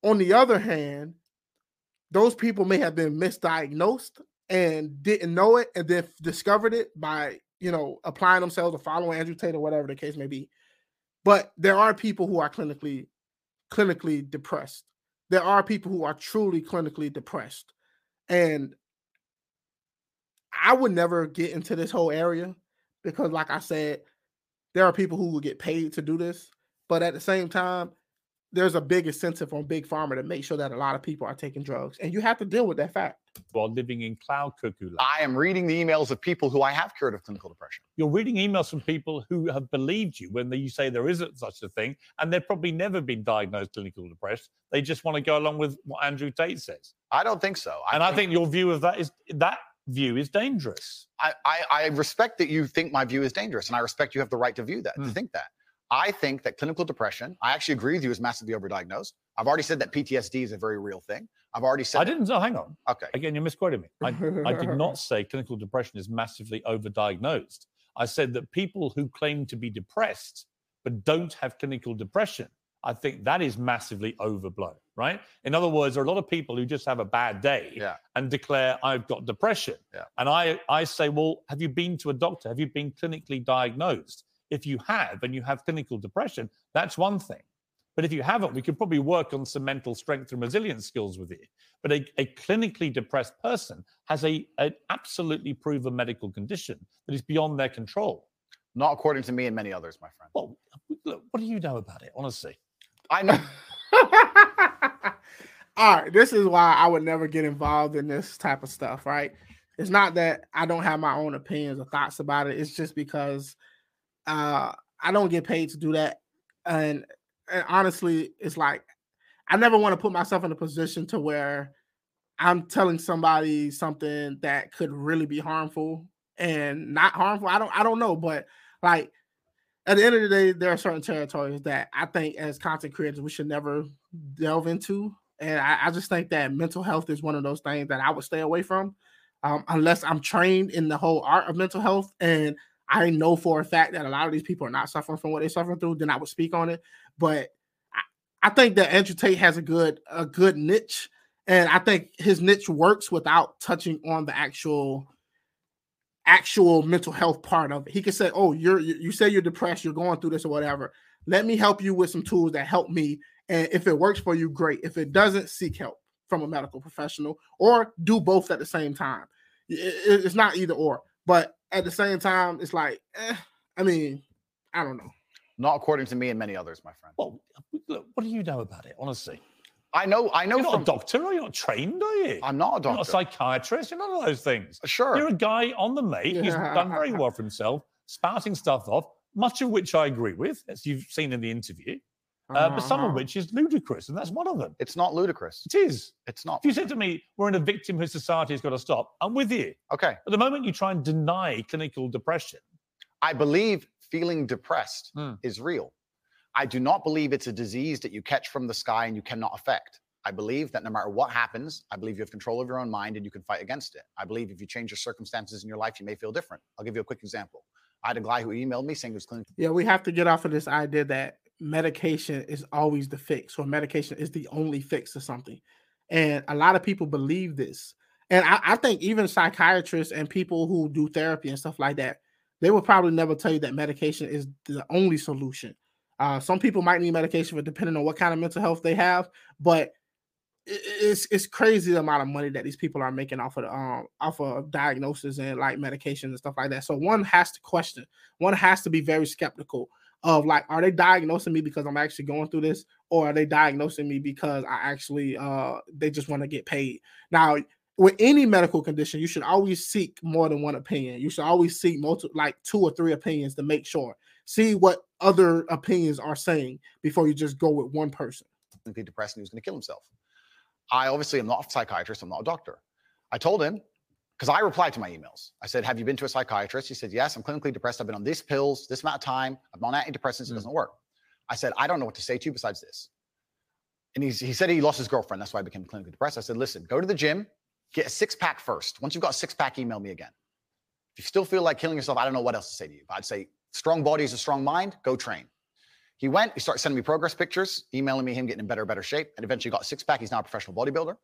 on the other hand, those people may have been misdiagnosed and didn't know it and then discovered it by, you know, applying themselves or following Andrew Tate or whatever the case may be. But there are people who are clinically clinically depressed. there are people who are truly clinically depressed. And I would never get into this whole area because, like I said, there are people who will get paid to do this. But at the same time, there's a big incentive on Big Pharma to make sure that a lot of people are taking drugs. And you have to deal with that fact. While living in cloud cuckoo land. I am reading the emails of people who I have cured of clinical depression. You're reading emails from people who have believed you when you say there isn't such a thing, and they've probably never been diagnosed clinical depressed. They just want to go along with what Andrew Tate says. I don't think so. and I think your view of that is that view is dangerous. I, I, I respect that you think my view is dangerous, and I respect you have the right to view that, to Hmm. think that. I think that clinical depression, I actually agree with you, is massively overdiagnosed. I've already said that PTSD is a very real thing. I've already said I didn't. No, hang on. Okay. Again, you're misquoting me. I, I did not say clinical depression is massively overdiagnosed. I said that people who claim to be depressed but don't have clinical depression, I think that is massively overblown, right? In other words, there are a lot of people who just have a bad day Yeah. and declare, I've got depression. Yeah. And I, I say, well, have you been to a doctor? Have you been clinically diagnosed? If you have and you have clinical depression, that's one thing. But if you haven't, we could probably work on some mental strength and resilience skills with you. But a, a clinically depressed person has a an absolutely proven medical condition that is beyond their control. Not according to me and many others, my friend. Well, look, what do you know about it, honestly? I know. All right, this is why I would never get involved in this type of stuff, right? It's not that I don't have my own opinions or thoughts about it. It's just because uh I don't get paid to do that. And, and honestly, it's like I never want to put myself in a position to where I'm telling somebody something that could really be harmful and not harmful. I don't I don't know, but like at the end of the day, there are certain territories that I think as content creators we should never delve into. And I, I just think that mental health is one of those things that I would stay away from. Um, unless I'm trained in the whole art of mental health and I know for a fact that a lot of these people are not suffering from what they're suffering through, then I would speak on it. But I, I think that Andrew Tate has a good a good niche, and I think his niche works without touching on the actual actual mental health part of it. He could say, "Oh, you're you you say you're depressed, you're going through this or whatever. Let me help you with some tools that help me, and if it works for you, great. If it doesn't, seek help from a medical professional or do both at the same time. It- it- it's not either or, but at the same time, it's like, eh, I mean, I don't know. Not according to me and many others, my friend. Well, look, what do you know about it, honestly? I know. I know You're not from. a doctor, are you not trained, are you? I'm not a You're doctor. not a psychiatrist. You're none of those things. Sure. You're a guy on the make. He's done very well for himself, spouting stuff off, much of which I agree with, as you've seen in the interview, uh, but some of Uh-huh. which is ludicrous, and that's one of them. It's not ludicrous. It is. It's not. If you said to me, we're in a victimhood society has got to stop, I'm with you. Okay. At the moment you try and deny clinical depression, I believe feeling depressed Hmm. is real. I do not believe it's a disease that you catch from the sky and you cannot affect. I believe that no matter what happens, I believe you have control of your own mind and you can fight against it. I believe if you change your circumstances in your life, you may feel different. I'll give you a quick example. I had a guy who emailed me saying he was clinically Yeah, we have to get off of this idea that medication is always the fix or medication is the only fix to something. And a lot of people believe this. And I, I think even psychiatrists and people who do therapy and stuff like that, they will probably never tell you that medication is the only solution. Uh, some people might need medication for depending on what kind of mental health they have, but it's it's crazy the amount of money that these people are making off of the, um off of diagnosis and like medications and stuff like that. So one has to question, one has to be very skeptical of like, are they diagnosing me because I'm actually going through this, or are they diagnosing me because I actually uh they just want to get paid? Now, with any medical condition, you should always seek more than one opinion. You should always seek multiple, like two or three opinions to make sure. See what other opinions are saying before you just go with one person. depressed and he was going to kill himself. I obviously am not a psychiatrist. I'm not a doctor. I told him because I replied to my emails. I said, "Have you been to a psychiatrist?" He said, "Yes, I'm clinically depressed. I've been on these pills this amount of time. I'm on antidepressants. It hmm. doesn't work." I said, "I don't know what to say to you besides this." And he's, he said he lost his girlfriend. That's why I became clinically depressed. I said, "Listen, go to the gym, get a six pack first. Once you've got a six pack, email me again. If you still feel like killing yourself, I don't know what else to say to you. But I'd say, strong body is a strong mind. Go train." He went, he started sending me progress pictures, emailing me him getting in better, better shape, and eventually got a six pack. He's now a professional bodybuilder.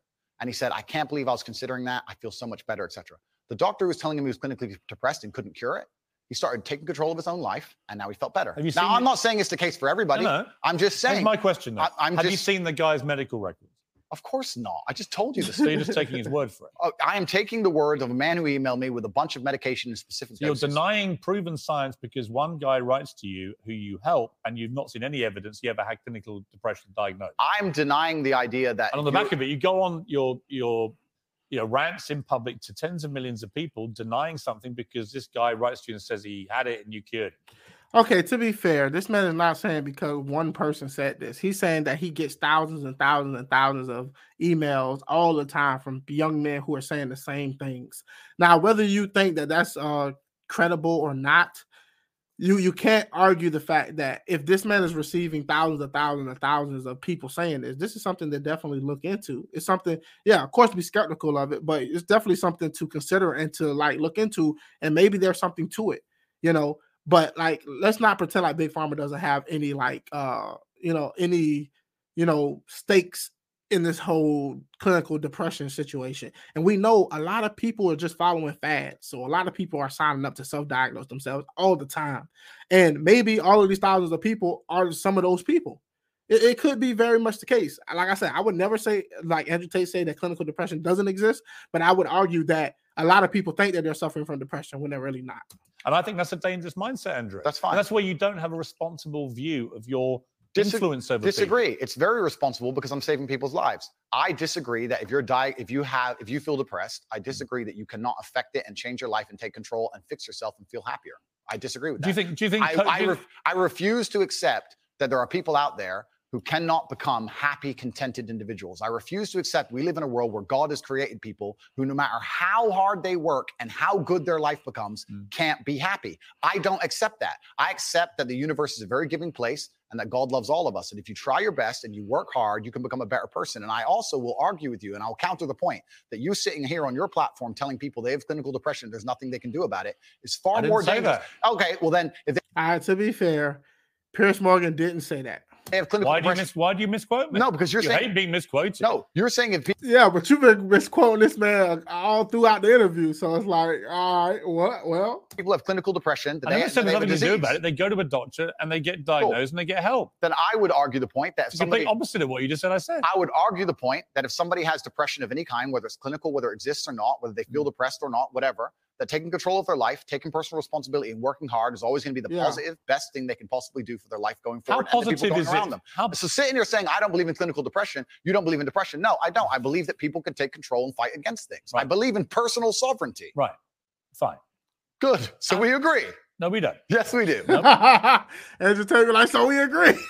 And he said, I can't believe I was considering that. I feel so much better, etc. The doctor was telling him he was clinically depressed and couldn't cure it. He started taking control of his own life, and now he felt better. Have you now, I'm not saying it's the case for everybody. No, no. I'm just Here's saying. my question. Though. I- I'm Have you just- seen the guy's medical records? Of course not. I just told you this. So you're just taking his word for it. Oh, I am taking the word of a man who emailed me with a bunch of medication in specific So you're denying proven science because one guy writes to you who you help and you've not seen any evidence he ever had clinical depression diagnosed. I'm denying the idea that And on the back of it, you go on your your you know rants in public to tens of millions of people denying something because this guy writes to you and says he had it and you cured. it. Okay, to be fair, this man is not saying because one person said this. He's saying that he gets thousands and thousands and thousands of emails all the time from young men who are saying the same things. Now, whether you think that that's uh, credible or not, you you can't argue the fact that if this man is receiving thousands and thousands and thousands of people saying this, this is something to definitely look into. It's something, yeah, of course, be skeptical of it, but it's definitely something to consider and to like look into, and maybe there's something to it, you know but like let's not pretend like big pharma doesn't have any like uh you know any you know stakes in this whole clinical depression situation. And we know a lot of people are just following fads so a lot of people are signing up to self-diagnose themselves all the time. And maybe all of these thousands of people are some of those people. It, it could be very much the case. Like i said i would never say like andrew tate say that clinical depression doesn't exist but i would argue that a lot of people think that they're suffering from depression when they're really not And I think that's a dangerous mindset, Andrew. That's fine. And that's where you don't have a responsible view of your Dis- influence over people. disagree. It's very responsible because I'm saving people's lives. I disagree that if you're di- if you have if you feel depressed, I disagree that you cannot affect it and change your life and take control and fix yourself and feel happier. I disagree with that. Do you think? Do you think? I, co- I, you- I refuse to accept that there are people out there who cannot become happy, contented individuals. I refuse to accept we live in a world where God has created people who, no matter how hard they work and how good their life becomes, Mm. can't be happy. I don't accept that. I accept that the universe is a very giving place and that God loves all of us. And if you try your best and you work hard, you can become a better person. And I also will argue with you and I'll counter the point that you sitting here on your platform telling people they have clinical depression, there's nothing they can do about it, is far I didn't more say dangerous. that. Okay, well then, if All right, to be fair, Piers Morgan didn't say that. They have clinical Why do you depression, mis- Why do you misquote me? no, because you're you saying hate being misquoted. no, you're saying if people Yeah, but you've been misquoting this man all throughout the interview. So it's like, all right, what? Well, people have clinical depression, that I they, never said there's have a nothing to do about it. They go to a doctor and they get diagnosed and they get help. then I would argue the point that if It's the opposite of what you just said. I said. I would argue the point that if somebody has depression of any kind, whether it's clinical, whether it exists or not, whether they Mm. feel depressed or not, whatever, that taking control of their life, taking personal responsibility, and working hard is always going to be the Yeah. positive, best thing they can possibly do for their life going How forward. and the people positive going is around it? them. How So sitting here saying I don't believe in clinical depression, you don't believe in depression. No, I don't. I believe that people can take control and fight against things. I believe in personal sovereignty. right? Fine. Good. So Uh, we agree. No, we don't. Yes, we do. Andrew Tate was like, so we agree.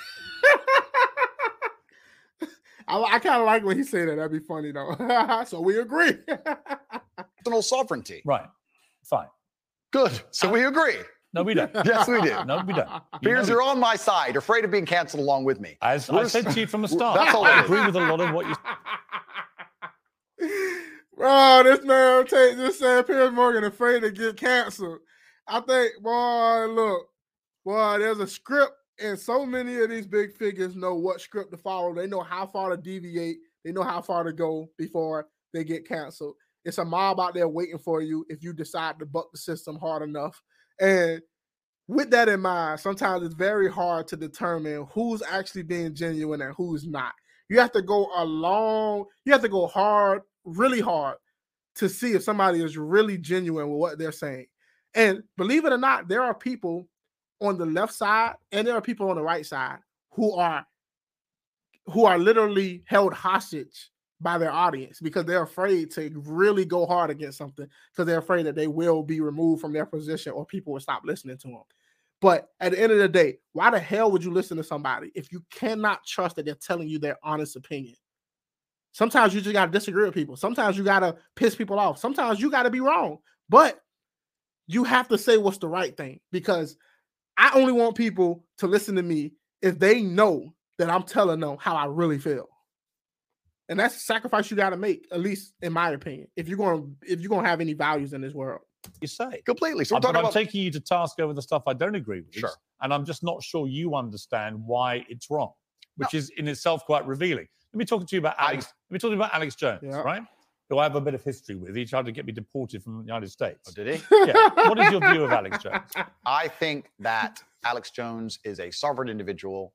I, I kind of like when he said that. That'd be funny though. so we agree. Personal sovereignty. Right. Fine. Good. So we agree. No, we don't. Yes, we do. No, we don't. You Because know you're on my side, afraid of being canceled along with me. As I We're- said to you from the start, That's all I agree with a lot of what you. Bro, this man take this saying Piers Morgan afraid to get canceled. I think, boy, look, boy, there's a script, and so many of these big figures know what script to follow. They know how far to deviate. They know how far to go before they get canceled. It's a mob out there waiting for you if you decide to buck the system hard enough. And with that in mind, sometimes it's very hard to determine who's actually being genuine and who's not. You have to go a long, you have to go hard, really hard to see if somebody is really genuine with what they're saying. And believe it or not, there are people on the left side and there are people on the right side who are who are literally held hostage by their audience because they're afraid to really go hard against something because they're afraid that they will be removed from their position or people will stop listening to them. But at the end of the day, why the hell would you listen to somebody if you cannot trust that they're telling you their honest opinion? Sometimes you just got to disagree with people. Sometimes you got to piss people off. Sometimes you got to be wrong. But you have to say what's the right thing because I only want people to listen to me if they know that I'm telling them how I really feel. And that's a sacrifice you got to make, at least in my opinion, if you're going to if you're going to have any values in this world. You say. Completely. So we're Uh, talking I'm about taking you to task over the stuff I don't agree with. Sure. And I'm just not sure you understand why it's wrong, which is in itself quite revealing. Let me talk to you about I- Alex. let me talk to you about Alex Jones, Yeah. right? Who I have a bit of history with. He tried to get me deported from the United States. Oh, did he? Yeah. What is your view of Alex Jones? I think that Alex Jones is a sovereign individual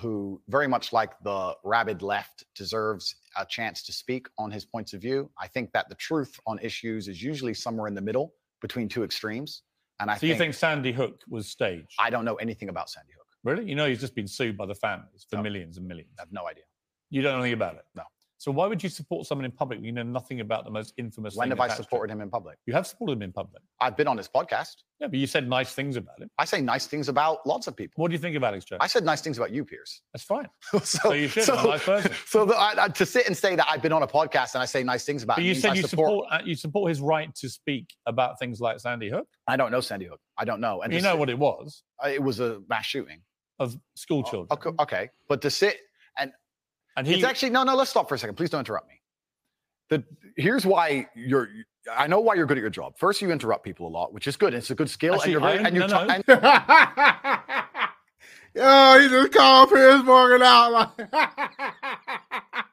who, very much like the rabid left, deserves a chance to speak on his points of view. I think that the truth on issues is usually somewhere in the middle between two extremes. And I So you think Sandy Hook was staged? I don't know anything about Sandy Hook. Really? You know he's just been sued by the families for No. millions and millions. I have no idea. You don't know anything about it? No. So why would you support someone in public when you know nothing about the most infamous When have I supported him in public? You have supported him in public. I've been on his podcast. Yeah, but you said nice things about him. I say nice things about lots of people. What do you think of Alex Jones? I said nice things about you, Piers. That's fine. so, So you should. A nice person. So the, I, I- to sit and say that I've been on a podcast and I say nice things about But you said you support, uh, you support his right to speak about things like Sandy Hook. I don't know Sandy Hook. I don't know. And you know sit- what it was uh, it was a mass shooting. of school children. Okay, okay, but to sit and And he it's actually no, no. Let's stop for a second. Please don't interrupt me. The here's why you're. I know why you're good at your job. First, you interrupt people a lot, which is good. It's a good skill, Actually, and you're very, I- and you no, try- no. and Yo, he just called Piers Morgan out like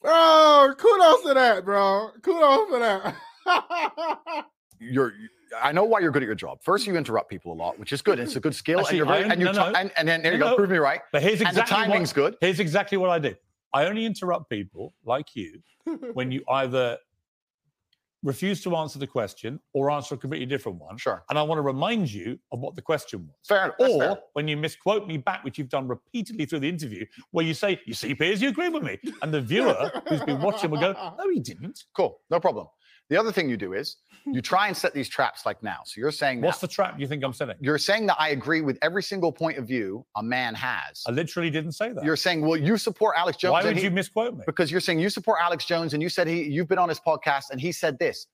Bro, kudos to that, bro. Kudos to that. you're. I know why you're good at your job. First, you interrupt people a lot, which is good. It's a good skill, Actually, and you're very, and you no, try, no. and, and then there you No, go. Prove me right. But here's And the exactly timing's what, good. Here's exactly what I do. I only interrupt people like you when you either refuse to answer the question or answer a completely different one. Sure. And I want to remind you of what the question was. Fair enough. Or fair. when you misquote me back, which you've done repeatedly through the interview, where you say, "You see, Piers, you agree with me," and the viewer who's been watching will go, "No, he didn't." Cool. No problem. The other thing you do is you hmm. try and set these traps like now. So you're saying What's now- the trap you think I'm setting? you're saying that I agree with every single point of view a man has. I literally didn't say that. You're saying, well, you support Alex Jones. Why would he- you misquote me? because you're saying you support Alex Jones and you said he you've been on his podcast and he said this.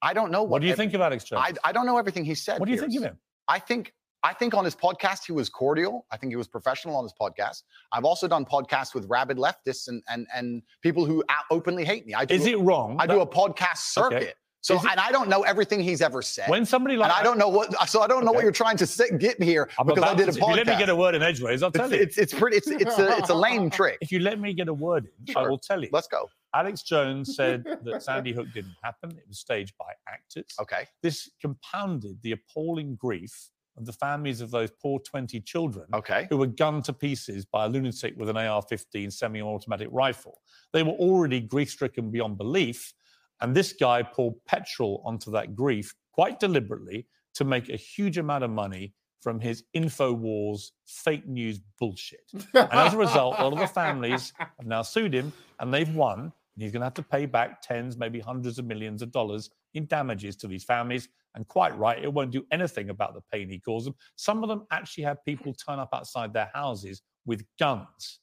I don't know what, What do you ev- think of Alex Jones? I, I don't know everything he said. what do you think of him? I think I think on his podcast he was cordial. I think he was professional on his podcast. I've also done podcasts with rabid leftists and and and people who openly hate me. I do Is it wrong? I that- do a podcast Okay. circuit. So it- and I don't know everything he's ever said. when somebody like and I don't know what so I don't know what you're trying to sit, get me here I'm because I did to- a if you let me get a word in edgeways, I'll tell It's, you. it's it's pretty it's it's a it's a lame trick. if you let me get a word in, I will tell you. Let's go. Alex Jones said that Sandy Hook didn't happen. It was staged by actors. Okay. This compounded the appalling grief of the families of those poor 20 children Okay. who were gunned to pieces by a lunatic with an AR 15 semi automatic rifle. They were already grief stricken beyond belief. And this guy poured petrol onto that grief quite deliberately to make a huge amount of money from his InfoWars fake news bullshit. And as a result, a lot of the families have now sued him and they've won. And he's going to have to pay back tens, maybe hundreds of millions of dollars in damages to these families. And quite right, it won't do anything about the pain he caused them. Some of them actually had people turn up outside their houses with guns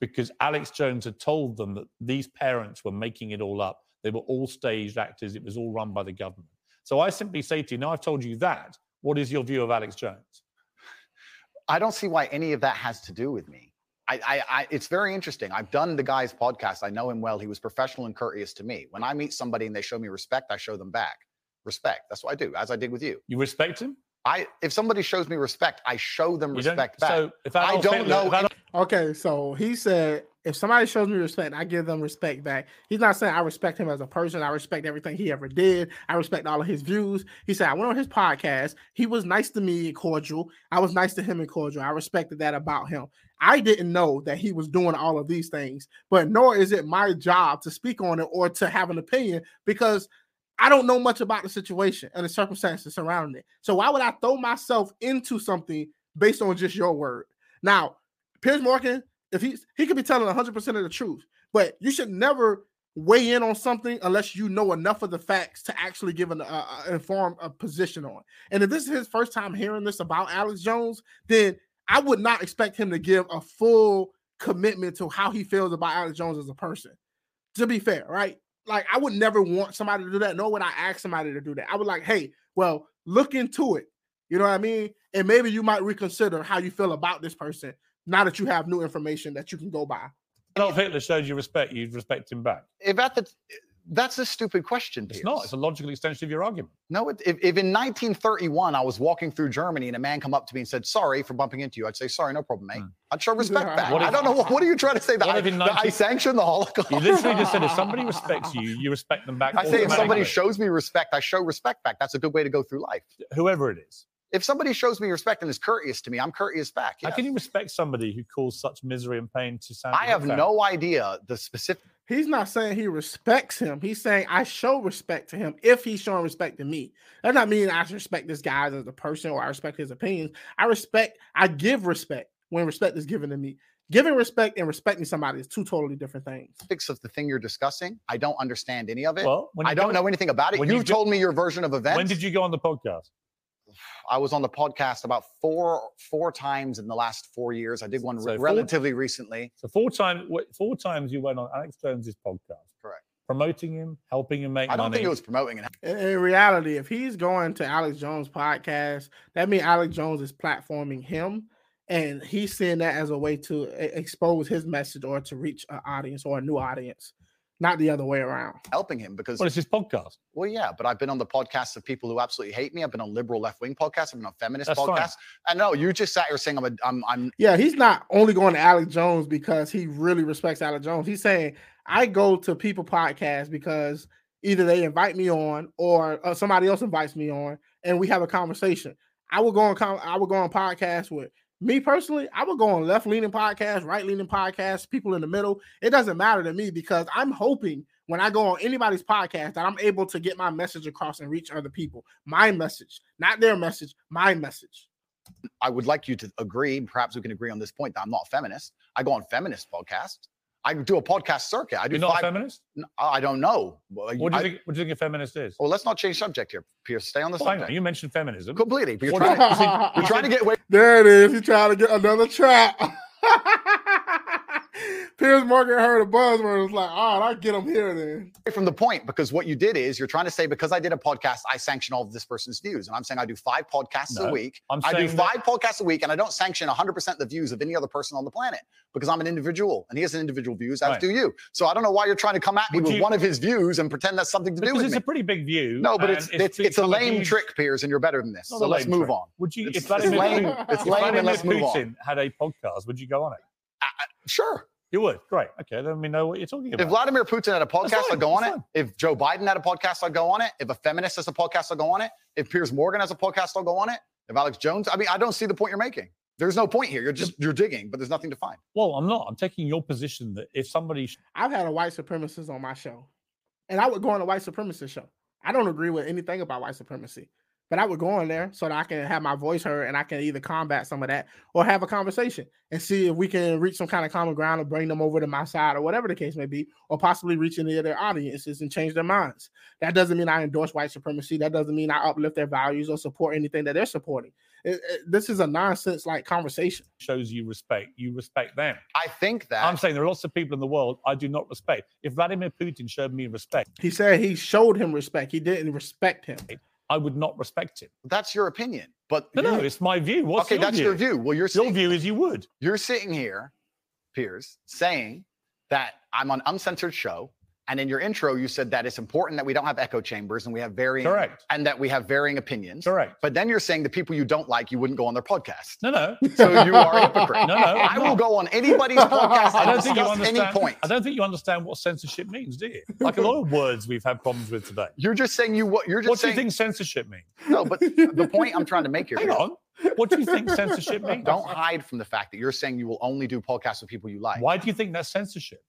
because Alex Jones had told them that these parents were making it all up. They were all staged actors, it was all run by the government. So I simply say to you, now I've told you that. What is your view of Alex Jones? I don't see why any of that has to do with me. I, I, I, it's very interesting. I've done the guy's podcast. I know him well. He was professional and courteous to me. When I meet somebody and they show me respect, I show them back respect. That's what I do, as I did with you. You respect him? I, if somebody shows me respect, I show them You respect back. So if I Adolf don't Hitler- know if Adolf- Okay, so he said if somebody shows me respect, I give them respect back. He's not saying I respect him as a person. I respect everything he ever did. I respect all of his views. He said I went on his podcast. He was nice to me and cordial. I was nice to him and cordial. I respected that about him. I didn't know that he was doing all of these things, but nor is it my job to speak on it or to have an opinion because I don't know much about the situation and the circumstances surrounding it. So why would I throw myself into something based on just your word? Now, Piers Morgan, if he's he could be telling 100% of the truth, but you should never weigh in on something unless you know enough of the facts to actually give an uh, uh, informed a position on. And if this is his first time hearing this about Alex Jones, then I would not expect him to give a full commitment to how he feels about Alex Jones as a person. To be fair, right? Like I would never want somebody to do that, nor would I ask somebody to do that. I would like, hey, well, look into it. You know what I mean? And maybe you might reconsider how you feel about this person now that you have new information that you can go by. Adolf Hitler showed you respect, you'd respect him back. if at the, that's a stupid question. It's Piers. not. It's a logical extension of your argument. No, it, if, if in 1931 I was walking through Germany and a man come up to me and said, "Sorry for bumping into you," I'd say, "Sorry, no problem, mate." Hmm. I'd show respect back. What I don't know what, what are you trying to say that I, if in that I sanction the Holocaust. You literally just said if somebody respects you, you respect them back. I say if somebody shows me respect, I show respect back. That's a good way to go through life. whoever it is. If somebody shows me respect and is courteous to me, I'm courteous back. How can you respect somebody who caused such misery and pain to Sandy? I have no idea the specific. He's not saying he respects him. He's saying I show respect to him if he's showing respect to me. That not mean I respect this guy as a person or I respect his opinions. I respect, I give respect when respect is given to me. Giving respect and respecting somebody is two totally different things. specifics of the thing you're discussing. I don't understand any of it. Well, when I don't go- know anything about it. when You, you go- told me your version of events. When did you go on the podcast? I was on the podcast about four four times in the last four years. I did one So re- four- relatively recently. So four times, four times you went on Alex Jones's podcast, Correct. promoting him, helping him make money. I don't money. think it was promoting it. In, in reality, if he's going to Alex Jones podcast, that means Alex Jones is platforming him, and he's seeing that as a way to expose his message or to reach an audience or a new audience, not the other way around. helping him because Well, it's his podcast. well, yeah, but I've been on the podcasts of people who absolutely hate me. I've been on liberal left wing podcasts. I've been on feminist That's fine. podcasts. And no, you just sat here saying I'm a, I'm I'm Yeah, he's not only going to Alex Jones because he really respects Alex Jones. He's saying I go to people podcasts because either they invite me on or uh, somebody else invites me on, and we have a conversation. I would go on. com- I would go on podcasts with me personally. I would go on left leaning podcasts, right leaning podcasts, people in the middle. It doesn't matter to me because I'm hoping when I go on anybody's podcast that I'm able to get my message across and reach other people. My message, not their message. My message. I would like you to agree. Perhaps we can agree on this point that I'm not a feminist. I go on feminist podcasts. I do a podcast circuit. I do You're not a five. feminist? I don't know. What do you I- think? What do you think a feminist is? Well, let's not change subject here, Piers. Stay on the Well, subject. you mentioned feminism. Completely. You're, trying, to, you're trying to get away. There it is. You're trying to get another trap. Piers Morgan heard a buzzword. Was like, all right, I get him here then. from the point because what you did is you're trying to say because I did a podcast, I sanction all of this person's views. And I'm saying I do five podcasts a week. I'm I do saying that- five podcasts a week and I don't sanction 100% of the views of any other person on the planet because I'm an individual and he has an individual views, as Right. do you. So I don't know why you're trying to come at me Would with you- one of his views and pretend that's something to do Because with it's me. a pretty big view. no, but and it's it's, it's a lame huge- trick, Piers, and you're better than this. So let's lame move trick. on. Would you? It's- if Vladimir, it's lame- Putin- it's if lame and let's move on. Putin had a podcast, would you go on it? Uh, uh, sure. You would. Great. Okay, then we know what you're talking about. If Vladimir Putin had a podcast, I'd go on it. If Joe Biden had a podcast, I'd go on it. If a feminist has a podcast, I'll go on it. If Piers Morgan has a podcast, I'll go on it. If Alex Jones, I mean, I don't see the point you're making. There's no point here. You're just you're digging, but there's nothing to find. well, I'm not. I'm taking your position that if somebody I've had a white supremacist on my show, and I would go on a white supremacist show. I don't agree with anything about white supremacy, but I would go on there so that I can have my voice heard and I can either combat some of that or have a conversation and see if we can reach some kind of common ground or bring them over to my side or whatever the case may be, or possibly reach any of their audiences and change their minds. That doesn't mean I endorse white supremacy. That doesn't mean I uplift their values or support anything that they're supporting. It- it- this is a nonsense like conversation. shows you respect, you respect them. I think that I'm saying there are lots of people in the world I do not respect. If Vladimir Putin showed me respect, He said he showed him respect. He didn't respect him. I would not respect him. that's your opinion. But No, no, it's my view. What's okay, your that's view? your view. Well, you're Your sitting, view is you would. you're sitting here, Piers, saying that I'm on uncensored show, and in your intro you said that it's important that we don't have echo chambers and we have varying Correct. and that we have varying opinions. Correct. But then you're saying the people you don't like, you wouldn't go on their podcast. No, no. So you are a hypocrite. No, no. I will go on anybody's podcast I don't think you understand. any point. I don't think you understand what censorship means, do you? Like a lot of words we've had problems with today. You're just saying you what you're just What do you think censorship means? No, but the point I'm trying to make here. Hang is on. What do you think censorship means? Don't hide from the fact that you're saying you will only do podcasts with people you like. Why do you think that's censorship?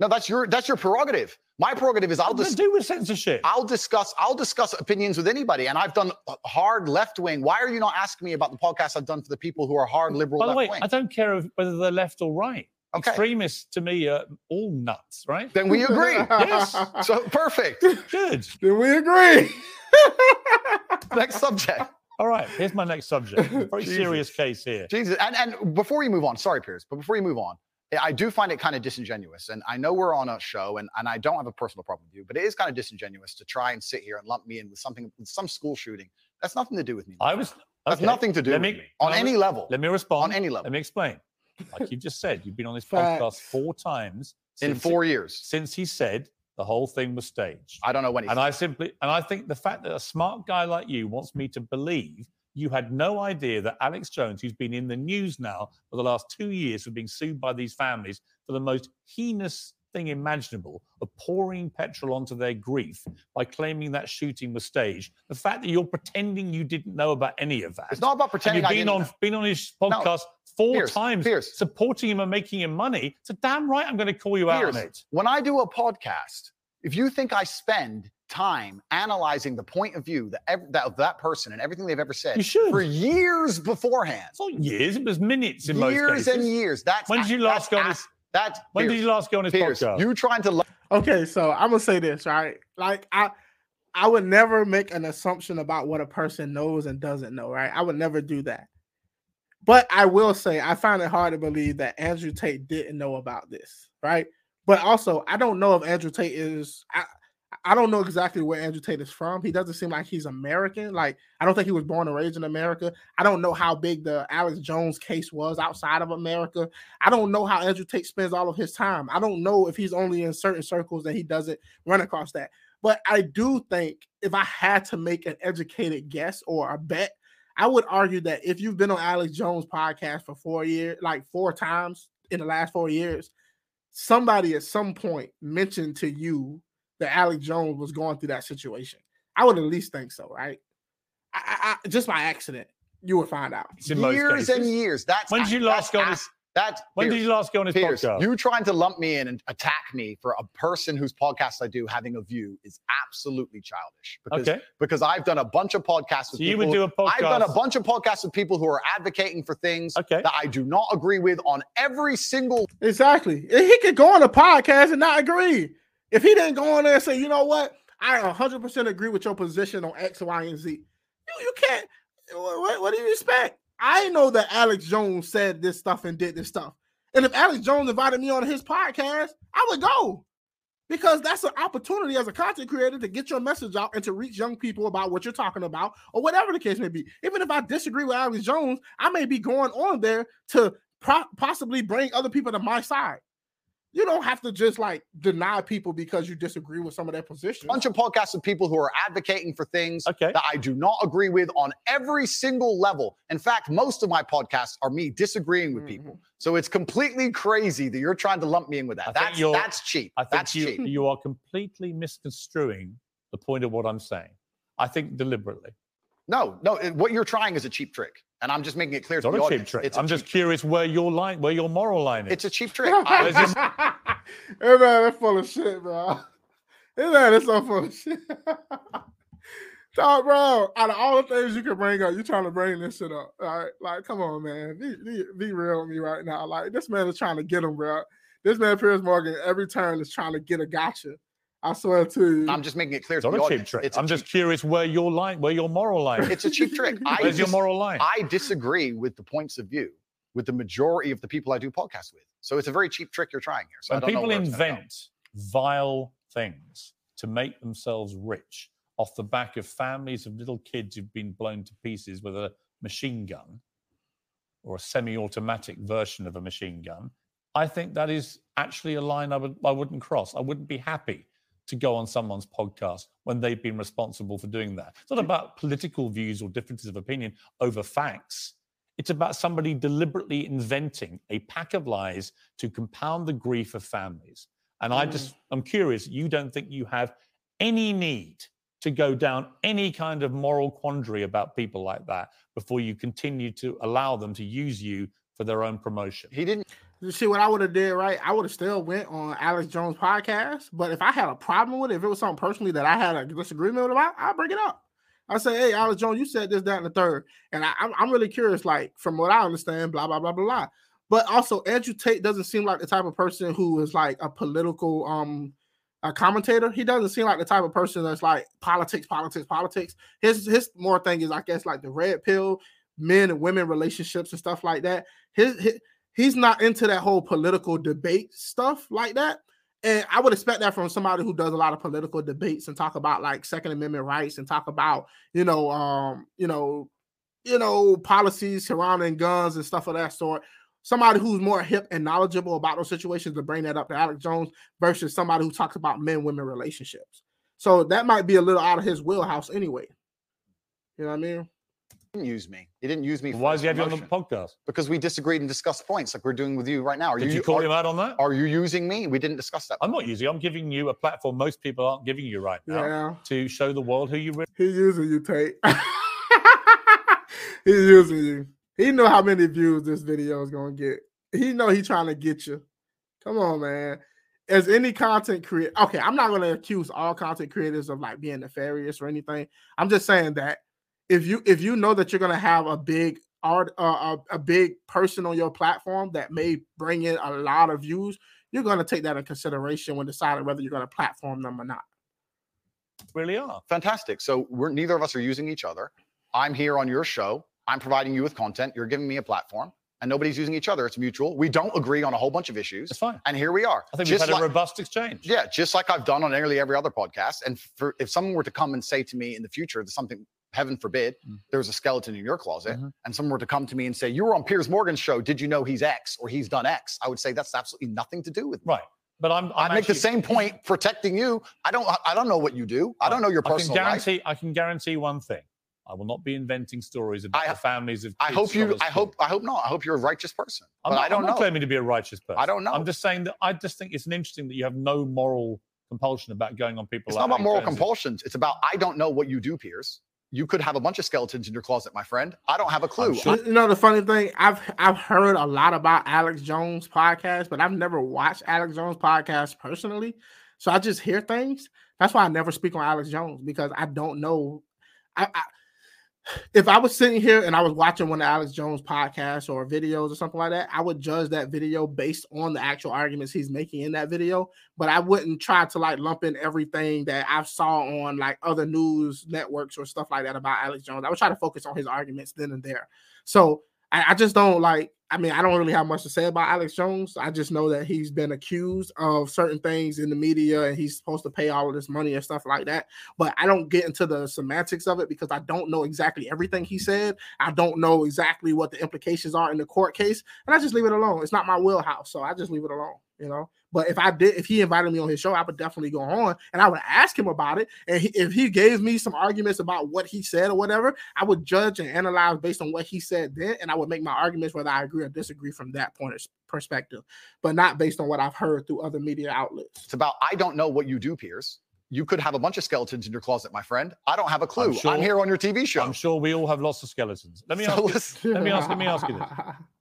No, that's your that's your prerogative. My prerogative is I'll What does just it do with censorship? I'll discuss I'll discuss opinions with anybody, and I've done hard left wing. Why are you not asking me about the podcast I've done for the people who are hard liberal By the left way, wing? I don't care whether they're left or right. Okay. Extremists to me are all nuts, right? Then we agree. Yes. So perfect. Good. Then we agree. Next subject. All right. Here's my next subject. Very Jesus. serious case here. Jesus. And and before you move on, sorry, Piers, but before you move on, I do find it kind of disingenuous. And I know we're on a show and, and I don't have a personal problem with you, but it is kind of disingenuous to try and sit here and lump me in with something with some school shooting. That's nothing to do with me. I was. That's okay, nothing to do let with me- me, on let me- any level. Let me respond. On any level. Let me explain. Like you just said, you've been on this podcast four times in four years. since he said the whole thing was staged. I don't know when he And I simply, and I think the fact that a smart guy like you wants me to believe you had no idea that Alex Jones, who's been in the news now for the last two years for being sued by these families for the most heinous thing imaginable of pouring petrol onto their grief by claiming that shooting was staged. The fact that you're pretending you didn't know about any of that. It's not about and pretending you've been on been on his podcast four Piers, times, Piers. supporting him and making him money. So damn right, I'm going to call you out on it. when I do a podcast, if you think I spend time analyzing the point of view that, ev- that of that person and everything they've ever said You should. for years beforehand, It's not years; it was minutes in most years cases. and years. That's When did you last go on ass- his- That's When did you last go on his Piers, podcast? You trying to lo- Okay, so I'm gonna say this, right? Like I I would never make an assumption about what a person knows and doesn't know, right? I would never do that. But I will say I find it hard to believe that Andrew Tate didn't know about this, right? But also, I don't know if Andrew Tate is I I don't know exactly where Andrew Tate is from. He doesn't seem like he's American. Like I don't think he was born and raised in America. I don't know how big the Alex Jones case was outside of America. I don't know how Andrew Tate spends all of his time. I don't know if he's only in certain circles that he doesn't run across that. But I do think if I had to make an educated guess or a bet, I would argue that if you've been on Alex Jones podcast for four years, like four times in the last four years, somebody at some point mentioned to you that Alex Jones was going through that situation. I would at least think so, right? I, I, I just by accident, you would find out. It's in most years and years. That's When did you last that's go on ass- his- That's When did you last go on his Piers, podcast? You trying to lump me in and attack me for a person whose podcast I do having a view is absolutely childish. Because Okay. because I've done a bunch of podcasts with So you people. would do a I've done a bunch of podcasts with people who are advocating for things Okay. that I do not agree with on every single Exactly. He could go on a podcast and not agree. If he didn't go on there and say, you know what, I 100% agree with your position on X, Y, and Z. You, you can't. What, what- do you expect? I know that Alex Jones said this stuff and did this stuff. And if Alex Jones invited me on his podcast, I would go because that's an opportunity as a content creator to get your message out and to reach young people about what you're talking about or whatever the case may be. Even if I disagree with Alex Jones, I may be going on there to pro- possibly bring other people to my side. You don't have to just like deny people because you disagree with some of their positions. A bunch of podcasts of people who are advocating for things Okay. that I do not agree with on every single level. In fact, most of my podcasts are me disagreeing with mm-hmm. people. So it's completely crazy that you're trying to lump me in with that. think That's you're- that's cheap. I think That's you, cheap. you are completely misconstruing the point of what I'm saying. I think deliberately. No, no, what you're trying is a cheap trick. And I'm just making it clear It's to not the a audience. cheap trick. It's a I'm just cheap- curious where your line, where your moral line is. it's a cheap trick. I- There's just- hey man, that's full of shit, bro. Hey man, that's so full of shit. Dog, bro, out of all the things you can bring up, you're trying to bring this shit up. All right, like, come on, man. Be, be, be real with me right now. Like, this man is trying to get him, bro. This man, Piers Morgan, every turn is trying to get a gotcha. I swear to you. I'm just making it clear it's to not the a cheap audience. trick. It's a I'm just cheap- curious where your line, where your moral line it's a cheap trick. I Where's your moral line? I disagree with the points of view with the majority of the people I do podcasts with. So it's a very cheap trick you're trying here. So I don't people where it's gonna go. invent vile things to make themselves rich off the back of families of little kids who've been blown to pieces with a machine gun or a semi-automatic version of a machine gun, I think that is actually a line I would I wouldn't cross. I wouldn't be happy to go on someone's podcast when they've been responsible for doing that. It's not about political views or differences of opinion over facts. It's about somebody deliberately inventing a pack of lies to compound the grief of families. And I just, mm. I'm curious, you don't think you have any need to go down any kind of moral quandary about people like that before you continue to allow them to use you for their own promotion. He didn't see what I would have did, right? I would have still went on Alex Jones podcast, but if I had a problem with it, if it was something personally that I had a disagreement about, I'd bring it up. I say, hey, Alex Jones, you said this, that, and the third, and I, I'm, I'm really curious. Like from what I understand, blah blah blah blah blah. But also, Andrew Tate doesn't seem like the type of person who is like a political um a commentator. He doesn't seem like the type of person that's like politics, politics, politics. His his more thing is, I guess, like the red pill, men and women relationships and stuff like that. His, his he's not into that whole political debate stuff like that. And I would expect that from somebody who does a lot of political debates and talk about like Second Amendment rights and talk about, you know, um, you know, you know, policies surrounding guns and stuff of that sort. Somebody who's more hip and knowledgeable about those situations to bring that up to Alex Jones versus somebody who talks about men-women relationships. So that might be a little out of his wheelhouse anyway. You know what I mean? Didn't use me. He didn't use me. Why his does he have you on the promotion. podcast? Because we disagreed and discussed points like we're doing with you right now. Are Did you call are, him out on that? Are you using me? We didn't discuss that. I'm not using. I'm giving you a platform most people aren't giving you right now Yeah. to show the world who you really. He using you, Tate. He's using you. He know how many views this video is gonna get. He know he trying to get you. Come on, man. As any content creator, okay, I'm not gonna accuse all content creators of like being nefarious or anything. I'm just saying that if you if you know that you're gonna have a big art uh, a, a big person on your platform that may bring in a lot of views, you're gonna take that in consideration when deciding whether you're gonna platform them or not. really are. Fantastic. So we're neither of us are using each other. I'm here on your show. I'm providing you with content. You're giving me a platform, and nobody's using each other. It's mutual. We don't agree on a whole bunch of issues, It's fine. and here we are. I think we've Just had like- a robust exchange. Yeah, just like I've done on nearly every other podcast. And for if someone were to come and say to me in the future that something, heaven forbid, Mm. there's a skeleton in your closet, Mhm. and someone were to come to me and say, You were on Piers Morgan's show. Did you know he's X or he's done X? I would say that's absolutely nothing to do with me. Right. But I'm. i make the same point protecting you. I don't I don't know what you do. I don't know your personal I can personal life. guarantee. I can guarantee one thing. I will not be inventing stories about I- the families of. I hope you I hope I hope not. I hope you're a righteous person. I'm but not, I don't I'm not know. claiming to be a righteous person. I don't know. I'm just saying that I just think it's an interesting that you have no moral compulsion about going on people. It's like not about moral compulsions. It's about I don't know what you do, Piers. You could have a bunch of skeletons in your closet, my friend. I don't have a clue. sure- You know the funny thing, I've I've heard a lot about Alex Jones podcast, but I've never watched Alex Jones podcast personally. So I just hear things. That's why I never speak on Alex Jones because I don't know. I, I if I was sitting here and I was watching one of Alex Jones podcasts or videos or something like that, I would judge that video based on the actual arguments he's making in that video. But I wouldn't try to like lump in everything that I saw on like other news networks or stuff like that about Alex Jones. I would try to focus on his arguments then and there. So I, I just don't like. I mean, I don't really have much to say about Alex Jones. I just know that he's been accused of certain things in the media, and he's supposed to pay all of this money and stuff like that. But I don't get into the semantics of it because I don't know exactly everything he said. I don't know exactly what the implications are in the court case, and I just leave it alone. It's not my wheelhouse, so I just leave it alone. You know. But if I did, if he invited me on his show, I would definitely go on and I would ask him about it. And he, if he gave me some arguments about what he said or whatever, I would judge and analyze based on what he said then, and I would make my arguments whether I agree or disagree from that point of perspective, but not based on what I've heard through other media outlets. It's about I don't know what you do, Piers. You could have a bunch of skeletons in your closet, my friend. I don't have a clue. I'm, sure- here on your TV show. I'm sure we all have lots of skeletons. Let me So ask. You, let me ask. Let me ask you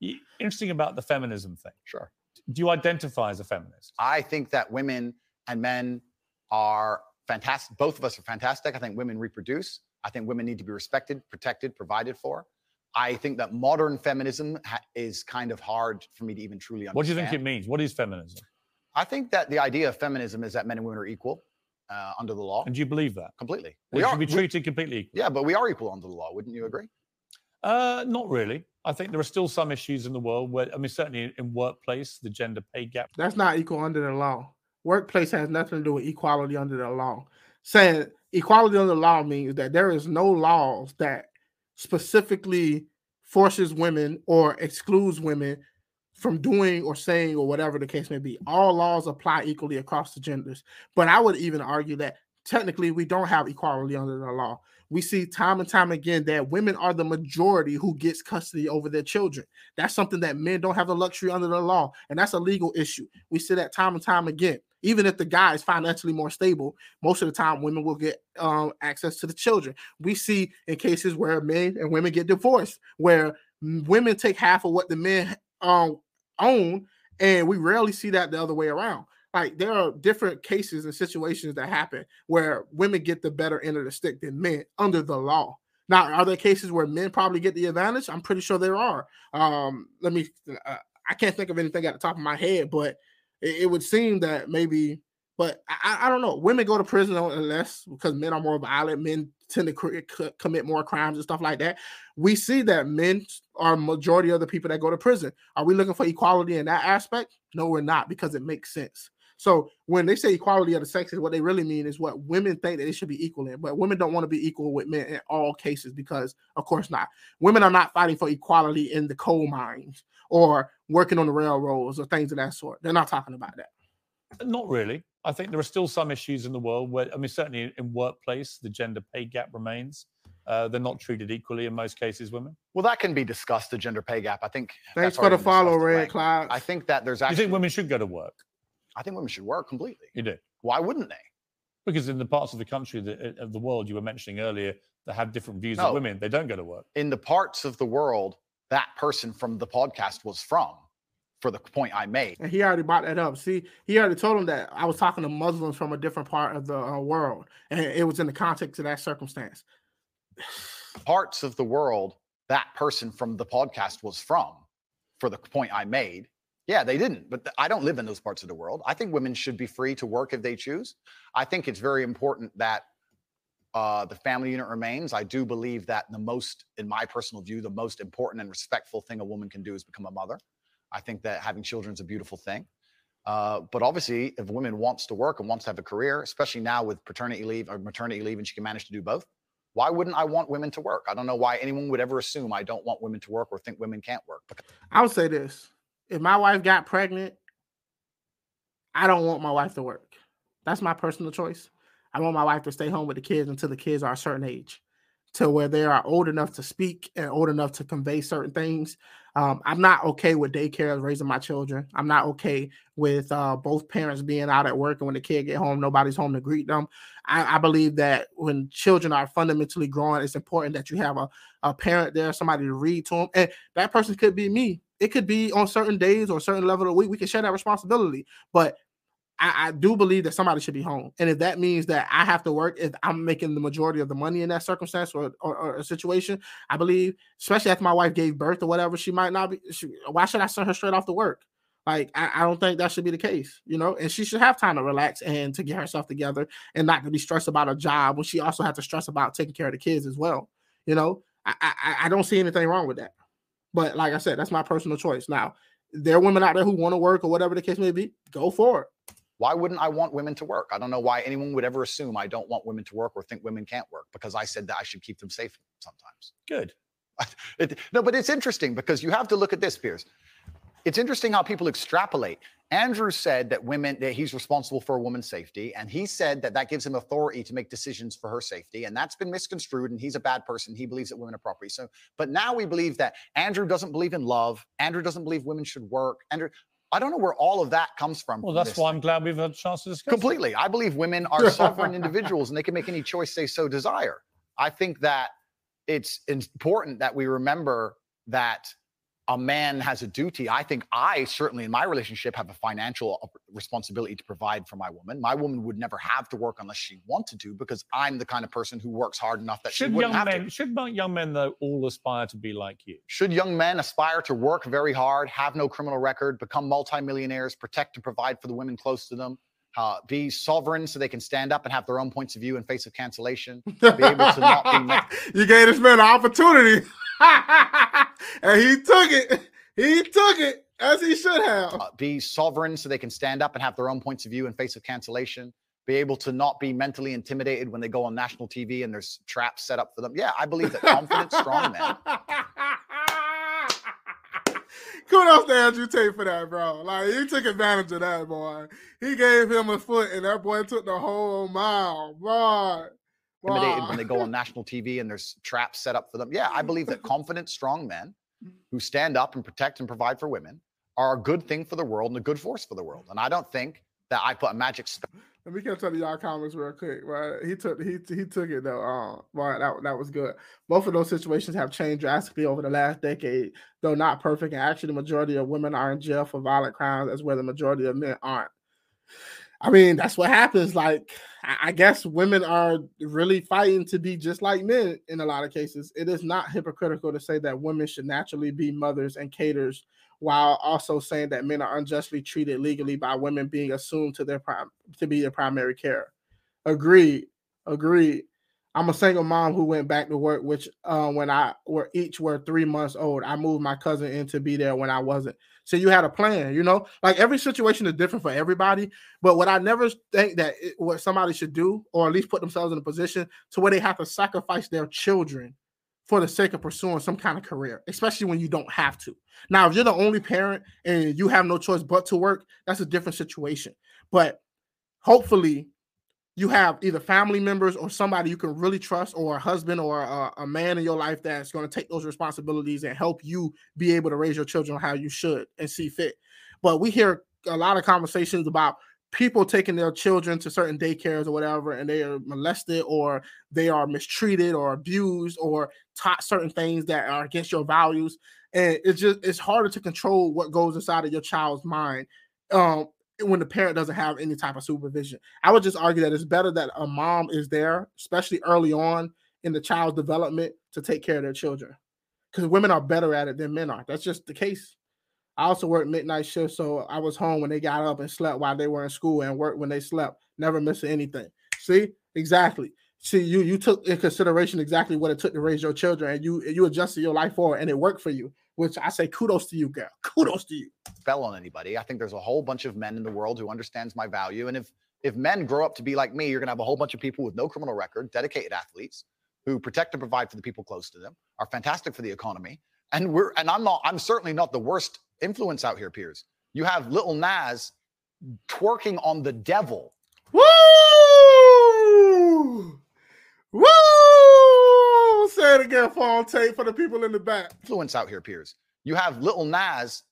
this. Interesting about the feminism thing. Sure. Do you identify as a feminist? I think that women and men are fantastic. Both of us are fantastic. I think women reproduce. I think women need to be respected, protected, provided for. I think that modern feminism ha- is kind of hard for me to even truly understand. What do you think it means? What is feminism? I think that the idea of feminism is that men and women are equal uh, under the law. And do you believe that? Completely. We We should are. be we- treated completely equal. yeah, but we are equal under the law. Wouldn't you agree? Uh, not really. I think there are still some issues in the world where, I mean, certainly in workplace, the gender pay gap. That's not equal under the law. Workplace has nothing to do with equality under the law. Saying equality under the law means that there is no laws that specifically forces women or excludes women from doing or saying or whatever the case may be. All laws apply equally across the genders. But I would even argue that technically we don't have equality under the law. We see time and time again that women are the majority who gets custody over their children. That's something that men don't have the luxury under the law, and that's a legal issue. We see that time and time again. Even if the guy is financially more stable, most of the time women will get um, access to the children. We see in cases where men and women get divorced, where women take half of what the men um, own, and we rarely see that the other way around. Like there are different cases and situations that happen where women get the better end of the stick than men under the law. Now, are there cases where men probably get the advantage? I'm pretty sure there are. Um, let me. Uh, I can't think of anything at the top of my head, but it, it would seem that maybe. But I, I- don't know. Women go to prison unless because men are more violent. Men tend to cr- c- commit more crimes and stuff like that. We see that men are majority of the people that go to prison. Are we looking for equality in that aspect? No, we're not because it makes sense. So when they say equality of the sexes, what they really mean is what women think that they should be equal in, but women don't want to be equal with men in all cases because, of course, not. Women are not fighting for equality in the coal mines or working on the railroads or things of that sort. They're not talking about that. Not really. I think there are still some issues in the world where, I mean, certainly in workplace, the gender pay gap remains. uh, they're not treated equally in most cases, women? Well, that can be discussed, the gender pay gap. I think. Thanks that's for the follow, discussed at Red. Cloud. I think that there's actually. You think women should go to work? I think women should work completely. You do. Why wouldn't they? Because in the parts of the country that, of the world you were mentioning earlier that have different views No. of women, they don't go to work. In the parts of the world that person from the podcast was from, for the point I made. And he already brought that up. See, he already told him that I was talking to Muslims from a different part of the uh, world, and it was in the context of that circumstance. parts of the world that person from the podcast was from for the point I made. Yeah, they didn't, but th- I don't live in those parts of the world. I think women should be free to work if they choose. I think it's very important that uh, the family unit remains. I do believe that the most, in my personal view, the most important and respectful thing a woman can do is become a mother. I think that having children is a beautiful thing. Uh, but obviously, if a woman wants to work and wants to have a career, especially now with paternity leave or maternity leave, and she can manage to do both, why wouldn't I want women to work? I don't know why anyone would ever assume I don't want women to work or think women can't work. Because I would say this: if my wife got pregnant, I don't want my wife to work. That's my personal choice. I want my wife to stay home with the kids until the kids are a certain age, to where they are old enough to speak and old enough to convey certain things. Um, I'm not okay with daycare raising my children. I'm not okay with uh, both parents being out at work and when the kid get home, nobody's home to greet them. I, I believe that when children are fundamentally growing, it's important that you have a, a parent there, somebody to read to them, and that person could be me. It could be on certain days or certain level of week. We can share that responsibility, but I, I do believe that somebody should be home. And if that means that I have to work, if I'm making the majority of the money in that circumstance or, or, or a situation, I believe, especially after my wife gave birth or whatever, she might not be. She, why should I send her straight off to work? Like, I, I don't think that should be the case, you know. And she should have time to relax and to get herself together and not to be stressed about a job when she also has to stress about taking care of the kids as well. You know, I, I, I don't see anything wrong with that. But like I said, that's my personal choice. Now, there are women out there who want to work or whatever the case may be, go for it. why wouldn't I want women to work? I don't know why anyone would ever assume I don't want women to work or think women can't work because I said that I should keep them safe sometimes. Good. It, no, but it's interesting because you have to look at this, Piers. It's interesting how people extrapolate. Andrew said that women that he's responsible for a woman's safety, and he said that that gives him authority to make decisions for her safety, and that's been misconstrued. And he's a bad person. He believes that women are property. So, but now we believe that Andrew doesn't believe in love. Andrew doesn't believe women should work. Andrew, I don't know where all of that comes from. Well, that's why. I'm glad we've had a chance to discuss. it. Completely. I believe women are sovereign individuals and they can make any choice they so desire. I think that it's important that we remember that a man has a duty. I think I certainly in my relationship have a financial responsibility to provide for my woman. My woman would never have to work unless she wanted to because I'm the kind of person who works hard enough that she Should wouldn't young have men to. should mo- young men though all aspire to be like you? Should young men aspire to work very hard, have no criminal record, become multimillionaires, protect and provide for the women close to them, uh, be sovereign so they can stand up and have their own points of view in face of cancellation, be able to not be met- you gave this man an opportunity, and he took it. He took it as he should have. uh, be sovereign so they can stand up and have their own points of view in face of cancellation, be able to not be mentally intimidated when they go on national TV and there's traps set up for them. Yeah, I believe that confident, strong men. Kudos to Andrew Tate for that, bro. Like he took advantage of that, boy. He gave him a foot, and that boy took the whole mile, boy. Intimidated Boy. when they go on national TV and there's traps set up for them. Yeah, I believe that confident, strong men who stand up and protect and provide for women are a good thing for the world and a good force for the world. And I don't think that I put a magic spell Let me catch up to y'all comments real quick, right? He took he he took it though. Um, right, that that was good. Both of those situations have changed drastically over the last decade, though not perfect. And actually, the majority of women are in jail for violent crimes, as where the majority of men aren't. I mean, that's what happens. Like, I guess women are really fighting to be just like men in a lot of cases. It is not hypocritical to say that women should naturally be mothers and caters, while also saying that men are unjustly treated legally by women being assumed to their prime to be their primary care. Agreed. Agreed. I'm a single mom who went back to work, which uh, when I were each were three months old, I moved my cousin in to be there when I wasn't. So you had a plan, you know. Like every situation is different for everybody. But what I never think that it, what somebody should do, or at least put themselves in a position to where they have to sacrifice their children for the sake of pursuing some kind of career, especially when you don't have to. Now, if you're the only parent and you have no choice but to work, that's a different situation. But hopefully, you have either family members or somebody you can really trust, or a husband or a, a man in your life that's going to take those responsibilities and help you be able to raise your children how you should and see fit. But we hear a lot of conversations about people taking their children to certain daycares or whatever, and they are molested or they are mistreated or abused or taught certain things that are against your values. And it's just it's harder to control what goes inside of your child's mind um, when the parent doesn't have any type of supervision. I would just argue that it's better that a mom is there, especially early on in the child's development, to take care of their children. Because women are better at it than men are. That's just the case. I also worked midnight shift, so I was home when they got up and slept while they were in school and worked when they slept, never missing anything. See, exactly. See, you you took in consideration exactly what it took to raise your children, and you you adjusted your life for it, and it worked for you. Which I say, kudos to you, girl. Kudos to you. Fell on anybody. I think there's a whole bunch of men in the world who understands my value, and if if men grow up to be like me, you're gonna have a whole bunch of people with no criminal record, dedicated athletes who protect and provide for the people close to them, are fantastic for the economy, and we're and I'm not I'm certainly not the worst influence out here, Piers. You have Lil Nas twerking on the devil. Woo! Woo! Say it again for on tape for the people in the back. Influence out here, Piers. You have Lil Nas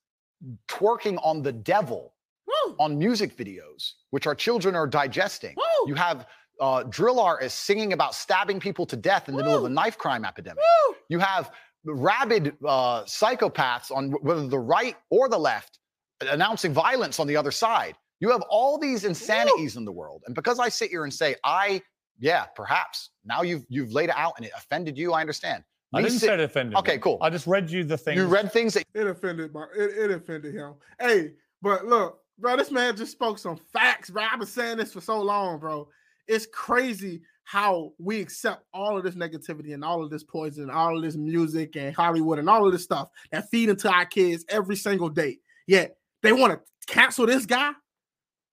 twerking on the devil Woo! on music videos, which our children are digesting. Woo! You have uh, drill artists singing about stabbing people to death in the middle of a knife crime epidemic. Woo! You have rabid uh, psychopaths on wh- whether the right or the left announcing violence on the other side. You have all these insanities in the world, and because I sit here and say, I, yeah, perhaps now you've you've laid it out and it offended you. I understand. I Me didn't sit- say it offended. Okay, me. cool. I just read you the thing. You read things that It offended my it, it offended him. Hey, but look, bro, this man just spoke some facts, bro. I've been saying this for so long, bro. It's crazy how we accept all of this negativity and all of this poison, and all of this music and Hollywood and all of this stuff that feed into our kids every single day. Yet they want to cancel this guy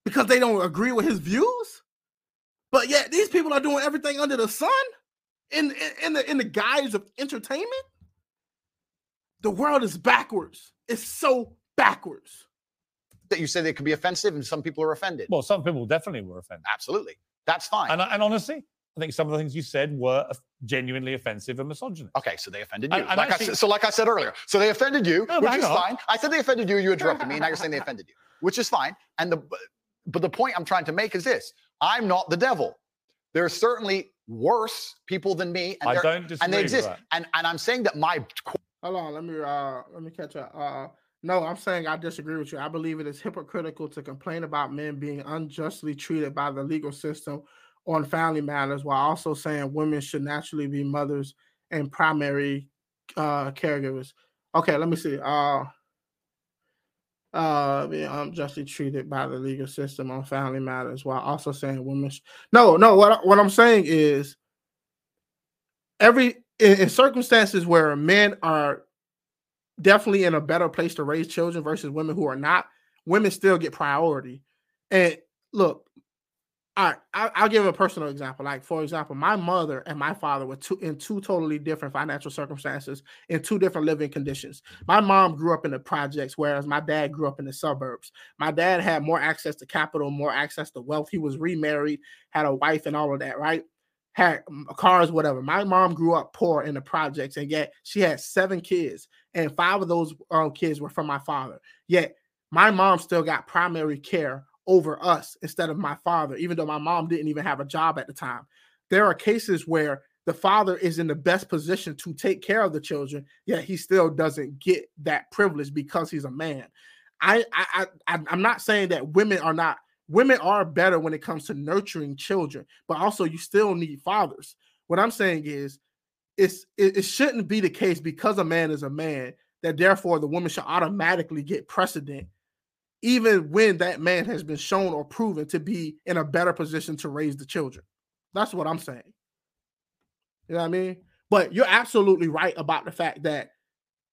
because they don't agree with his views. But yet these people are doing everything under the sun in, in, in the in the guise of entertainment. The world is backwards. It's so backwards. that you say they could be offensive, and some people are offended. Well, some people definitely were offended. Absolutely, that's fine. And, and honestly, I think some of the things you said were genuinely offensive and misogynist. Okay, so they offended you. And- and like I actually- said, so, like I said earlier, so they offended you, No, which is on. fine. I said they offended you. You interrupted me. Now you're saying they offended you, which is fine. And the but the point I'm trying to make is this: I'm not the devil. There are certainly worse people than me, and, I they're- don't disagree and they with exist. that. And and I'm saying that my Hold on, let me uh let me catch up. Uh no, I'm saying I disagree with you. I believe it is hypocritical to complain about men being unjustly treated by the legal system on family matters while also saying women should naturally be mothers and primary uh caregivers. Okay, let me see. Uh uh being unjustly treated by the legal system on family matters while also saying women sh- no no what what i'm saying is every in, in circumstances where men are definitely in a better place to raise children versus women who are not, women still get priority. And look, all right, I, I'll give a personal example. Like, for example, my mother and my father were two in two totally different financial circumstances in two different living conditions. My mom grew up in the projects, whereas my dad grew up in the suburbs. My dad had more access to capital, more access to wealth. He was remarried, had a wife, and all of that, right? had cars, whatever. My mom grew up poor in the projects, and yet she had seven kids, and five of those um, kids were from my father. Yet my mom still got primary care over us instead of my father, even though my mom didn't even have a job at the time. There are cases where the father is in the best position to take care of the children, yet he still doesn't get that privilege because he's a man. I, I, I I'm not saying that women are not women are better when it comes to nurturing children, but also you still need fathers. What I'm saying is, it's it, it shouldn't be the case because a man is a man that therefore the woman should automatically get precedent, even when that man has been shown or proven to be in a better position to raise the children. That's what I'm saying. You know what I mean? But you're absolutely right about the fact that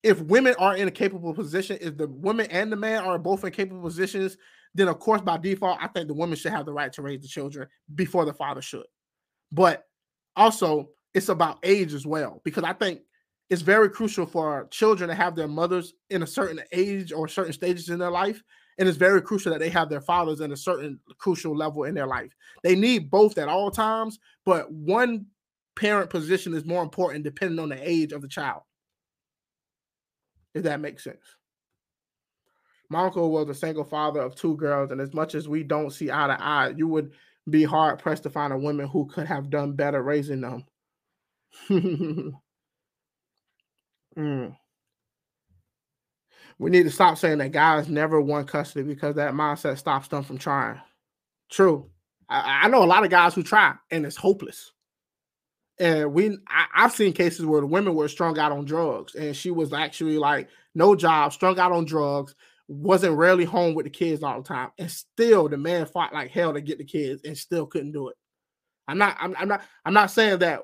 if women are in a capable position, if the woman and the man are both in capable positions, then of course by default, I think the woman should have the right to raise the children before the father should. But also, it's about age as well, because I think it's very crucial for children to have their mothers in a certain age or certain stages in their life. And it's very crucial that they have their fathers in a certain crucial level in their life. They need both at all times, but one parent position is more important depending on the age of the child. If that makes sense. My uncle was a single father of two girls, and as much as we don't see eye to eye, you would be hard pressed to find a woman who could have done better raising them. Mm. We need to stop saying that guys never won custody because that mindset stops them from trying. True. I, I know a lot of guys who try and it's hopeless. And we I, have seen cases where the women were strung out on drugs and she was actually like no job, strung out on drugs, wasn't rarely home with the kids all the time. And still the man fought like hell to get the kids and still couldn't do it. I'm not I'm, I'm not I'm not saying that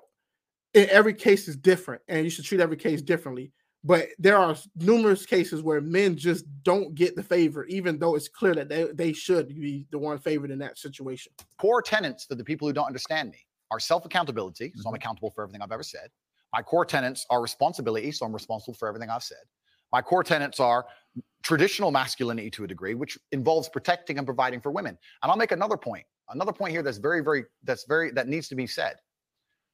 in every case is different and you should treat every case differently. But there are numerous cases where men just don't get the favor, even though it's clear that they, they should be the one favored in that situation. Core tenets for the people who don't understand me are self accountability. So Mm-hmm. I'm accountable for everything I've ever said. My core tenets are responsibility. So I'm responsible for everything I've said. My core tenets are traditional masculinity to a degree, which involves protecting and providing for women. And I'll make another point. Another point here that's very, very, that's very, that needs to be said.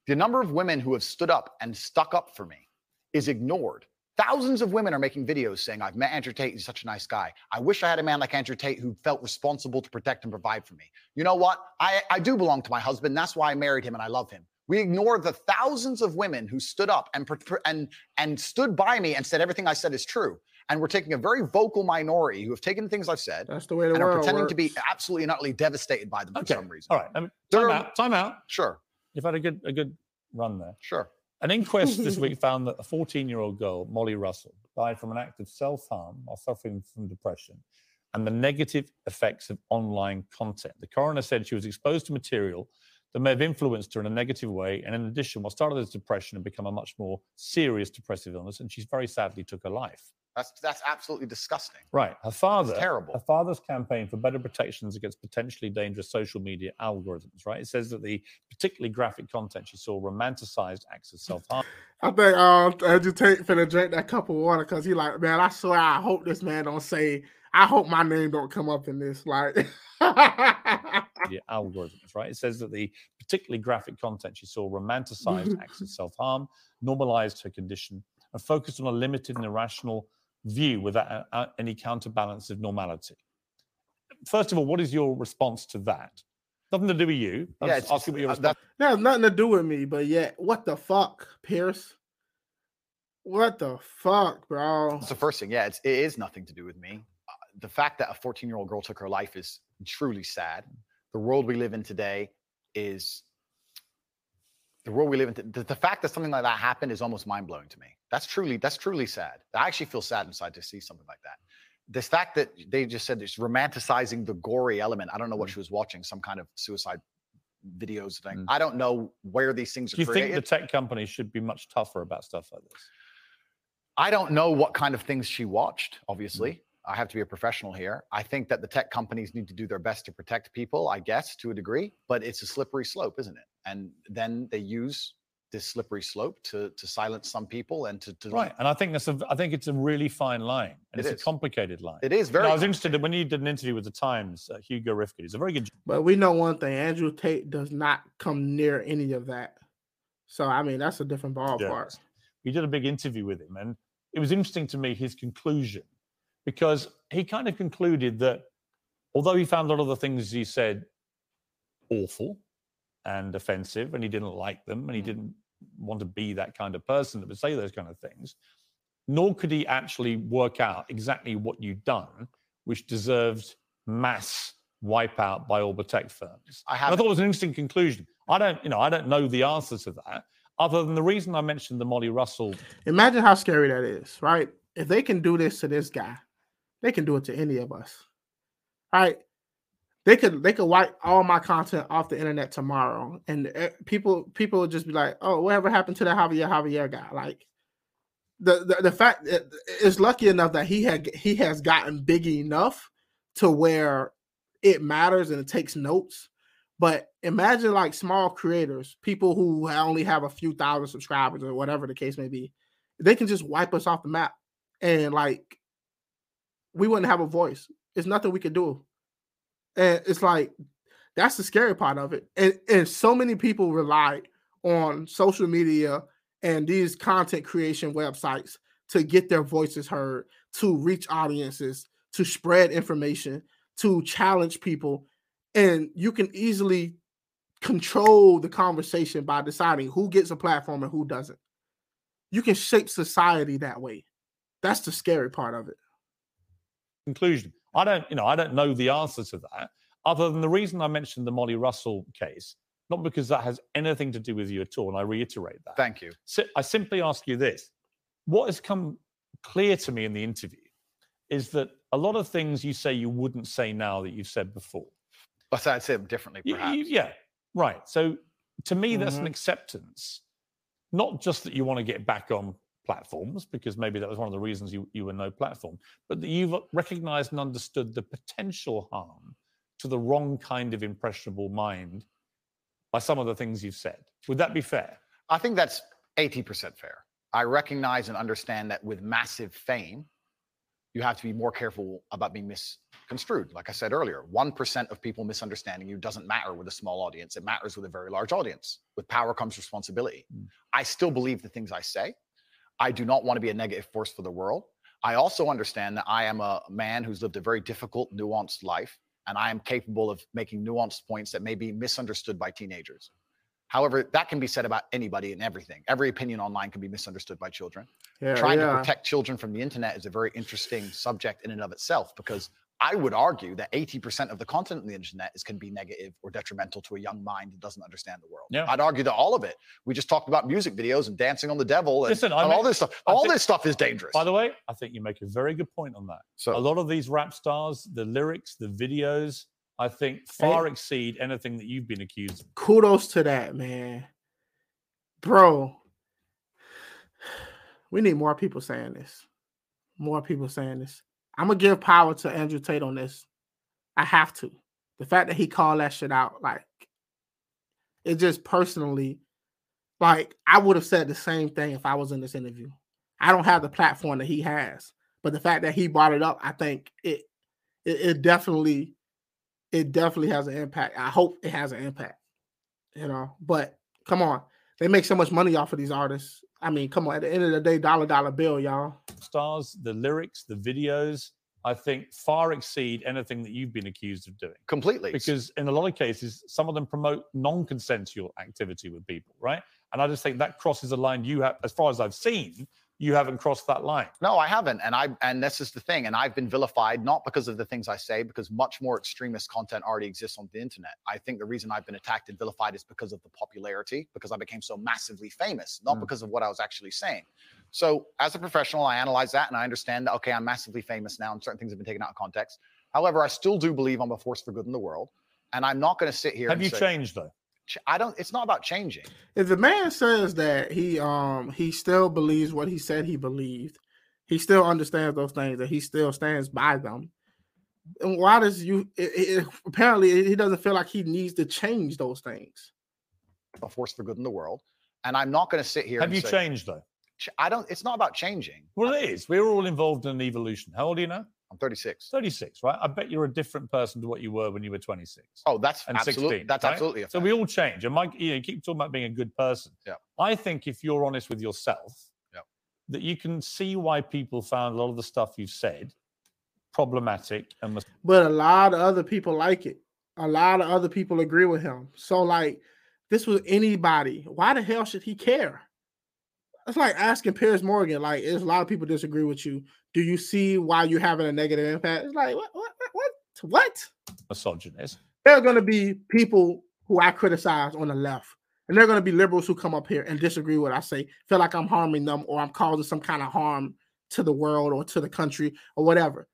The number of women who have stood up and stuck up for me is ignored. Thousands of women are making videos saying, I've met Andrew Tate. He's such a nice guy. I wish I had a man like Andrew Tate who felt responsible to protect and provide for me. You know what? I, I do belong to my husband. That's why I married him and I love him. We ignore the thousands of women who stood up and, and, and stood by me and said everything I said is true. And we're taking a very vocal minority who have taken things I've said That's the way the and are pretending works. to be absolutely and utterly devastated by them Okay. for some reason. All right. I mean, time are- out. Time out. Sure, You've had a good a good run there. sure. An inquest this week found that a 14 year old girl, Molly Russell, died from an act of self harm while suffering from depression and the negative effects of online content. The coroner said she was exposed to material that may have influenced her in a negative way. And in addition, what started as depression had become a much more serious depressive illness. And she's very sadly took her life. That's that's absolutely disgusting. Right. Her father, terrible. her father's campaign for better protections against potentially dangerous social media algorithms, right? It says that the particularly graphic content she saw romanticized acts of self harm. I think uh Andrew Tate finna drink that cup of water because he like, man, I swear I hope this man don't say I hope my name don't come up in this. Like media algorithms, right? It says that the particularly graphic content she saw romanticized acts of self harm, normalized her condition, and focused on a limited and irrational view without uh, uh, any counterbalance of normality. First of all, what is your response to that? Nothing to do with you. I'm Yeah, just asking what your uh, response. that, that has nothing to do with me, but yet, what the fuck, Piers? What the fuck, bro? That's the first thing. Yeah, it's, it is nothing to do with me. Uh, the fact that a 14 year old girl took her life is truly sad. The world we live in today is the world we live in. The, the fact that something like that happened is almost mind blowing to me. That's truly that's truly sad. I actually feel sad inside to see something like that. This fact that they just said it's romanticizing the gory element. I don't know what she was watching, some kind of suicide videos thing. Mm. I don't know where these things are Do you created. think the tech companies should be much tougher about stuff like this? I don't know what kind of things she watched, Mm-hmm. obviously. I have to be a professional here. I think that the tech companies need to do their best to protect people, I guess, to a degree, but it's a slippery slope, isn't it? And then they use this slippery slope to to silence some people and to, to Right, and I think that's a. I think it's a really fine line, and It it's is. a complicated line. It is You know, very I was interested in when you did an interview with the Times. Uh, Hugo Rifkin, he's a very good But we know one thing: Andrew Tate does not come near any of that. So I mean, that's a different ballpark. we did a big interview with him, and it was interesting to me his conclusion because he kind of concluded that although he found a lot of the things he said awful and offensive, and he didn't like them, and he mm. didn't want to be that kind of person that would say those kind of things, nor could he actually work out exactly what you'd done, which deserved mass wipeout by all the tech firms. I I thought it was an interesting conclusion. I don't, you know, I don't know the answer to that, other than the reason I mentioned the Molly Russell. Imagine how scary that is, right? If they can do this to this guy, they can do it to any of us. Right? They could they could wipe all my content off the internet tomorrow, and eh, people people would just be like, "Oh, whatever happened to the Javier Javier guy?" Like the the, the fact that it's lucky enough that he had he has gotten big enough to where it matters and it takes notes. But imagine like small creators, people who only have a few thousand subscribers or whatever the case may be, they can just wipe us off the map and like we wouldn't have a voice. It's nothing we can do. And it's like that's the scary part of it. And and so many people rely on social media and these content creation websites to get their voices heard, to reach audiences, to spread information, to challenge people. And you can easily control the conversation by deciding who gets a platform and who doesn't. You can shape society that way. That's the scary part of it. conclusion. I don't, you know, I don't know the answer to that, other than the reason I mentioned the Molly Russell case, not because that has anything to do with you at all, and I reiterate that. Thank you. Si- I simply ask you this: What has come clear to me in the interview is that a lot of things you say you wouldn't say now that you've said before. But I'd say it differently, You- perhaps. you- yeah, right. So to me, that's an Mhm. acceptance, not just that you want to get back on platforms, because maybe that was one of the reasons you, you were no platform, but that you've recognized and understood the potential harm to the wrong kind of impressionable mind by some of the things you've said. Would that be fair? I think that's 80% fair. I recognize and understand that with massive fame, you have to be more careful about being misconstrued. Like I said earlier, 1% of people misunderstanding you doesn't matter with a small audience. It matters with a very large audience. With power comes responsibility. Mm. I still believe the things I say. I do not want to be a negative force for the world. I also understand that I am a man who's lived a very difficult, nuanced life, and I am capable of making nuanced points that may be misunderstood by teenagers. However, that can be said about anybody and everything. Every opinion online can be misunderstood by children. Yeah, Trying to protect children from the internet is a very interesting subject in and of itself because I would argue that 80% of the content on the internet is can be negative or detrimental to a young mind that doesn't understand the world. Yeah. I'd argue that all of it. We just talked about music videos and dancing on the devil and, Listen, and make- all this stuff. All think- this stuff is dangerous. By the way, I think you make a very good point on that. so a lot of these rap stars, the lyrics, the videos, I think far exceed anything that you've been accused of. kudos to that, man. Bro, we need more people saying this. More people saying this. I'm gonna give power to Andrew Tate on this. I have to. The fact that he called that shit out, like, it just personally, like, I would have said the same thing if I was in this interview. I don't have the platform that he has, but the fact that he brought it up, I think it, it, it definitely, it definitely has an impact. I hope it has an impact you know. But come on, they make so much money off of these artists. I mean, come on. At the end of the day, dollar dollar bill, y'all. Stars, the lyrics, the videos, I think far exceed anything that you've been accused of doing. completely. Because in a lot of cases, some of them promote non-consensual activity with people, right? And I just think that crosses a line you have, as far as I've seen, you haven't crossed that line. No, I haven't, and I and this is the thing, and I've been vilified not because of the things I say, because much more extremist content already exists on the internet. I think the reason I've been attacked and vilified is because of the popularity, because I became so massively famous, not Mm. because of what I was actually saying. So, as a professional, I analyze that and I understand that okay, I'm massively famous now, and certain things have been taken out of context. However, I still do believe I'm a force for good in the world, and I'm not going to sit here. Have and you say, changed though? Ch- I don't. It's not about changing. If the man says that he um he still believes what he said he believed, he still understands those things that he still stands by them. And why does you? It, it, apparently, he doesn't feel like he needs to change those things. A force for good in the world, and I'm not going to sit here. Have and you say, changed though? I don't. It's not about changing. Well, it is. We're all involved in an evolution. How old are you now? I'm 36. 36, right? I bet you're a different person to what you were when you were 26. Oh, that's and absolutely. 16, That's right? absolutely. A So we all change. And Mike, you know, you keep talking about being a good person. Yeah. I think if you're honest with yourself, Yeah. that you can see why people found a lot of the stuff you've said problematic and mis- But a lot of other people like it. A lot of other people agree with him. So, like, this was anybody. Why the hell should he care? It's like asking Piers Morgan. Like, there's a lot of people disagree with you. Do you see why you're having a negative impact? It's like, what? What? What? What? misogynist. There are going to be people who I criticize on the left, and there are going to be liberals who come up here and disagree with what I say, feel like I'm harming them or I'm causing some kind of harm to the world or to the country or whatever.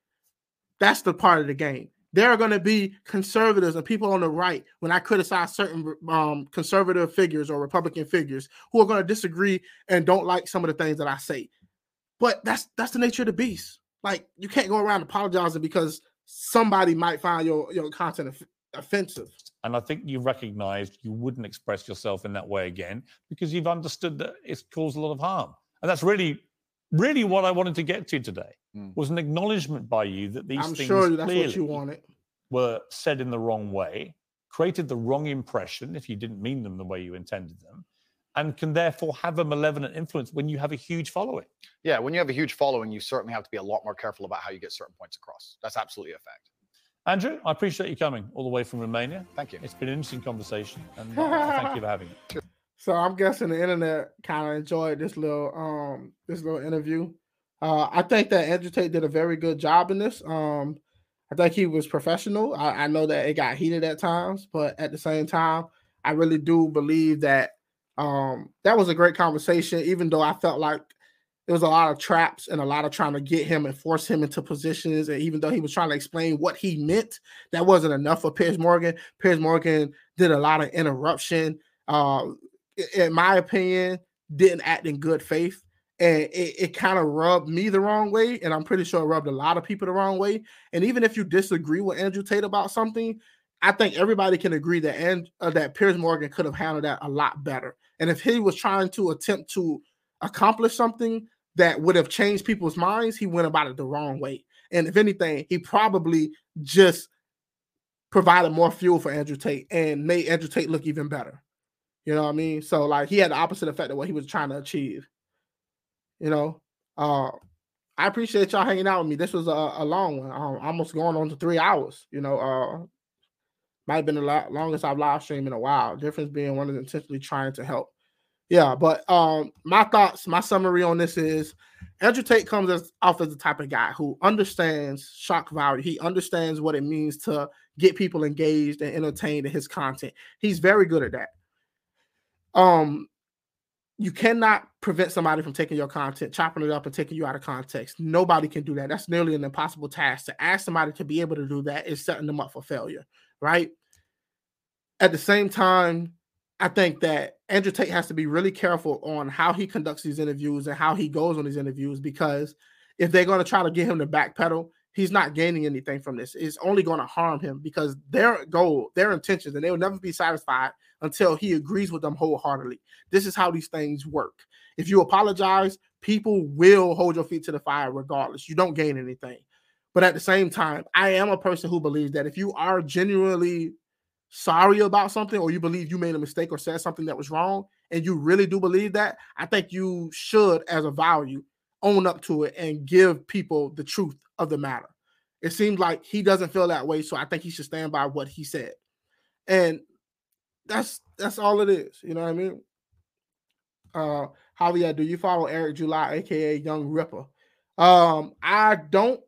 That's the part of the game. There are going to be conservatives and people on the right when I criticize certain um, conservative figures or Republican figures who are going to disagree and don't like some of the things that I say. But that's that's the nature of the beast. Like you can't go around apologizing because somebody might find your your content off- offensive. And I think you recognized you wouldn't express yourself in that way again because you've understood that it's caused a lot of harm. And that's really really, what I wanted to get to today Mm. was an acknowledgement by you that these I'm things sure that's clearly what you wanted. were said in the wrong way, created the wrong impression if you didn't mean them the way you intended them, and can therefore have a malevolent influence when you have a huge following. Yeah, when you have a huge following, you certainly have to be a lot more careful about how you get certain points across. That's absolutely a fact. Andrew, I appreciate you coming all the way from Romania. Thank you. It's been an interesting conversation, and uh, thank you for having me. So I'm guessing the internet kind of enjoyed this little um this little interview. Uh, I think that Andrew Tate did a very good job in this. Um, I think he was professional. I, I know that it got heated at times, but at the same time, I really do believe that um that was a great conversation. Even though I felt like there was a lot of traps and a lot of trying to get him and force him into positions, and even though he was trying to explain what he meant, that wasn't enough for Piers Morgan. Piers Morgan did a lot of interruption. Uh, in my opinion, didn't act in good faith. And it, it kind of rubbed me the wrong way. And I'm pretty sure it rubbed a lot of people the wrong way. And even if you disagree with Andrew Tate about something, I think everybody can agree that and uh, that Piers Morgan could have handled that a lot better. And if he was trying to attempt to accomplish something that would have changed people's minds, he went about it the wrong way. And if anything, he probably just provided more fuel for Andrew Tate and made Andrew Tate look even better. You know what I mean? So like he had the opposite effect of what he was trying to achieve. You know, uh, I appreciate y'all hanging out with me. This was a, a long one, um, almost going on to three hours. You know, uh, might have been the longest I've live streamed in a while. Difference being one is intentionally trying to help. Yeah, but um, my thoughts, my summary on this is Andrew Tate comes as off as the type of guy who understands shock value. He understands what it means to get people engaged and entertained in his content. He's very good at that. Um, you cannot prevent somebody from taking your content, chopping it up, and taking you out of context. Nobody can do that. That's nearly an impossible task. To ask somebody to be able to do that is setting them up for failure, right? At the same time, I think that Andrew Tate has to be really careful on how he conducts these interviews and how he goes on these interviews because if they're going to try to get him to backpedal, he's not gaining anything from this. It's only going to harm him because their goal, their intentions, and they will never be satisfied until he agrees with them wholeheartedly. This is how these things work. If you apologize, people will hold your feet to the fire regardless. You don't gain anything. But at the same time, I am a person who believes that if you are genuinely sorry about something or you believe you made a mistake or said something that was wrong and you really do believe that, I think you should, as a value, own up to it and give people the truth of the matter. It seems like he doesn't feel that way, so I think he should stand by what he said. And that's that's all it is. You know what I mean? Uh Javier, do you follow Eric July, aka Young Ripper? Um, I don't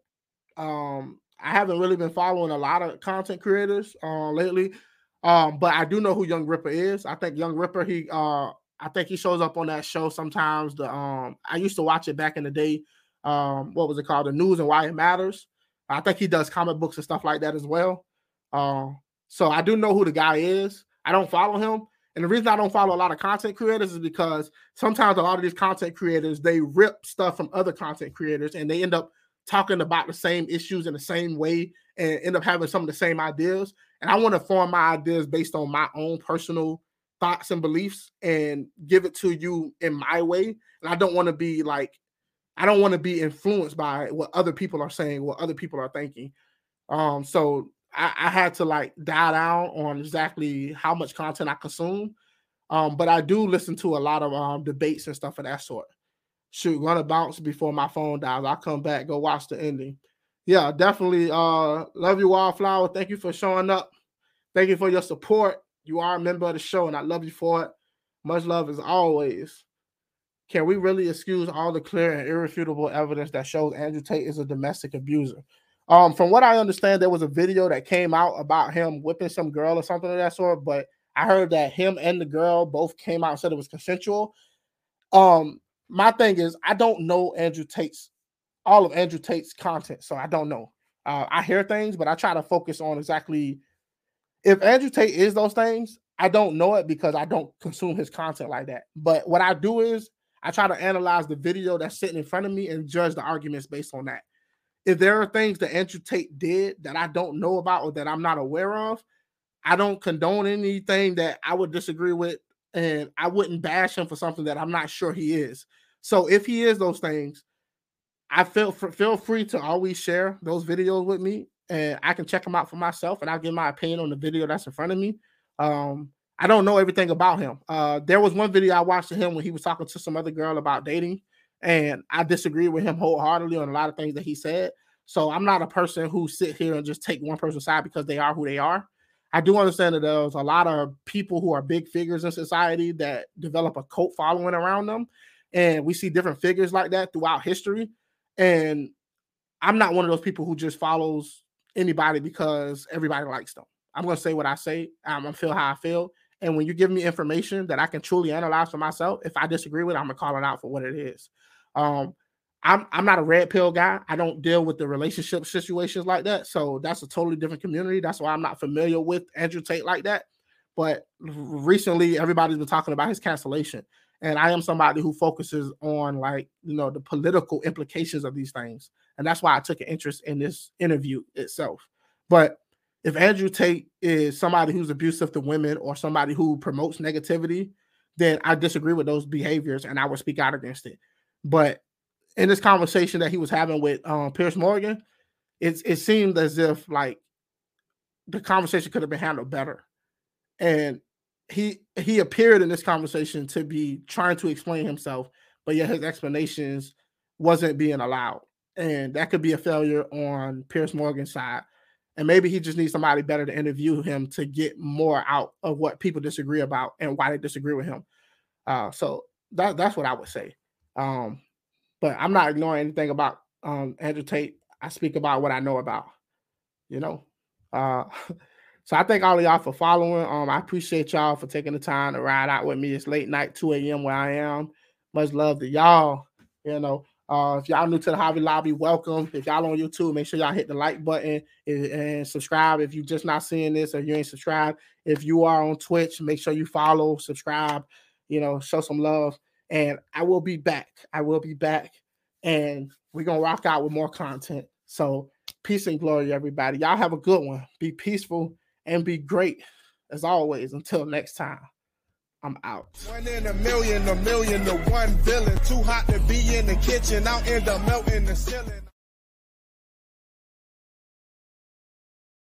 um I haven't really been following a lot of content creators uh lately. Um, but I do know who Young Ripper is. I think Young Ripper, he uh I think he shows up on that show sometimes. The um I used to watch it back in the day. Um, what was it called? The news and why it matters. I think he does comic books and stuff like that as well. Um, so I do know who the guy is. I don't follow him. And the reason I don't follow a lot of content creators is because sometimes a lot of these content creators they rip stuff from other content creators and they end up talking about the same issues in the same way and end up having some of the same ideas. And I want to form my ideas based on my own personal thoughts and beliefs and give it to you in my way. And I don't want to be like, I don't want to be influenced by what other people are saying, what other people are thinking. Um, so I, I had to like dial down on exactly how much content I consume. Um, but I do listen to a lot of um debates and stuff of that sort. Shoot, gonna bounce before my phone dies. I'll come back, go watch the ending. Yeah, definitely. Uh, love you, Wildflower. Thank you for showing up. Thank you for your support. You are a member of the show, and I love you for it. Much love as always. Can we really excuse all the clear and irrefutable evidence that shows Andrew Tate is a domestic abuser? Um, from what I understand, there was a video that came out about him whipping some girl or something of that sort, but I heard that him and the girl both came out and said it was consensual. Um, my thing is, I don't know Andrew Tate's all of Andrew Tate's content, so I don't know. Uh, I hear things, but I try to focus on exactly if Andrew Tate is those things. I don't know it because I don't consume his content like that. But what I do is I try to analyze the video that's sitting in front of me and judge the arguments based on that. If there are things that Andrew Tate did that I don't know about or that I'm not aware of, I don't condone anything that I would disagree with, and I wouldn't bash him for something that I'm not sure he is. So if he is those things, I feel feel free to always share those videos with me, and I can check them out for myself, and I'll give my opinion on the video that's in front of me. Um, I don't know everything about him. Uh, there was one video I watched of him when he was talking to some other girl about dating, and I disagree with him wholeheartedly on a lot of things that he said. So I'm not a person who sit here and just take one person's side because they are who they are. I do understand that there's a lot of people who are big figures in society that develop a cult following around them. And we see different figures like that throughout history. And I'm not one of those people who just follows anybody because everybody likes them. I'm to say what I say. I'm going to feel how I feel. And when you give me information that I can truly analyze for myself, if I disagree with it, I'm to call it out for what it is. Um, I'm I'm not a red pill guy. I don't deal with the relationship situations like that. So that's a totally different community. That's why I'm not familiar with Andrew Tate like that. But recently, everybody's been talking about his cancellation, and I am somebody who focuses on like you know the political implications of these things, and that's why I took an interest in this interview itself. But if Andrew Tate is somebody who's abusive to women or somebody who promotes negativity, then I disagree with those behaviors and I would speak out against it. But in this conversation that he was having with um, Piers Morgan, it it seemed as if like the conversation could have been handled better, and he he appeared in this conversation to be trying to explain himself, but yet his explanations wasn't being allowed, and that could be a failure on Piers Morgan's side. And maybe he just needs somebody better to interview him to get more out of what people disagree about and why they disagree with him. Uh, so that that's what I would say. Um, but I'm not ignoring anything about um, Andrew Tate. I speak about what I know about, you know. Uh, so I thank all of y'all for following. Um, I appreciate y'all for taking the time to ride out with me. It's late night, 2 a.m. where I am. Much love to y'all. You know, uh, if y'all new to the Javi Lobby, welcome. If y'all on YouTube, make sure y'all hit the like button and, and subscribe. If you're just not seeing this or you ain't subscribed, if you are on Twitch, make sure you follow, subscribe, you know, show some love and I will be back. I will be back, and we're gonna rock out with more content. So, peace and glory, everybody. Y'all have a good one. Be peaceful and be great as always. Until next time. I'm out. One in a million, a million to one villain. Too hot to be in the kitchen, out in the melting the ceiling.